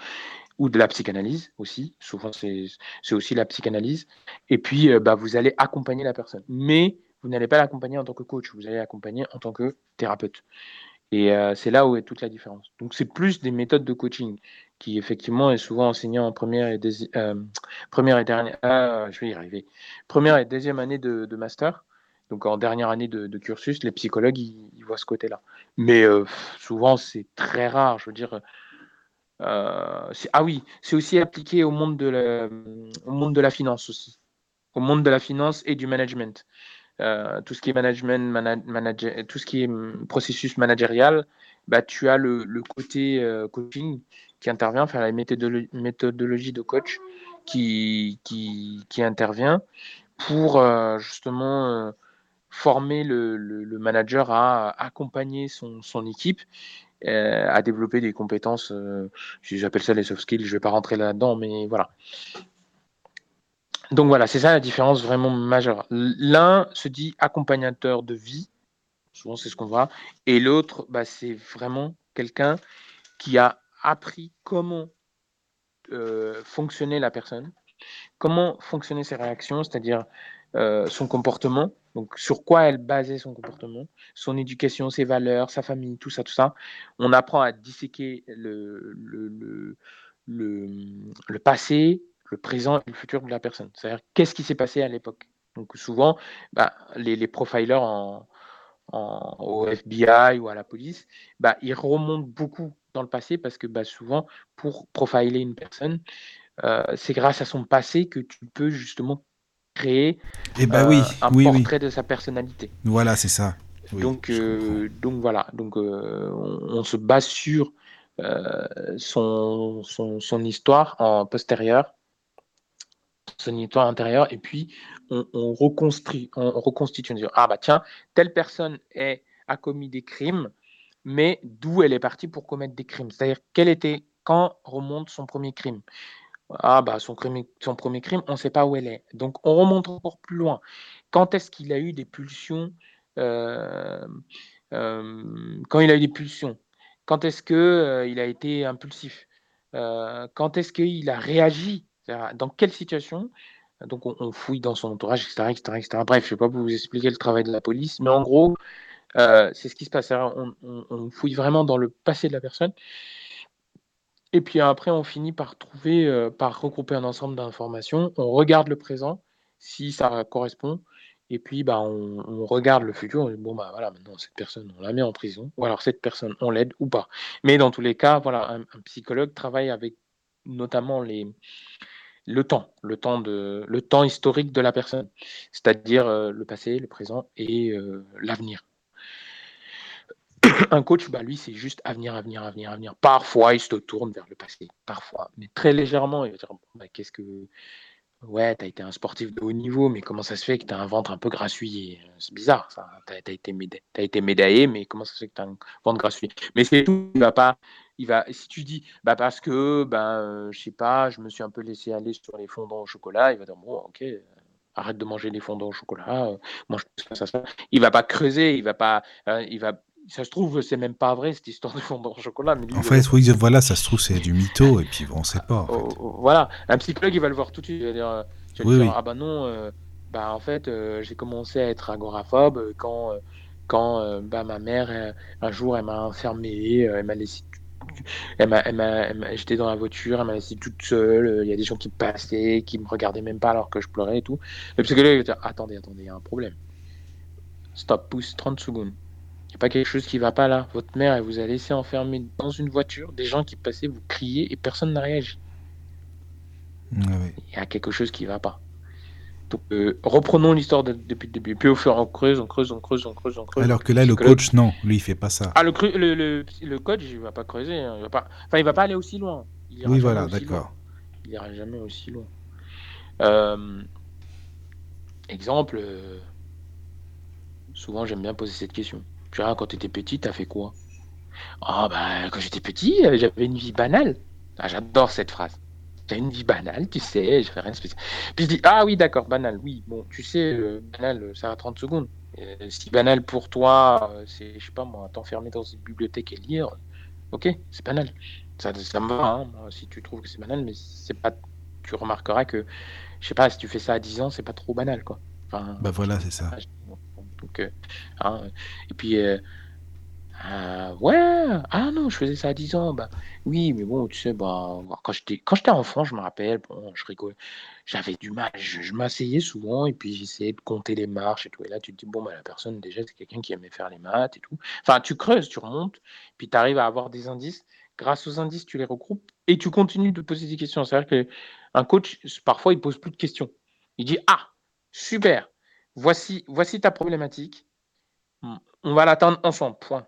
ou de la psychanalyse aussi. Souvent c'est aussi la psychanalyse. Et puis euh, bah, vous allez accompagner la personne, mais vous n'allez pas l'accompagner en tant que coach, vous allez l'accompagner en tant que thérapeute. Et c'est là où est toute la différence. Donc c'est plus des méthodes de coaching qui effectivement est souvent enseigné en première et, euh, première et dernière, ah, je vais y arriver, première et deuxième année de, master. Donc en dernière année de, cursus, les psychologues ils, voient ce côté-là. Mais euh, souvent c'est très rare. Je veux dire, euh, ah oui, c'est aussi appliqué au monde de la, monde de la finance aussi, au monde de la finance et du management. tout ce qui est management, tout ce qui est hum, processus managérial, bah, tu as le, le côté coaching qui intervient, faire la méthodologie de coach qui, qui, qui intervient pour euh, justement euh, former le, le, manager à accompagner son, son équipe, euh, à développer des compétences, j'appelle ça les soft skills, je ne vais pas rentrer là-dedans, mais voilà. Donc voilà, c'est ça la différence vraiment majeure. L'un se dit accompagnateur de vie, souvent c'est ce qu'on voit, et l'autre, bah, c'est vraiment quelqu'un qui a appris comment euh, fonctionnait la personne, comment fonctionnaient ses réactions, c'est-à-dire euh, son comportement, donc sur quoi elle basait son comportement, son éducation, ses valeurs, sa famille, tout ça, tout ça. On apprend à disséquer le, passé, le présent et le futur de la personne. C'est-à-dire qu'est-ce qui s'est passé à l'époque? Donc souvent, bah, les, les profilers en, au FBI ou à la police, bah, ils remontent beaucoup dans le passé parce que bah, souvent, pour profiler une personne, euh, c'est grâce à son passé que tu peux justement créer eh bah, oui, un portrait de sa personnalité. Voilà, c'est ça. donc, euh, donc voilà, donc euh, on, se base sur son, son, son, histoire en postérieur son histoire intérieure et puis on, reconstruit, on, reconstitue. On dit, ah bah tiens, telle personne a commis des crimes, mais d'où elle est partie pour commettre des crimes? C'est-à-dire, quel était, quand remonte son premier crime? Ah bah son, son premier crime, on ne sait pas où elle est. Donc on remonte encore plus loin. Quand est-ce qu'il a eu des pulsions euh, euh, Quand il a eu des pulsions? Quand est-ce qu'il euh, a été impulsif? Quand est-ce qu'il a réagi Dans quelle situation donc on, fouille dans son entourage, etc., Bref, je ne vais pas vous expliquer le travail de la police, mais en gros, c'est ce qui se passe. on, fouille vraiment dans le passé de la personne. Et puis après, on finit par trouver, euh, par regrouper un ensemble d'informations. On regarde le présent, si ça correspond. Et puis, bah, on, regarde le futur. On dit, bon, bah voilà, maintenant, cette personne, on la met en prison. Ou alors, cette personne, on l'aide ou pas. Mais dans tous les cas, voilà, un, psychologue travaille avec notamment les, le temps, le temps, de, le temps historique de la personne, c'est-à-dire euh, le passé, le présent et euh, l'avenir un coach, bah, lui, c'est juste avenir, avenir, avenir, avenir. Parfois, il se tourne vers le passé, parfois, mais très légèrement. Il va dire bah, Qu'est-ce que. Ouais, tu as été un sportif de haut niveau, mais comment ça se fait que tu as un ventre un peu grassouillé? C'est bizarre, ça. Tu as, été as été médaillé, mais comment ça se fait que tu as un ventre grassouillé? Mais c'est tout. Il va pas. Il va, si tu dis, bah parce que, ben, euh, je sais pas, je me suis un peu laissé aller sur les fondants au chocolat, il va dire, bon, ok, arrête de manger les fondants au chocolat, euh, mange ça, ça, Il va pas creuser, il va pas, euh, il va, ça se trouve, c'est même pas vrai cette histoire de fondant au chocolat. Mais en fait, oui, voilà, ça se trouve, c'est du mytho, et puis bon, on sait pas. En oh, fait. Voilà, un psychologue, il va le voir tout de suite. Il va dire, oui, dire ah bah non, bah en fait, j'ai commencé à être agoraphobe quand, euh, quand bah, ma mère, un jour, elle m'a enfermé, elle m'a laissé. Elle m'a, j'étais dans la voiture, elle m'a laissé toute seule. Il y a des gens qui passaient, qui me regardaient même pas alors que je pleurais et tout. Le psychologue il va dire Attendez, attendez, il y a un problème. Stop, pousse 30 secondes n'y a pas quelque chose qui va pas là. Votre mère, elle vous a laissé enfermer dans une voiture, des gens qui passaient, vous criez et personne n'a réagi. Ah Il y a quelque chose qui va pas. Euh, reprenons l'histoire depuis le début. Puis au fur et on creuse, on creuse, on creuse, on creuse, on creuse. Alors que là, le coach, non, lui, il fait pas ça. Ah, le, le, le, coach, il va pas creuser. Hein. Il va pas... Enfin, il va pas aller aussi loin. oui, voilà, d'accord. Il ira jamais aussi loin. Euh, exemple, euh, souvent, j'aime bien poser cette question. Tu vois, quand tu étais petit, t'as fait quoi? Ah, bah, quand j'étais petit, j'avais une vie banale. Ah, j'adore cette phrase. J'ai une vie banale, tu sais, je fais rien de spécial. Puis je dis, ah oui, d'accord, banal, oui. Bon, tu sais, euh, banal, ça va 30 secondes. si banal pour toi, euh, c'est, je sais pas moi, t'enfermer dans une bibliothèque et lire, ok, c'est banal. Ça, ça me va, hein, si tu trouves que c'est banal, mais c'est pas. Tu remarqueras que, je sais pas, si tu fais ça à 10 ans, c'est pas trop banal, quoi. Enfin, bah voilà, c'est ça. Hein, et puis, euh, ouais, ah non, je faisais ça à 10 ans. Bah, oui, mais bon, tu sais, bah, quand j'étais, enfant, je me rappelle, bon, je rigole, j'avais du mal, je, m'asseyais souvent et puis j'essayais de compter les marches et tout. Et là, tu te dis, bon, bah, la personne, déjà, c'est quelqu'un qui aimait faire les maths et tout. Enfin, tu creuses, tu remontes, puis tu arrives à avoir des indices. Grâce aux indices, tu les regroupes et tu continues de poser des questions. C'est-à-dire qu'un coach, parfois, il pose plus de questions. Il dit, ah, super, voici, voici ta problématique. On va l'attendre ensemble. Point.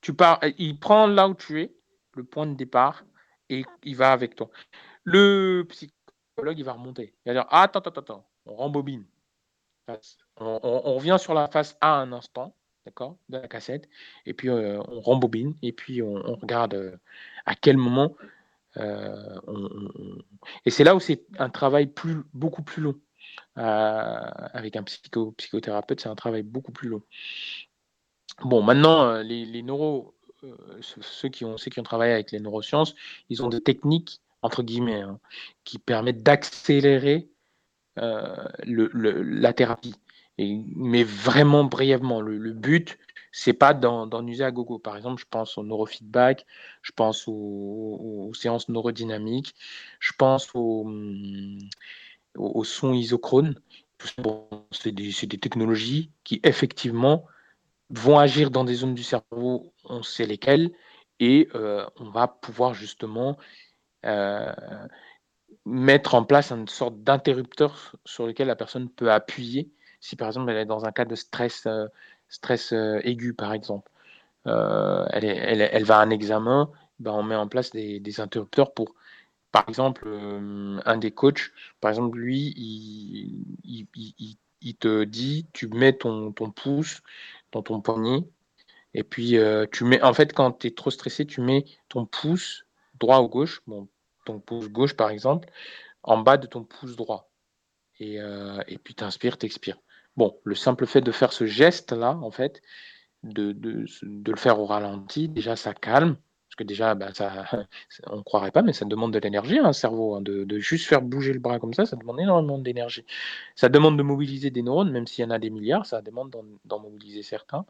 Tu pars, il prend là où tu es, le point de départ, et il va avec toi. Le psychologue, il va remonter. Il va dire Attends, attends, attends, on rembobine. On, revient sur la face A un instant, d'accord, de la cassette, et puis euh, on rembobine, et puis on, regarde euh, à quel moment. Euh, et c'est là où c'est un travail plus, beaucoup plus long. Euh, avec un psycho, psychothérapeute, c'est un travail beaucoup plus long. Bon, maintenant, euh, les, les euh, ceux, qui ont, ceux qui ont travaillé avec les neurosciences, ils ont des techniques, entre guillemets, hein, qui permettent d'accélérer le, la thérapie. Mais vraiment brièvement, le, le but, c'est pas d'en user à gogo. Par exemple, je pense au neurofeedback, je pense aux, aux séances neurodynamiques, je pense aux, hum, au, son isochrone. c'est des, des, technologies qui effectivement vont agir dans des zones du cerveau, on sait lesquelles, et euh, on va pouvoir justement euh, mettre en place une sorte d'interrupteur sur lequel la personne peut appuyer si par exemple elle est dans un cas de stress, euh, stress aigu par exemple. elle, va à un examen, ben on met en place des, interrupteurs pour par exemple, un des coachs, par exemple, lui, il, te dit, tu mets ton, pouce dans ton poignet, et puis tu mets, en fait, quand tu es trop stressé, tu mets ton pouce droit ou gauche, ton pouce gauche par exemple, en bas de ton pouce droit. Et, et puis tu inspires, tu expires. Bon, le simple fait de faire ce geste-là, en fait, de, le faire au ralenti, déjà ça calme, que déjà, bah, on ne croirait pas, mais ça demande de l'énergie, un cerveau, hein, de, juste faire bouger le bras comme ça, ça demande énormément d'énergie. Ça demande de mobiliser des neurones, même s'il y en a des milliards, ça demande d'en mobiliser certains,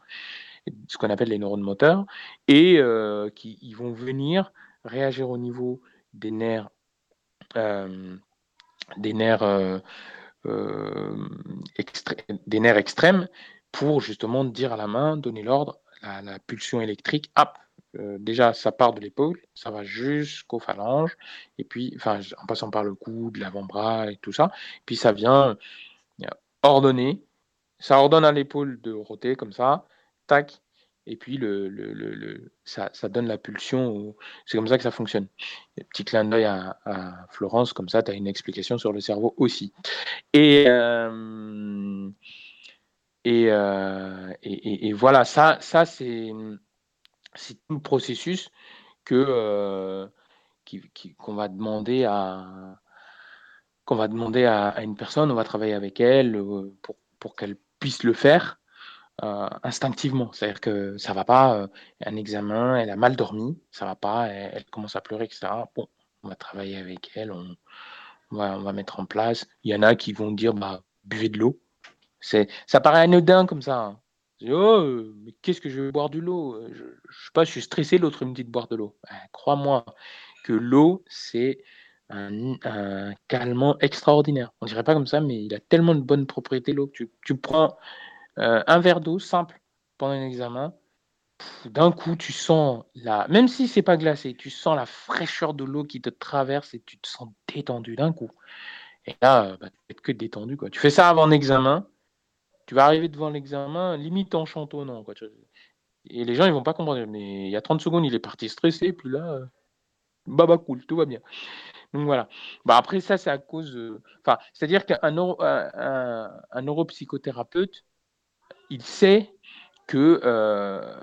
ce qu'on appelle les neurones moteurs, et euh, qui ils vont venir réagir au niveau des nerfs, euh, des nerfs euh, des nerfs extrêmes pour justement dire à la main, donner l'ordre, la, pulsion électrique, hop, déjà ça part de l'épaule, ça va jusqu'aux phalanges, et puis, en passant par le coude, l'avant-bras et tout ça, puis ça vient euh, ordonner, ça ordonne à l'épaule de roter comme ça, tac, et puis ça, donne la pulsion. C'est comme ça que ça fonctionne. Petit clin d'œil à, Florence, comme ça, tu as une explication sur le cerveau aussi. Et, euh, euh, et, voilà, ça, ça c'est tout le processus que euh, qu'on va demander à qu'on va demander à, une personne, on va travailler avec elle pour, pour qu'elle puisse le faire euh, instinctivement. C'est-à-dire que ça va pas, euh, un examen, elle a mal dormi, ça va pas, elle, commence à pleurer, etc. Bon, on va travailler avec elle, on, va, on va mettre en place. Il y en a qui vont dire, bah, buvez de l'eau. C'est, ça paraît anodin comme ça. Hein. Oh, mais qu'est-ce que je vais boire de l'eau? Je, je, sais pas, je suis stressé, l'autre me dit de boire de l'eau. Ben, crois-moi que l'eau, c'est un, un, calmant extraordinaire. On dirait pas comme ça, mais il a tellement de bonnes propriétés, l'eau, tu, prends euh, un verre d'eau simple pendant un examen, d'un coup, tu sens la, même si c'est pas glacé, tu sens la fraîcheur de l'eau qui te traverse et tu te sens détendu d'un coup. Et là, euh, bah, tu être que détendu. Quoi. Tu fais ça avant l'examen, tu vas arriver devant l'examen, limite en chantonnant. Quoi. Et les gens, ils vont pas comprendre. Mais il y a 30 secondes, il est parti stressé, puis là, euh, baba cool, tout va bien. Donc voilà. Bah après, ça, c'est à cause. Enfin, c'est-à-dire qu'un un, neuropsychothérapeute, il sait que euh,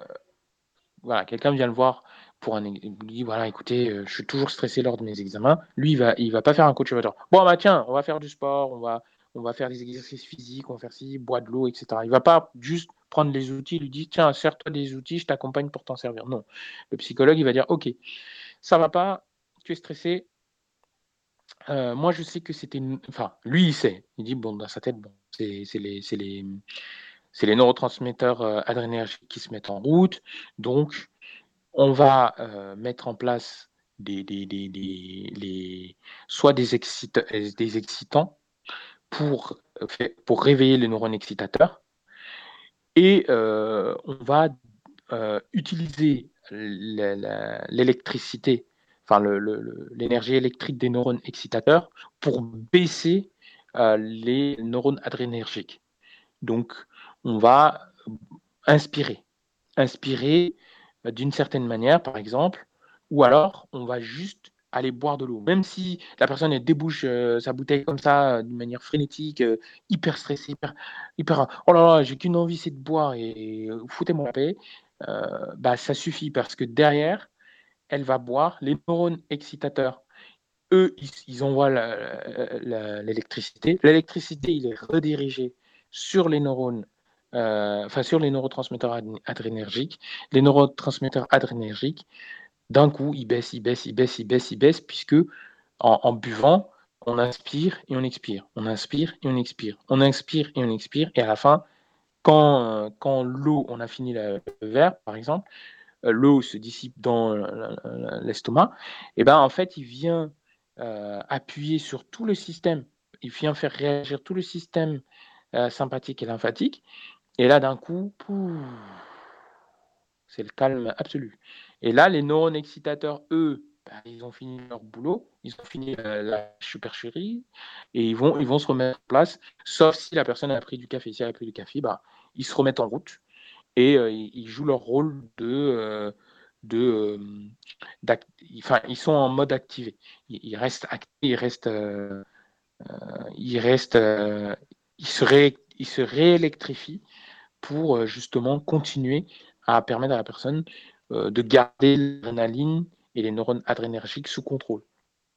voilà, quelqu'un vient le voir pour un il dit voilà écoutez euh, je suis toujours stressé lors de mes examens lui il va il va pas faire un coach dire bon bah tiens on va faire du sport on va on va faire des exercices physiques on va faire ci boire de l'eau etc il va pas juste prendre les outils lui dit tiens sers-toi des outils je t'accompagne pour t'en servir. Non. Le psychologue il va dire ok ça va pas tu es stressé. Euh, moi je sais que c'était enfin lui il sait. Il dit bon dans sa tête bon c'est les c'est les neurotransmetteurs euh, qui se mettent en route. Donc, on va euh, mettre en place des, des, des, les, soit des, des excitants pour, réveiller les neurones excitateurs. Et on va utiliser l'électricité, enfin l'énergie électrique des neurones excitateurs pour baisser les neurones adrénergiques. Donc, on va inspirer. Inspirer euh, d'une certaine manière, par exemple, ou alors on va juste aller boire de l'eau. Même si la personne débouche euh, sa bouteille comme ça, d'une manière frénétique, euh, hyper stressée, hyper, oh là là, j'ai qu'une envie, c'est de boire et, foutez-moi la paix, bah, ça suffit parce que derrière, elle va boire les neurones excitateurs. Eux, ils, envoient l'électricité. L'électricité, il est redirigé sur les neurones euh, enfin sur les neurotransmetteurs adrénergiques. Les neurotransmetteurs adrénergiques, d'un coup, ils baissent, ils baissent, ils baissent, ils baissent, ils baissent, puisque en, buvant, on inspire et on expire. On inspire et on expire. On inspire et on expire. Et à la fin, quand, quand l'eau, on a fini le verre, par exemple, euh, l'eau se dissipe dans l'estomac, et ben en fait, il vient euh, appuyer sur tout le système. Il vient faire réagir tout le système sympathique et lymphatique. Et là, d'un coup, c'est le calme absolu. Et là, les neurones excitateurs, eux, bah, ils ont fini leur boulot, ils ont fini la, supercherie, et ils vont, ils vont se remettre en place, sauf si la personne a pris du café. Si elle a pris du café, bah, ils se remettent en route et euh, ils jouent leur rôle de, euh, de, enfin, ils sont en mode activé. Ils, restent actifs, ils restent, ils restent, ils ils se réélectrifient pour justement continuer à permettre à la personne de garder l'adrénaline et les neurones adrénergiques sous contrôle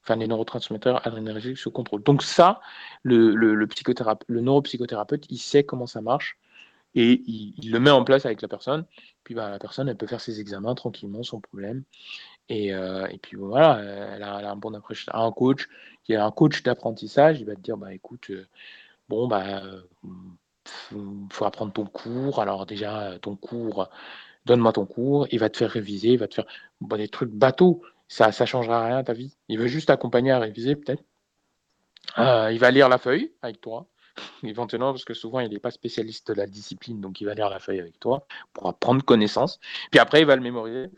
enfin les neurotransmetteurs adrénergiques sous contrôle. Donc ça, le, le, le, neuropsychothérapeute, il sait comment ça marche et il, le met en place avec la personne. Puis bah, la personne, elle peut faire ses examens tranquillement, sans problème. Et, euh, et puis voilà, elle a, un bon approche. Un coach, qui est un coach d'apprentissage, il va te dire bah écoute, euh, bon bah faut apprendre ton cours. Alors déjà ton cours, donne-moi ton cours. Il va te faire réviser, il va te faire des trucs bateaux ça ne changera rien à ta vie. Il veut juste t'accompagner à réviser, peut-être. Euh, il va lire la feuille avec toi, éventuellement, parce que souvent, il n'est pas spécialiste de la discipline, donc il va lire la feuille avec toi pour prendre connaissance. Puis après, il va le mémoriser,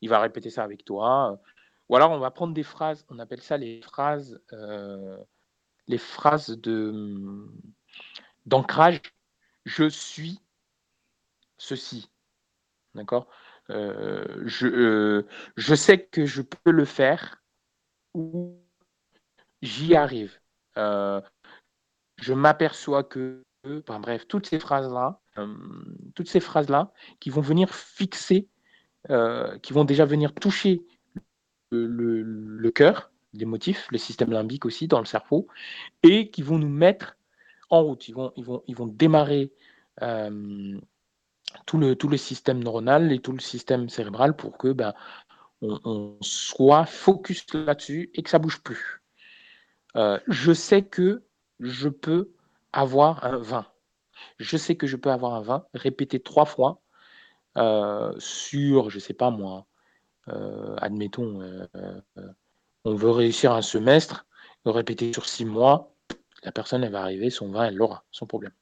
il va répéter ça avec toi. Ou alors, on va prendre des phrases, on appelle ça les phrases, euh, les phrases de d'ancrage. Je suis ceci. D'accord? Euh, je, euh, je sais que je peux le faire ou j'y arrive. Euh, je m'aperçois que, bref, toutes ces phrases-là, toutes ces phrases-là qui vont venir fixer, qui vont déjà venir toucher le, le, cœur, les motifs, le système limbique aussi dans le cerveau, et qui vont nous mettre en route. Ils vont, ils vont, démarrer tout le, tout le système neuronal et tout le système cérébral pour que ben, on, soit focus là-dessus et que ça bouge plus. Euh, je sais que je peux avoir un 20. Je sais que je peux avoir un 20, répété trois fois euh, sur, je sais pas moi, euh, admettons, on veut réussir un semestre, répéter sur six mois, la personne elle va arriver, son 20, elle l'aura, sans problème.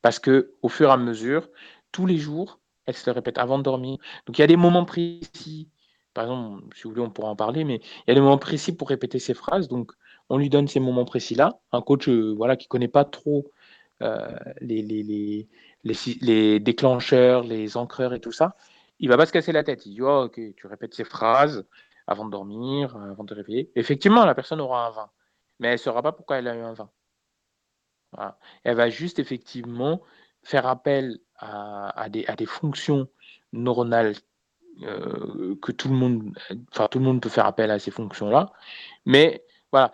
Parce que au fur et à mesure, tous les jours, elle se le répète avant de dormir. Donc il y a des moments précis, par exemple, si vous voulez, on pourra en parler, mais il y a des moments précis pour répéter ces phrases. Donc on lui donne ces moments précis-là. Un coach euh, voilà, qui ne connaît pas trop euh, les, déclencheurs, les encreurs et tout ça, il va pas se casser la tête. Il dit oh, Ok, tu répètes ces phrases avant de dormir, avant de réveiller. Effectivement, la personne aura un 20, mais elle ne saura pas pourquoi elle a eu un 20. Elle va juste effectivement faire appel à, des, à des, fonctions neuronales euh, que tout le monde, enfin tout le monde peut faire appel à ces fonctions-là, mais voilà.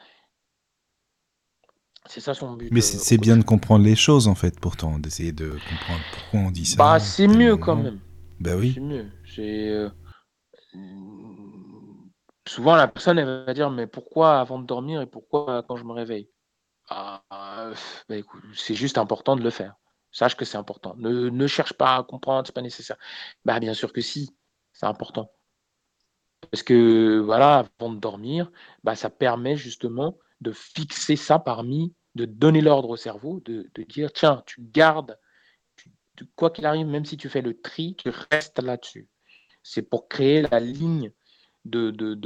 C'est ça son but. Mais c'est euh, bien de comprendre les choses en fait, pourtant, d'essayer de comprendre pourquoi on dit ça. Bah, c'est mieux quand même. Bah oui. C'est mieux. Euh, souvent la personne va dire mais pourquoi avant de dormir et pourquoi quand je me réveille? Ah, bah, c'est juste important de le faire. Sache que c'est important. Ne, cherche pas à comprendre, c'est pas nécessaire. Bah, bien sûr que si, c'est important. Parce que voilà, avant de dormir, bah, ça permet justement de fixer ça parmi, de donner l'ordre au cerveau, de, dire tiens, tu gardes, quoi qu'il arrive, même si tu fais le tri, tu restes là-dessus. C'est pour créer la ligne de, de,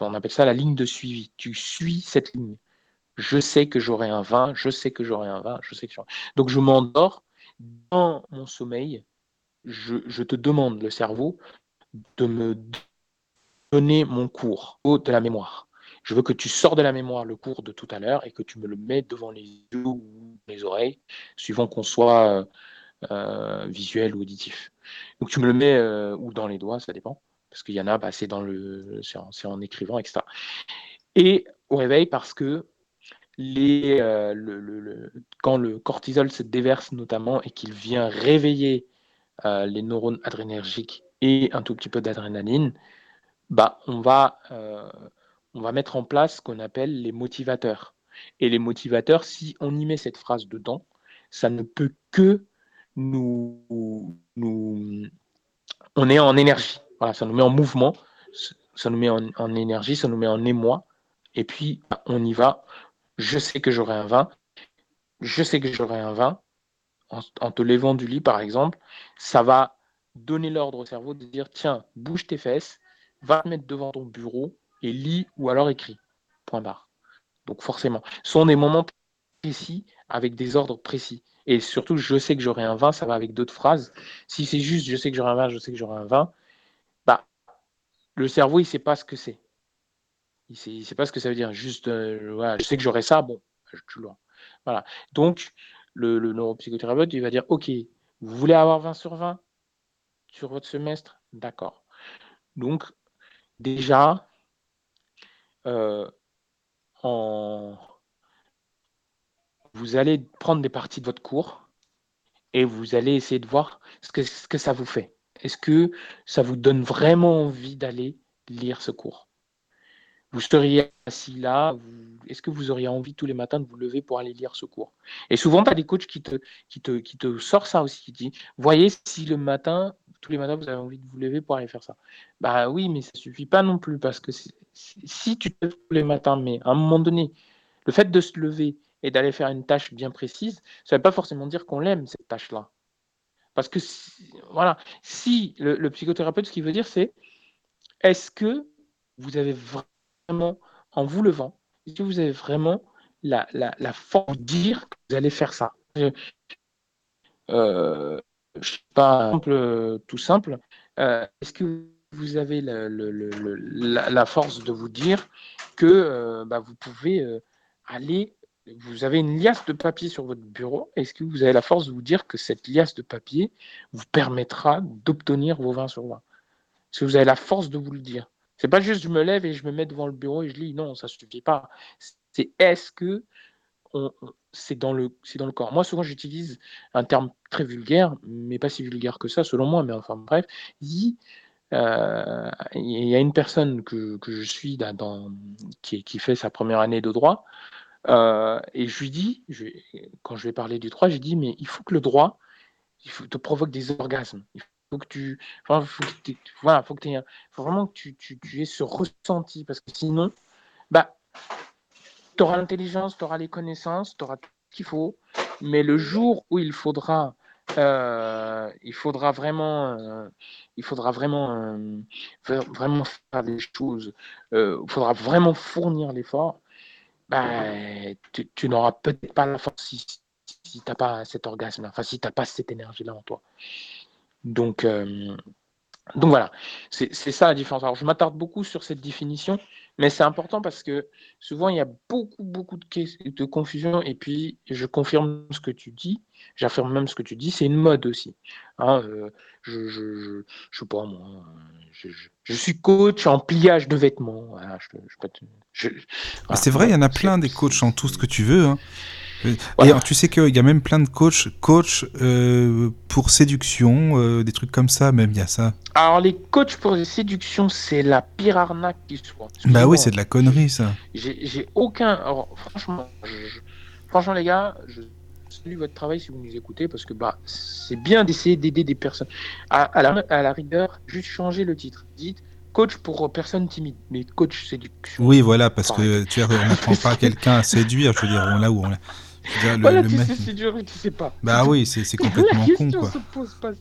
on appelle ça la ligne de suivi. Tu suis cette ligne je sais que j'aurai un vin, je sais que j'aurai un vin, je sais que j'aurai... Donc je m'endors dans mon sommeil, je, te demande, le cerveau, de me donner mon cours de la mémoire. Je veux que tu sors de la mémoire le cours de tout à l'heure et que tu me le mets devant les yeux ou les oreilles, suivant qu'on soit euh, visuel ou auditif. Donc tu me le mets euh, ou dans les doigts, ça dépend, parce qu'il y en a, bah, c'est dans le, c'est en, écrivant, etc. Et au réveil, parce que euh, quand le cortisol se déverse notamment et qu'il vient réveiller euh, les neurones adrénergiques et un tout petit peu d'adrénaline, bah, on, va, euh, on va mettre en place ce qu'on appelle les motivateurs. Et les motivateurs, si on y met cette phrase dedans, ça ne peut que nous on est en énergie. Voilà, ça nous met en mouvement, ça nous met en, en énergie, ça nous met en émoi. Et puis, on y va, je sais que j'aurai un vin, je sais que j'aurai un vin, en, te levant du lit par exemple, ça va donner l'ordre au cerveau de dire tiens, bouge tes fesses, va te mettre devant ton bureau et lis ou alors écris. Point barre. Donc forcément, ce sont des moments précis avec des ordres précis. Et surtout, je sais que j'aurai un vin, ça va avec d'autres phrases. Si c'est juste je sais que j'aurai un vin, je sais que j'aurai un vin, le cerveau, il ne sait pas ce que c'est. Il ne sait, pas ce que ça veut dire. Juste, euh, je sais que j'aurai ça, bon, je Voilà. Donc, le, neuropsychothérapeute, il va dire, OK, vous voulez avoir 20 sur 20 sur votre semestre? D'accord. Donc, déjà, euh, vous allez prendre des parties de votre cours et vous allez essayer de voir ce que ça vous fait. Est-ce que ça vous donne vraiment envie d'aller lire ce cours? Vous seriez assis là, est-ce que vous auriez envie tous les matins de vous lever pour aller lire ce cours? Et souvent, tu as des coachs qui te, qui, ça aussi, qui disent, voyez si le matin, tous les matins, vous avez envie de vous lever pour aller faire ça. Bah oui, mais ça suffit pas non plus, parce que si tu te lèves tous les matins, mais à un moment donné, le fait de se lever et d'aller faire une tâche bien précise, ça ne veut pas forcément dire qu'on l'aime, cette tâche-là. Parce que, voilà, si le, psychothérapeute, ce qu'il veut dire, c'est est-ce que vous avez vraiment, en vous levant, est-ce que vous avez vraiment la, force de dire que vous allez faire ça? Euh, je sais pas, tout simple, euh, est-ce que vous avez la, force de vous dire que euh, bah, vous pouvez aller vous avez une liasse de papier sur votre bureau. Est-ce que vous avez la force de vous dire que cette liasse de papier vous permettra d'obtenir vos 20 sur 20 Est-ce que vous avez la force de vous le dire? C'est pas juste je me lève et je me mets devant le bureau et je lis. Non, ça ne suffit pas. C'est est-ce que c'est dans, le, dans le corps? Moi, souvent, j'utilise un terme très vulgaire, mais pas si vulgaire que ça, selon moi, mais enfin, bref. Il, euh, y a une personne que, je suis dans, qui, qui, fait sa première année de droit, euh, et je lui dis, quand je vais parler du droit, j'ai dit, mais il faut que le droit, il faut, te provoque des orgasmes. Il faut que tu, enfin, faut que voilà, aies, faut vraiment que tu, aies ce ressenti, parce que sinon, bah, tu auras l'intelligence, tu auras les connaissances, tu auras tout ce qu'il faut, mais le jour où il faudra, euh, il faudra vraiment, euh, il faudra vraiment, vraiment faire des choses, il faudra vraiment fournir l'effort bah, tu, n'auras peut-être pas la force si, tu n'as pas cet orgasme, enfin si tu n'as pas cette énergie-là en toi. Donc, euh, donc voilà, c'est ça la différence. Alors je m'attarde beaucoup sur cette définition, mais c'est important parce que souvent il y a beaucoup, beaucoup de, de confusion et puis je confirme ce que tu dis, j'affirme même ce que tu dis, c'est une mode aussi. Hein, euh, je, je, pas moi, je, suis coach en pliage de vêtements. c'est vrai, il y en a plein des coachs en tout ce que tu veux. Hein. Et tu sais qu'il y a même plein de coachs, coach euh, pour séduction, euh, des trucs comme ça, même il y a ça. Alors les coachs pour séduction, c'est la pire arnaque qui soit. Bah oui, c'est de la connerie ça. J'ai aucun. franchement, franchement les gars, je salue votre travail si vous nous écoutez parce que bah c'est bien d'essayer d'aider des personnes. À, la, à la rigueur, juste changer le titre. Dites coach pour personnes timides, mais coach séduction. Oui, voilà, parce que tu n'apprends pas quelqu'un à séduire, je veux dire, là où on voilà, tu sais, c'est dur, tu sais pas. Bah oui, c'est complètement con, quoi. se pose pas,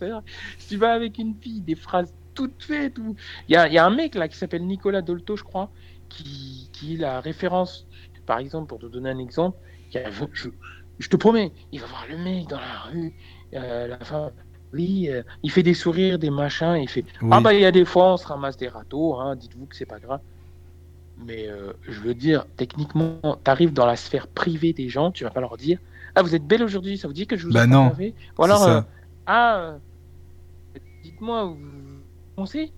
si tu vas avec une fille, des phrases toutes faites, ou... il y a, y a, un mec là qui s'appelle Nicolas Dolto, je crois, qui, qui est la référence, par exemple, pour te donner un exemple, je, je, te promets, il va voir le mec dans la rue, euh, la femme, oui, euh, il fait des sourires, des machins, il fait, ah bah il y a des fois on se ramasse des râteaux, hein, dites-vous que c'est pas grave. Mais euh, je veux dire, techniquement, tu arrives dans la sphère privée des gens, tu vas pas leur dire Ah, vous êtes belle aujourd'hui, ça vous dit que je vous bah non, Ou alors, euh, Ah, euh, dites-moi, vous pensez?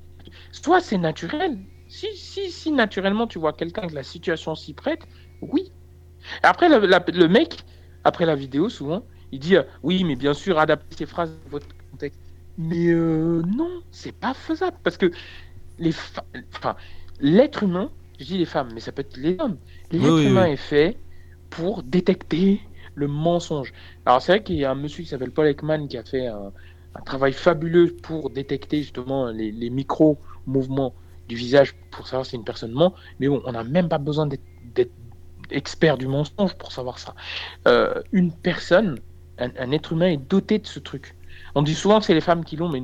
Soit c'est naturel. Si, si, si naturellement tu vois quelqu'un que la situation s'y prête, oui. Après, le, mec, après la vidéo, souvent, il dit Oui, mais bien sûr, adaptez ces phrases à votre contexte. Mais non, c'est pas faisable parce que les enfin, l'être humain je dis les femmes, mais ça peut être les hommes. L'être humain est fait pour détecter le mensonge. Alors c'est vrai qu'il y a un monsieur qui s'appelle Paul Ekman qui a fait un, travail fabuleux pour détecter justement les, micro-mouvements du visage pour savoir si une personne ment. Mais bon, on n'a même pas besoin d'être expert du mensonge pour savoir ça. Euh, une personne, un, être humain est doté de ce truc. On dit souvent que c'est les femmes qui l'ont, mais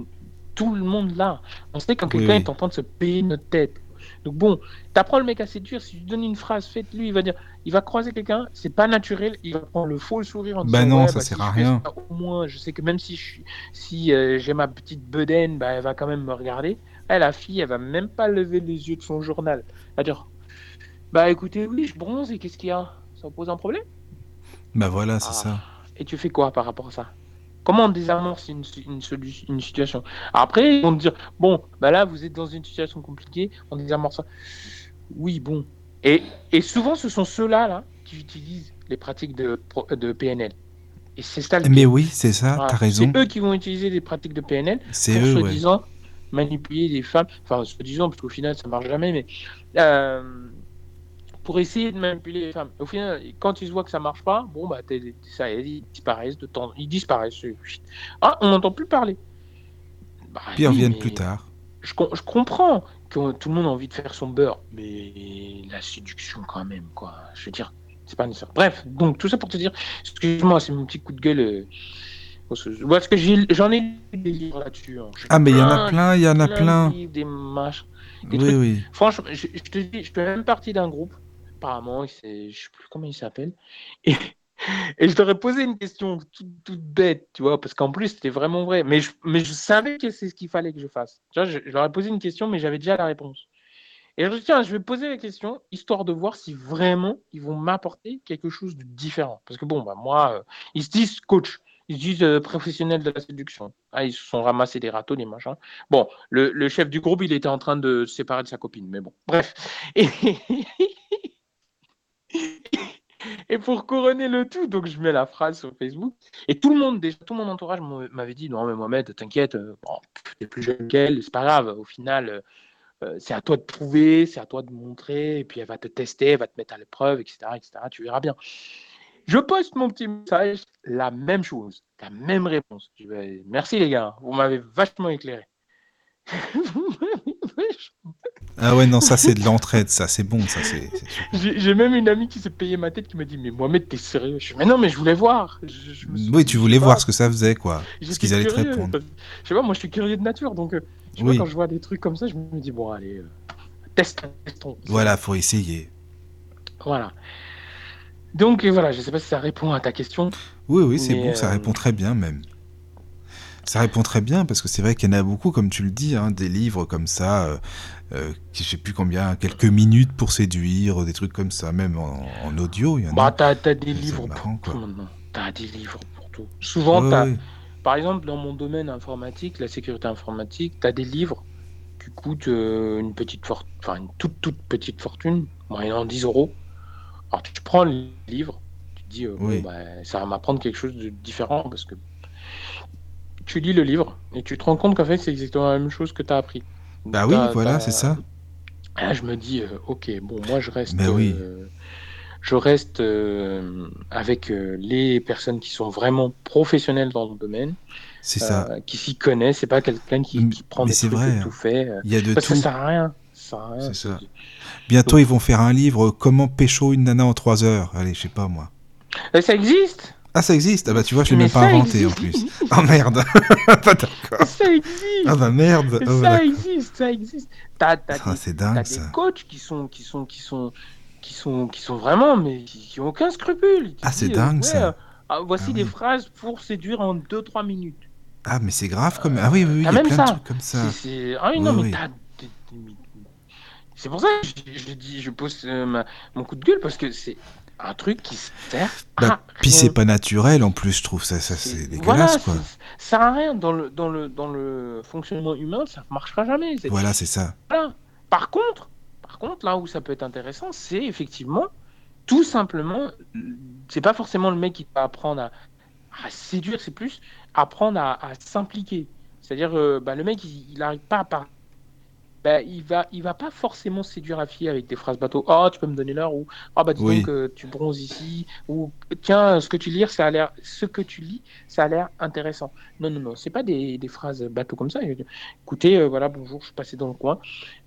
tout le monde l'a. On sait quand quelqu'un est en train de se payer notre tête, donc bon, t'apprends le mec à séduire, si tu donnes une phrase faite, lui, il va dire, il va croiser quelqu'un, c'est pas naturel, il va prendre le faux sourire en bah disant, non, ça bah, sert à rien. au moins, je sais que même si je si euh, j'ai ma petite bedaine, bah, elle va quand même me regarder. Eh, la fille, elle va même pas lever les yeux de son journal. Elle va dire Bah écoutez, oui, je bronze et qu'est-ce qu'il y a? Ça vous pose un problème? Bah voilà, c'est ça. Et tu fais quoi par rapport à ça? Comment on désamorce une, une, une, situation? Après, ils vont te dire Bon, bah là, vous êtes dans une situation compliquée, on désamorce ça. Oui, bon. Et, et souvent, ce sont ceux-là là, qui utilisent les pratiques de, de PNL. Et c'est ça. Mais oui, c'est ça, tu as raison. C'est eux qui vont utiliser des pratiques de PNL c'est eux, soi-disant manipuler des femmes. Enfin, soi-disant, parce qu'au final, ça marche jamais, mais euh, pour essayer de manipuler les femmes. Au final, quand ils voient que ça marche pas, bon, bah, ça, ils disparaissent de temps. Ils disparaissent. Ah, on n'entend plus parler. Bah, Puis ils reviennent plus tard. Je, je comprends que tout le monde a envie de faire son beurre, mais la séduction quand même, quoi. Je veux dire, c'est pas nécessaire. Bref, donc tout ça pour te dire, excuse-moi, c'est mon petit coup de gueule. Euh, parce que j'en ai, des livres là-dessus. Hein. Ah, mais il y en a plein, il y en a plein. Des oui, oui. Franchement, je, te dis, je fais même partie d'un groupe. Apparemment, je sais plus comment il s'appelle. Et, et je t'aurais posé une question toute, bête, tu vois, parce qu'en plus, c'était vraiment vrai. Mais je, mais je savais que c'est ce qu'il fallait que je fasse. Je, je leur ai posé une question, mais j'avais déjà la réponse. Et je tiens, je vais poser la question, histoire de voir si vraiment ils vont m'apporter quelque chose de différent. Parce que bon, bah, moi, euh, ils se disent coach, ils se disent euh, professionnels de la séduction. Ah, ils se sont ramassés des râteaux, des machins. Bon, le, le, chef du groupe, il était en train de se séparer de sa copine, mais bon, bref. et pour couronner le tout, donc je mets la phrase sur Facebook. Et tout le monde, déjà, tout mon entourage m'avait dit Non, mais Mohamed, t'inquiète, euh, t'es plus jeune qu'elle, c'est pas grave. Au final, euh, c'est à toi de prouver, c'est à toi de montrer, et puis elle va te tester, elle va te mettre à l'épreuve, etc., etc. Tu verras bien. Je poste mon petit message, la même chose, la même réponse. Merci les gars, vous m'avez vachement éclairé. ah ouais, non, ça c'est de l'entraide, ça c'est bon, ça c'est. J'ai même une amie qui s'est payé ma tête qui me dit Mais Mohamed, t'es sérieux? Je dis Mais non, mais je voulais voir. oui, tu voulais voir ce que ça faisait, quoi. Ce qu'ils allaient te répondre. Je sais pas, moi je suis curieux de nature, donc euh, vois, quand je vois des trucs comme ça, je me dis, bon, allez, euh, testons, testons. Voilà, faut essayer. Voilà. Donc voilà, je sais pas si ça répond à ta question. Oui, oui, c'est bon, ça euh, répond très bien même. Ça répond très bien parce que c'est vrai qu'il y en a beaucoup, comme tu le dis, hein, des livres comme ça, euh, euh, je sais plus combien, quelques minutes pour séduire, des trucs comme ça, même en, audio. Y en bah, t'as as des livres pour tout maintenant. T'as des livres pour tout. Souvent, t'as. Par exemple, dans mon domaine informatique, la sécurité informatique, tu as des livres qui coûtent euh, une petite fortune, enfin une toute toute petite fortune, moyennant 10 euros. Alors tu prends le livre, tu te dis, euh, bah, ça va m'apprendre quelque chose de différent parce que tu lis le livre et tu te rends compte qu'en fait c'est exactement la même chose que tu as appris. Bah oui, voilà, c'est ça. Là, je me dis, euh, ok, bon, moi je reste. Bah oui je reste euh, avec euh, les personnes qui sont vraiment professionnelles dans le domaine. C'est ça. Euh, qui s'y connaissent. C'est pas quelqu'un qui, qui, prend des trucs vrai. tout fait. Il y a de tout. Ça sert à rien. Ça C'est ça. Bientôt, ils vont faire un livre Comment pécho une nana en 3 heures. Allez, je sais pas moi. ça existe? Ah, ça existe Ah bah tu vois, je l'ai même pas inventé en plus. Oh merde Pas d'accord. Ça existe Ah bah merde oh, Ça existe, ça existe. T'as, ah, c'est dingue, ça. des coachs qui sont, qui sont, qui sont, qui sont, qui sont vraiment, mais qui, ont aucun scrupule. ah, c'est dingue ça. Ah, voici ah des phrases pour séduire en 2-3 minutes. Ah, mais c'est grave comme. Ah oui, oui, oui, il y a plein ça. de trucs comme ça. Ah oui, non, mais C'est pour ça que je, dis, je pose euh, mon coup de gueule parce que c'est un truc qui sert. Bah, puis c'est pas naturel en plus, je trouve ça, ça c'est dégueulasse quoi. Ça sert à rien dans le dans le dans le fonctionnement humain, ça marchera jamais. Voilà, c'est ça. Par contre, par contre, là où ça peut être intéressant, c'est effectivement tout simplement, c'est pas forcément le mec qui va apprendre à, séduire, c'est plus apprendre à, s'impliquer. C'est-à-dire, euh, bah, le mec, il n'arrive pas à parler bah, il va il va pas forcément séduire la fille avec des phrases bateau. Oh, tu peux me donner l'heure ou oh bah dis donc euh, tu bronzes ici ou tiens ce que tu lis ça a l'air ce que tu lis ça a l'air intéressant. Non non non, c'est pas des, des, phrases bateau comme ça. Écoutez, euh, voilà bonjour, je suis passé dans le coin,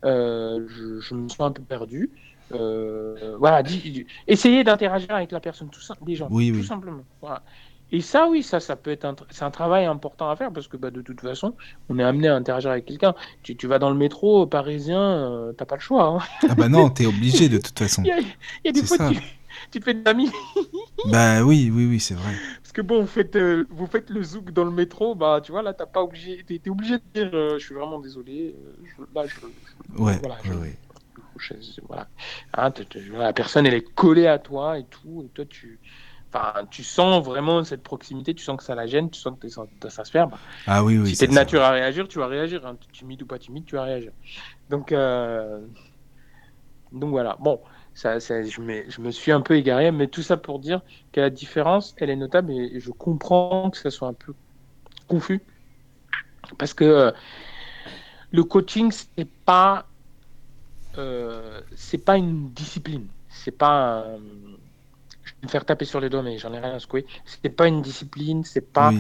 euh, je, je, me sens un peu perdu. voilà, essayez d'interagir avec la personne, tout des gens, oui, tout simplement. Voilà. Et ça, oui, ça, ça peut être un, c'est un travail important à faire parce que bah, de toute façon, on est amené à interagir avec quelqu'un. Tu, tu, vas dans le métro parisien, euh, t'as pas le choix. Hein. Ah bah non, t'es obligé de toute façon. Il y a, des fois, tu, tu, te fais des amis. bah oui, oui, oui, c'est vrai. Parce que bon, vous faites, euh, vous faites le zouk dans le métro, bah tu vois, là, t'as pas obligé, t'es, obligé de dire, euh, je suis vraiment désolé. Euh, là, je, ouais, voilà, ouais, voilà. Hein, la personne, elle est collée à toi et tout, et toi, tu, enfin, tu sens vraiment cette proximité, tu sens que ça la gêne, tu sens que ça se. Bah, ah oui, oui. Si t'es de nature à réagir, tu vas réagir. Hein. Timide ou pas timide, tu vas réagir. Donc, donc voilà. Bon, ça, je, me, je, me, suis un peu égaré, mais tout ça pour dire que la différence, elle est notable et je comprends que ça soit un peu confus. Parce que euh, le coaching, c'est pas, euh, c'est pas une discipline. C'est pas. Me faire taper sur les doigts, mais j'en ai rien à secouer. C'est pas une discipline, c'est pas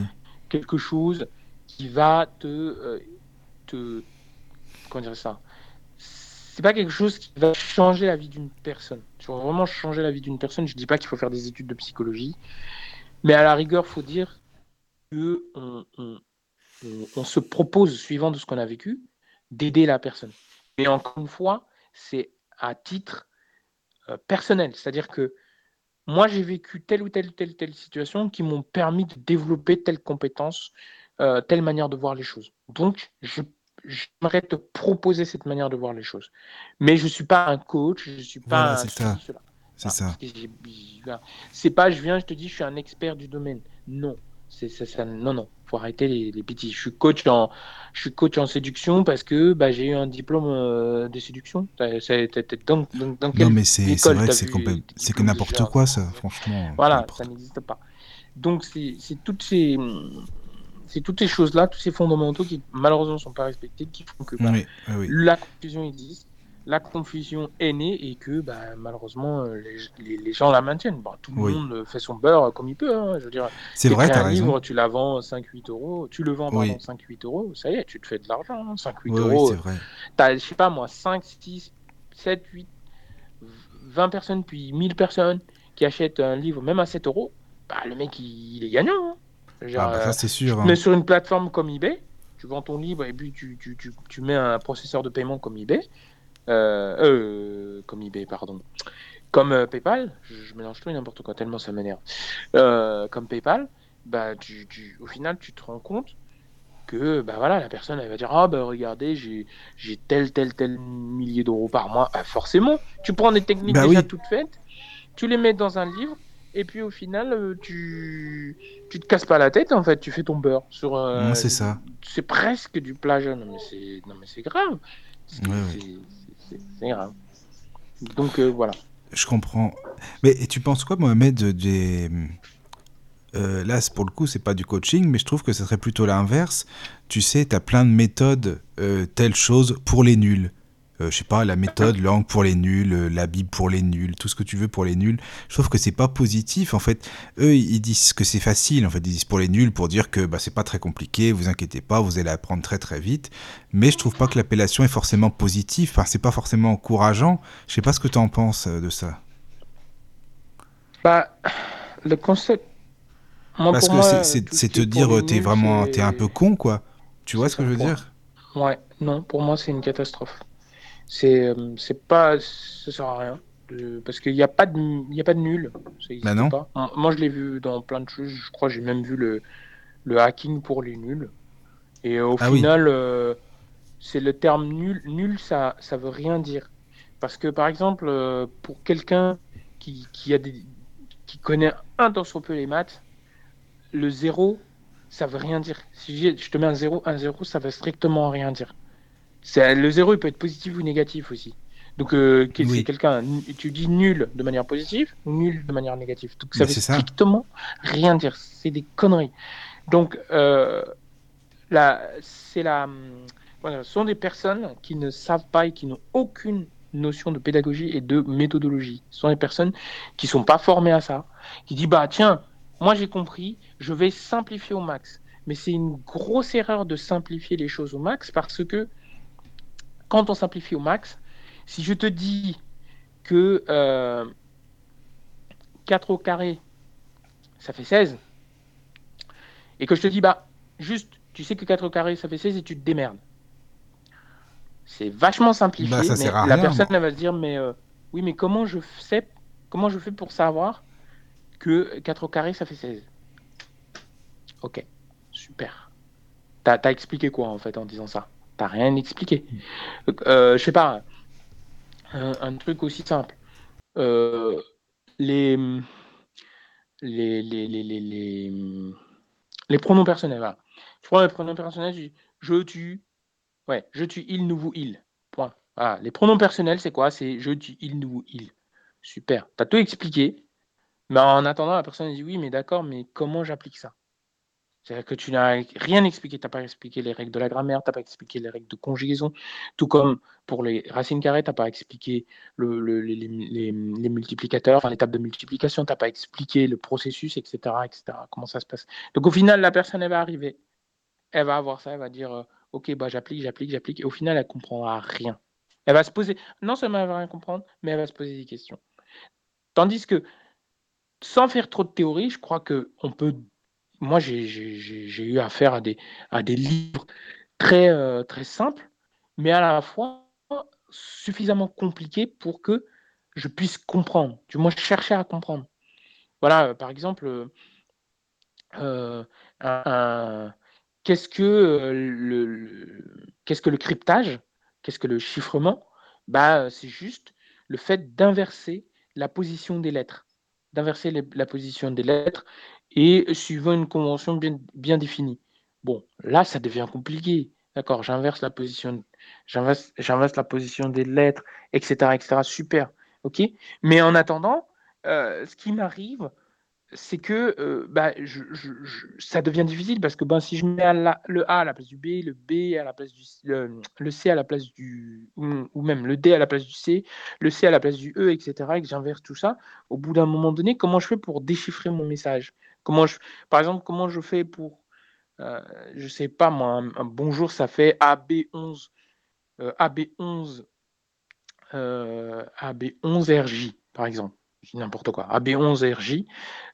quelque chose qui va te. Euh, te comment dire ça? C'est pas quelque chose qui va changer la vie d'une personne. Tu vas vraiment changer la vie d'une personne. Je dis pas qu'il faut faire des études de psychologie, mais à la rigueur, faut dire que on, se propose, suivant de ce qu'on a vécu, d'aider la personne. Mais encore une fois, c'est à titre euh, personnel, c'est-à-dire que moi, j'ai vécu telle ou telle telle telle situation qui m'ont permis de développer telle compétence, euh, telle manière de voir les choses. Donc, je j'aimerais te proposer cette manière de voir les choses. Mais je ne suis pas un coach, je ne suis pas C'est ça. C'est ça. C'est pas, je viens, je te dis, je suis un expert du domaine. Non. C'est ça, ça, non, non, faut arrêter les, les petits. Je suis coach en, je suis coach en séduction parce que bah, j'ai eu un diplôme euh, de séduction. dans, dans, non, mais c'est vrai que c'est c'est que n'importe quoi, ça, franchement. Voilà, ça n'existe pas. Donc c'est toutes ces, c'est toutes ces choses-là, tous ces fondamentaux qui malheureusement ne sont pas respectés, qui font que bah, la confusion existe, la confusion est née et que bah, malheureusement euh, les, gens la maintiennent. tout le monde fait son beurre comme il peut. Hein, je veux dire, c'est vrai, un livre, tu la vends 5-8 euros, tu le vends 5-8 euros, ça y est, tu te fais de l'argent. 5-8 hein, euros. Tu as, je sais pas moi, 5, 6, 7, 8, 20 personnes, puis 1000 personnes qui achètent un livre même à 7 euros. Bah, le mec, il, est gagnant. Hein. Ah bah ça c'est sûr. Mais hein. sur une plateforme comme eBay, tu vends ton livre et puis tu, tu, tu, tu mets un processeur de paiement comme eBay, euh, euh comme eBay, pardon, comme euh, PayPal, je, mélange tout et n'importe quoi, tellement ça m'énerve, comme PayPal, bah, tu, tu, au final, tu te rends compte que bah voilà, la personne elle va dire Ah, bah regardez, j'ai tel, tel, tel millier d'euros par mois. Bah, forcément, tu prends des techniques bah déjà toutes faites, tu les mets dans un livre, et puis au final, tu tu te casses pas la tête en fait, tu fais ton beurre sur. Euh, c'est ça. C'est presque du plagiat, non mais c'est non mais c'est grave. C'est grave. Donc euh, voilà. Je comprends. Mais tu penses quoi, Mohamed, des là, pour le coup, c'est pas du coaching, mais je trouve que ce serait plutôt l'inverse. Tu sais, tu as plein de méthodes, telle chose pour les nuls. Euh, je sais pas, la méthode, langue pour les nuls, euh, la Bible pour les nuls, tout ce que tu veux pour les nuls. Je trouve que c'est pas positif. En fait, eux, ils disent que c'est facile. En fait, ils disent pour les nuls pour dire que bah, c'est pas très compliqué, vous inquiétez pas, vous allez apprendre très très vite. Mais je trouve pas que l'appellation est forcément positive. Enfin, c'est pas forcément encourageant. Je sais pas ce que tu en penses euh, de ça. Bah, le concept. Parce que c'est te dire, t'es vraiment, t'es un peu con, quoi. Tu vois ce que je veux dire? Ouais, non, pour moi, c'est une catastrophe c'est euh, c'est pas ça sert à rien parce qu'il n'y a pas de il y a pas de nul. Bah non. Pas. moi je l'ai vu dans plein de choses. Je crois j'ai même vu le le hacking pour les nuls. Et au ah final euh, c'est le terme nul nul ça ça veut rien dire. Parce que par exemple euh, pour quelqu'un qui, qui a des qui connaît un temps soit peu les maths le zéro ça veut rien dire. Si je te mets un zéro un zéro ça veut strictement rien dire le zéro, il peut être positif ou négatif aussi. Donc, euh, c'est quelqu'un, tu dis nul de manière positive ou nul de manière négative. Donc, ça veut strictement rien dire. C'est des conneries. Donc, euh, c'est la, ce sont des personnes qui ne savent pas et qui n'ont aucune notion de pédagogie et de méthodologie. Ce sont des personnes qui sont pas formées à ça, qui disent bah tiens, moi j'ai compris, je vais simplifier au max. Mais c'est une grosse erreur de simplifier les choses au max parce que quand on simplifie au max, si je te dis que 4 euh, au carré, ça fait 16, et que je te dis, bah, juste, tu sais que 4 au carré, ça fait 16 et tu te démerdes. C'est vachement simplifié, bah, mais la personne va se dire, mais euh, oui, mais comment je sais, comment je fais pour savoir que 4 au carré, ça fait 16 Ok, super. T'as as expliqué quoi en fait en disant ça? T'as rien expliqué. Euh, je sais pas, un, truc aussi simple. Euh, les, les, les, les, les, pronoms personnels. Voilà. Je prends les pronoms personnels, je je, tu, ouais, je, tu, il, nous, vous, il. Point. Voilà. Les pronoms personnels, c'est quoi? C'est je, tu, il, nous, vous, il. Super. Tu as tout expliqué. Mais en attendant, la personne dit oui, mais d'accord, mais comment j'applique ça? C'est-à-dire que tu n'as rien expliqué, tu n'as pas expliqué les règles de la grammaire, tu n'as pas expliqué les règles de conjugaison, tout comme pour les racines carrées, tu n'as pas expliqué le, les, multiplicateurs, l'étape de multiplication, tu n'as pas expliqué le processus, etc., etc., comment ça se passe? Donc au final, la personne, elle va arriver, elle va avoir ça, elle va dire, euh, ok, bah, j'applique, j'applique, j'applique, et au final, elle ne comprendra rien. Elle va se poser, non seulement elle va rien comprendre, mais elle va se poser des questions. Tandis que, sans faire trop de théorie, je crois qu'on peut moi, j'ai eu affaire à des, livres très, euh, très simples, mais à la fois suffisamment compliqués pour que je puisse comprendre, du moins chercher à comprendre. Voilà, euh, par exemple, euh, qu'est-ce que le, que le cryptage? Qu'est-ce que le chiffrement? Bah, C'est juste le fait d'inverser la position des lettres, d'inverser la position des lettres et suivant une convention bien, définie. Bon, là, ça devient compliqué. D'accord, j'inverse la position, j'inverse, la position des lettres, etc., etc. Super, ok? Mais en attendant, euh, ce qui m'arrive, c'est que euh, bah, ça devient difficile parce que ben, si je mets le A à la place du B, le B à la place du le, C à la place du ou, même le D à la place du C, le C à la place du E, etc. et que j'inverse tout ça, au bout d'un moment donné, comment je fais pour déchiffrer mon message? Par exemple, comment je fais pour, euh, je sais pas moi, un, bonjour, ça fait AB11, AB11, AB11RJ, par exemple. N'importe quoi, AB11RJ,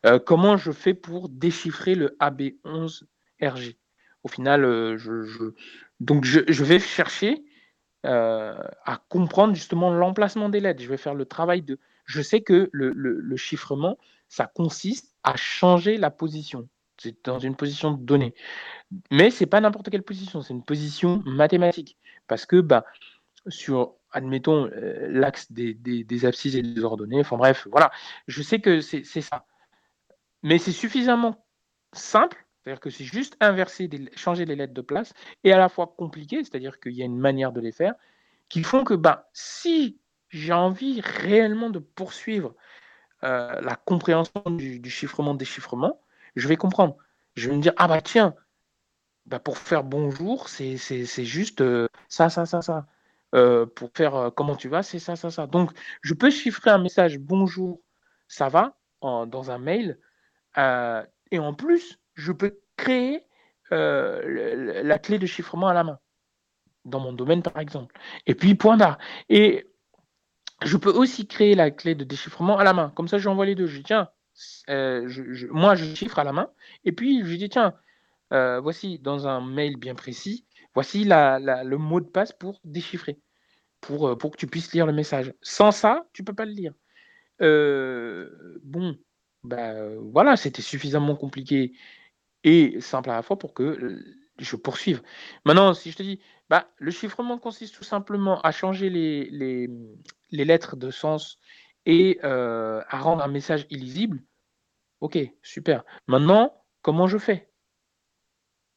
euh, comment je fais pour déchiffrer le AB11RJ Au final, euh, je, donc je, vais chercher euh, à comprendre justement l'emplacement des lettres. Je vais faire le travail de... Je sais que le, chiffrement, ça consiste à changer la position. C'est dans une position donnée. Mais ce n'est pas n'importe quelle position, c'est une position mathématique. Parce que bah, sur admettons, euh, l'axe des, des, abscisses et des ordonnées. Enfin bref, voilà. Je sais que c'est ça. Mais c'est suffisamment simple, c'est-à-dire que c'est juste inverser, changer les lettres de place, et à la fois compliqué, c'est-à-dire qu'il y a une manière de les faire, qui font que bah, si j'ai envie réellement de poursuivre euh, la compréhension du, chiffrement-déchiffrement, je vais comprendre. Je vais me dire, ah bah tiens, bah pour faire bonjour, c'est juste euh, ça, ça, ça, ça. Euh, pour faire comment tu vas, c'est ça, ça, ça. Donc, je peux chiffrer un message bonjour, ça va, dans un mail. Et en plus, je peux créer la clé de chiffrement à la main, dans mon domaine par exemple. Et puis, point barre. Et je peux aussi créer la clé de déchiffrement à la main. Comme ça, j'envoie les deux. Je dis, tiens, moi, je chiffre à la main. Et puis, je dis, tiens, voici dans un mail bien précis, voici le mot de passe pour déchiffrer. Euh, pour, que tu puisses lire le message. Sans ça, tu peux pas le lire. Euh, bon, bah, voilà, c'était suffisamment compliqué et simple à la fois pour que je poursuive. Maintenant, si je te dis, bah, le chiffrement consiste tout simplement à changer les, lettres de sens et euh, à rendre un message illisible, ok, super. Maintenant, comment je fais?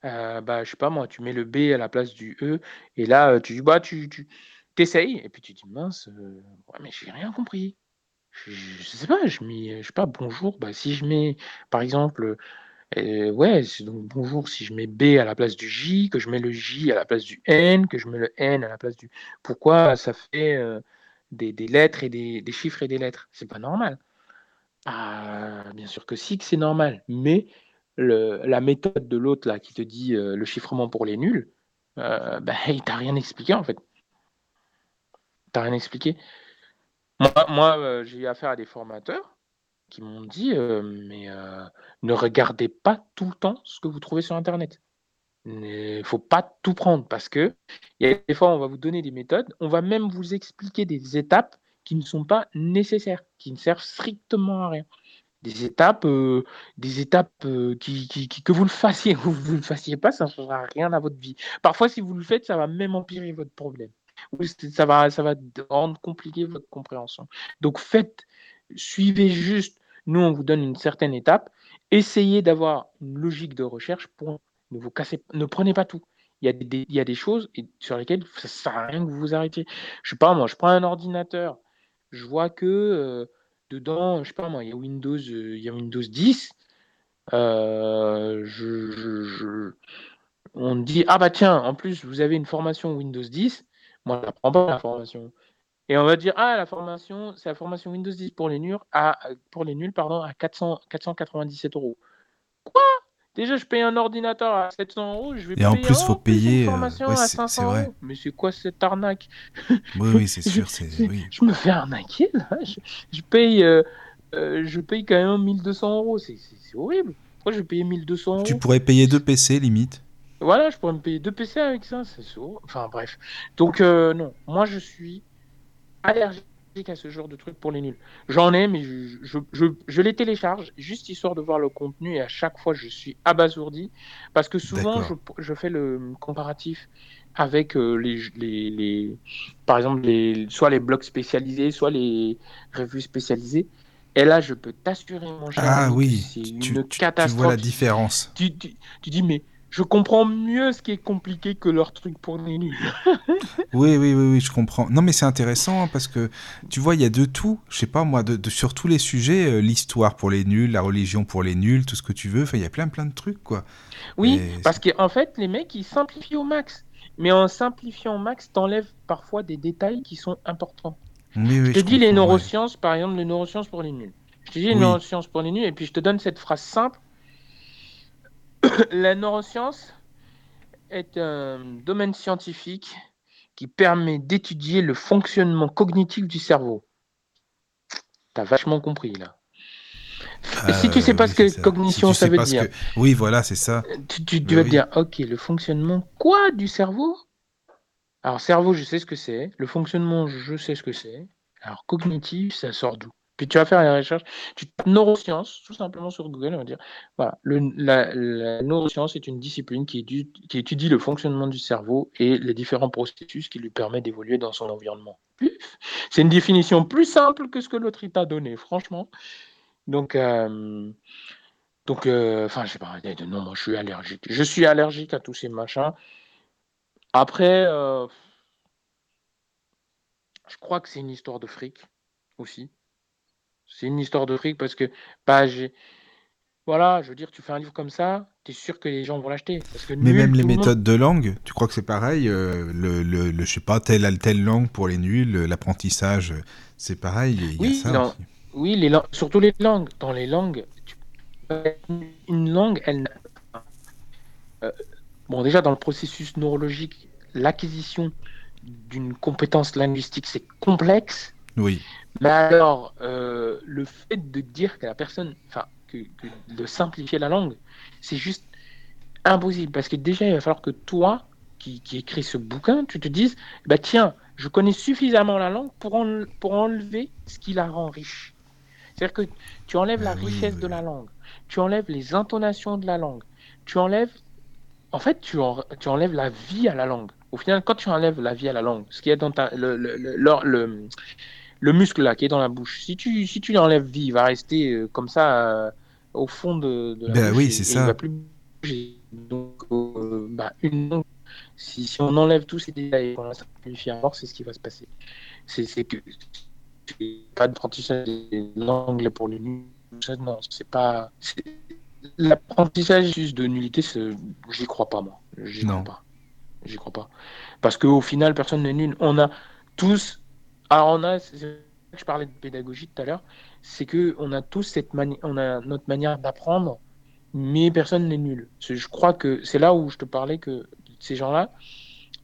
Euh, bah, je sais pas moi, tu mets le B à la place du E, et là, tu dis, bah, tu, tu, t'essayes, et puis tu dis, mince, euh, mais j'ai rien compris. Je, je, sais pas, je mets, je sais pas, bonjour, bah, si je mets, par exemple, euh, ouais, donc bonjour, si je mets B à la place du J, que je mets le J à la place du N, que je mets le N à la place du. Pourquoi ça fait euh, des, lettres et des, chiffres et des lettres C'est pas normal. Ah, bien sûr que si, c'est normal, mais la méthode de l'autre là qui te dit le chiffrement pour les nuls, bah, il t'a rien expliqué en fait. T'as rien expliqué Moi, euh, j'ai eu affaire à des formateurs qui m'ont dit euh, mais euh, ne regardez pas tout le temps ce que vous trouvez sur Internet. Il ne faut pas tout prendre parce que y a des fois on va vous donner des méthodes, on va même vous expliquer des étapes qui ne sont pas nécessaires, qui ne servent strictement à rien. des étapes, euh, des étapes euh, qui, que vous le fassiez ou vous ne le fassiez pas, ça ne changera rien à votre vie. Parfois, si vous le faites, ça va même empirer votre problème. Ça va, ça va rendre compliqué votre compréhension. Donc, faites, suivez juste. Nous, on vous donne une certaine étape. Essayez d'avoir une logique de recherche. Pour, ne vous cassez, ne prenez pas tout. Il y a des, il des choses sur lesquelles ça ne sert à rien que vous vous arrêtiez. Je sais pas, moi, je prends un ordinateur, je vois que euh, dedans, je sais pas moi, il y a Windows, euh, il y a Windows 10. Euh, je, on dit ah bah tiens, en plus vous avez une formation Windows 10. Moi, je ne prends pas la formation. Et on va dire ah la formation, c'est la formation Windows 10 pour les nuls à pour les nuls pardon à 400 497 euros. Quoi? Déjà, je paye un ordinateur à 700 euros, je vais Et en plus, il faut payer. Une euh, formation à 500 euros. Mais c'est quoi cette arnaque? Oui, oui, c'est sûr. je, oui. je, me fais arnaquer là. Je, paye, euh, euh, je paye quand même 1200 euros. C'est horrible. Pourquoi je vais payer 1200 euros Tu pourrais payer deux PC limite. Voilà, je pourrais me payer deux PC avec ça. C'est Enfin bref. Donc non, moi je suis allergique à ce genre de truc pour les nuls. J'en ai, mais je, je, je, les télécharge juste histoire de voir le contenu et à chaque fois je suis abasourdi parce que souvent je, fais le comparatif avec euh, les, les, les, par exemple les, soit les blogs spécialisés, soit les revues spécialisées. Et là, je peux t'assurer, mon cher, ah, oui. c'est une catastrophe. Tu vois la différence. Tu, tu, tu dis, mais je comprends mieux ce qui est compliqué que leur truc pour les nuls. oui, oui, oui, oui, je comprends. Non, mais c'est intéressant hein, parce que tu vois, il y a de tout. Je sais pas moi, de, sur tous les sujets, euh, l'histoire pour les nuls, la religion pour les nuls, tout ce que tu veux. Enfin, il y a plein, plein de trucs, quoi. Oui, parce qu'en fait, les mecs, ils simplifient au max. Mais en simplifiant au max, t'enlèves parfois des détails qui sont importants. je te dis les neurosciences, par exemple, les neurosciences pour les nuls. Je te dis les neurosciences pour les nuls, et puis je te donne cette phrase simple la neuroscience est un domaine scientifique qui permet d'étudier le fonctionnement cognitif du cerveau. T'as vachement compris là. si tu sais pas euh, ce que cognition ça veut dire, oui voilà c'est ça. Tu, vas te dire ok le fonctionnement quoi du cerveau? Alors cerveau je sais ce que c'est, le fonctionnement je sais ce que c'est. Alors cognitif ça sort d'où? Puis tu vas faire une recherche, tu neurosciences, tout simplement sur Google, on va dire, voilà, la, neuroscience est une discipline qui, étudie le fonctionnement du cerveau et les différents processus qui lui permettent d'évoluer dans son environnement. C'est une définition plus simple que ce que l'autre t'a donné, franchement. Donc, euh, donc, euh, enfin, je sais pas, non, moi je suis allergique. Je suis allergique à tous ces machins. Après, euh, je crois que c'est une histoire de fric aussi. C'est une histoire de fric parce que, bah. Voilà, je veux dire, tu fais un livre comme ça, tu es sûr que les gens vont l'acheter. Mais même les méthodes de langue, tu crois que c'est pareil euh, le, le, je sais pas, telle, telle langue pour les nuls, l'apprentissage, c'est pareil. Il oui, y a ça oui les surtout les langues. Dans les langues, une langue, elle. Euh, bon, déjà, dans le processus neurologique, l'acquisition d'une compétence linguistique, c'est complexe. Oui. Mais alors, euh, le fait de dire que la personne, enfin, que, de simplifier la langue, c'est juste impossible. Parce que déjà, il va falloir que toi, qui, qui écris ce bouquin, tu te dises, bah tiens, je connais suffisamment la langue pour, pour enlever ce qui la rend riche. C'est-à-dire que tu enlèves la ah richesse de la langue, tu enlèves les intonations de la langue, tu enlèves, en fait, tu, tu enlèves la vie à la langue. Au final, quand tu enlèves la vie à la langue, ce qui est dans ta, le, le, le, le muscle là qui est dans la bouche, si tu, si tu l'enlèves vie, il va rester euh, comme ça euh, au fond de, la ben, Oui, c'est ça. Il va plus bouger. Donc, euh, bah, une si, si, on enlève tous ces détails et qu'on la simplifie à mort, c'est ce qui va se passer. C'est que pas d'apprentissage de pour les nuls. Non, c'est pas. L'apprentissage juste de nullité, j'y crois pas, moi. J'y crois pas. J'y crois pas. Parce qu'au final, personne n'est nul. On a tous alors on a, je parlais de pédagogie tout à l'heure, c'est que on a tous cette manière, on a notre manière d'apprendre, mais personne n'est nul. Je crois que c'est là où je te parlais que ces gens-là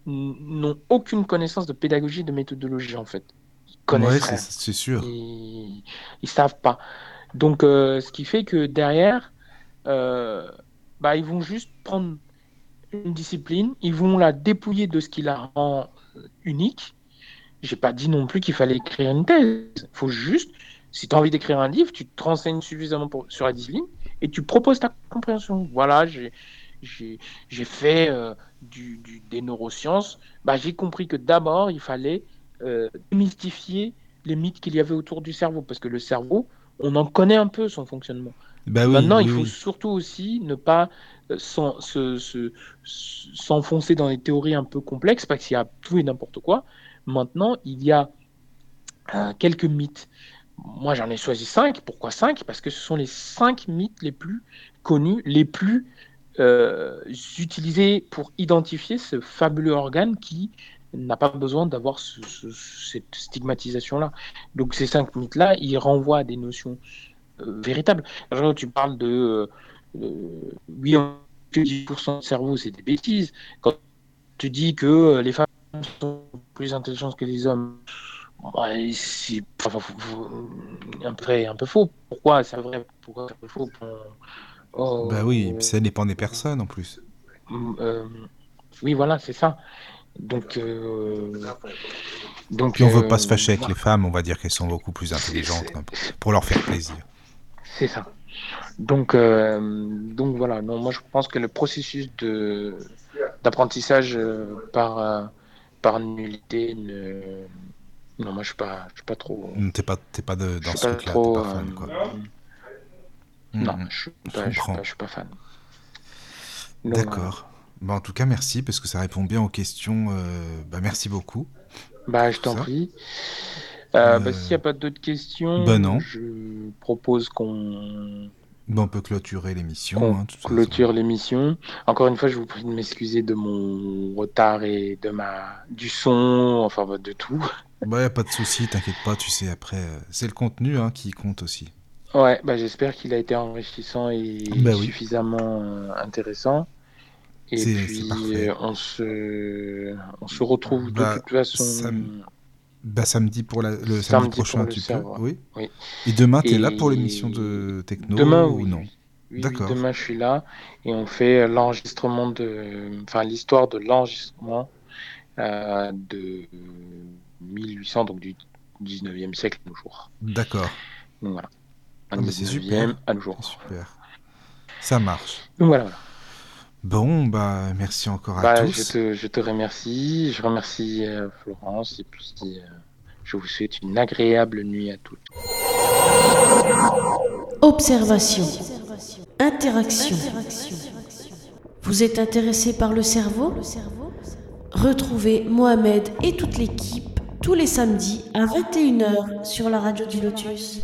n'ont aucune connaissance de pédagogie, de méthodologie en fait. Ils connaissent c'est sûr. Ils, ils savent pas. Donc, euh, ce qui fait que derrière, euh, bah, ils vont juste prendre une discipline, ils vont la dépouiller de ce qui la rend unique, j'ai pas dit non plus qu'il fallait écrire une thèse. Il faut juste Si tu as envie d'écrire un livre, tu te renseignes suffisamment sur la discipline et tu proposes ta compréhension. Voilà, j'ai fait euh, du, des neurosciences. Bah, j'ai compris que d'abord, il fallait euh, démystifier les mythes qu'il y avait autour du cerveau, parce que le cerveau, on en connaît un peu son fonctionnement. Bah Maintenant, il faut surtout aussi ne pas euh, s'enfoncer dans des théories un peu complexes, parce qu'il y a tout et n'importe quoi. Maintenant, il y a euh, quelques mythes. Moi, j'en ai choisi cinq. Pourquoi cinq? Parce que ce sont les cinq mythes les plus connus, les plus euh, utilisés pour identifier ce fabuleux organe qui n'a pas besoin d'avoir cette stigmatisation-là. Donc ces cinq mythes-là, ils renvoient à des notions euh, véritables. tu parles de euh, oui, 10% de cerveau, c'est des bêtises. Quand tu dis que les femmes sont plus intelligentes que les hommes, bah, c'est un peu, un peu faux. Pourquoi c'est vrai Pourquoi c'est faux oh, Bah oui, ça dépend des personnes en plus. Euh, oui, voilà, c'est ça. Donc, euh, donc. Puis on veut pas se fâcher avec les femmes, on va dire qu'elles sont beaucoup plus intelligentes pour leur faire plaisir. C'est ça. Donc, euh, donc voilà. Non, moi je pense que le processus de d'apprentissage euh, par par nullité ne non moi je suis pas je suis pas trop. T'es pas t'es pas de, dans ce truc-là, t'es pas fan quoi. Non, je suis pas, je suis pas, je suis pas fan. D'accord. Bah, en tout cas, merci parce que ça répond bien aux questions. Euh, bah, merci beaucoup. Bah, je t'en prie. Euh, bah, S'il n'y a pas d'autres questions, bah, non. je propose qu'on. Bah, on peut clôturer l'émission. Hein, clôture l'émission. Encore une fois, je vous prie de m'excuser de mon retard et de ma du son, enfin de tout. Bah, pas de souci, t'inquiète pas. Tu sais, après, euh, c'est le contenu hein, qui compte aussi. Ouais, bah, j'espère qu'il a été enrichissant et bah suffisamment intéressant. Et puis, on se, on se retrouve de bah, toute façon. Bah, samedi pour la... le samedi, prochain, tu peux. Oui. oui. Et demain, tu es là pour l'émission de techno demain, ou oui. non D'accord. demain, je suis là et on fait l'enregistrement de. Enfin, l'histoire de l'enregistrement euh, de 1800, donc du 19e siècle à nos jours. D'accord. Donc voilà. Ah, c'est super. à nos jours. Super. Ça marche. Donc voilà. voilà. Bon, bah merci encore à bah, tous. Je te, je te, remercie, je remercie euh, Florence et puis euh, je vous souhaite une agréable nuit à tous. Observation. Interaction. Vous êtes intéressé par le cerveau? Retrouvez Mohamed et toute l'équipe tous les samedis à 21h sur la radio du Lotus.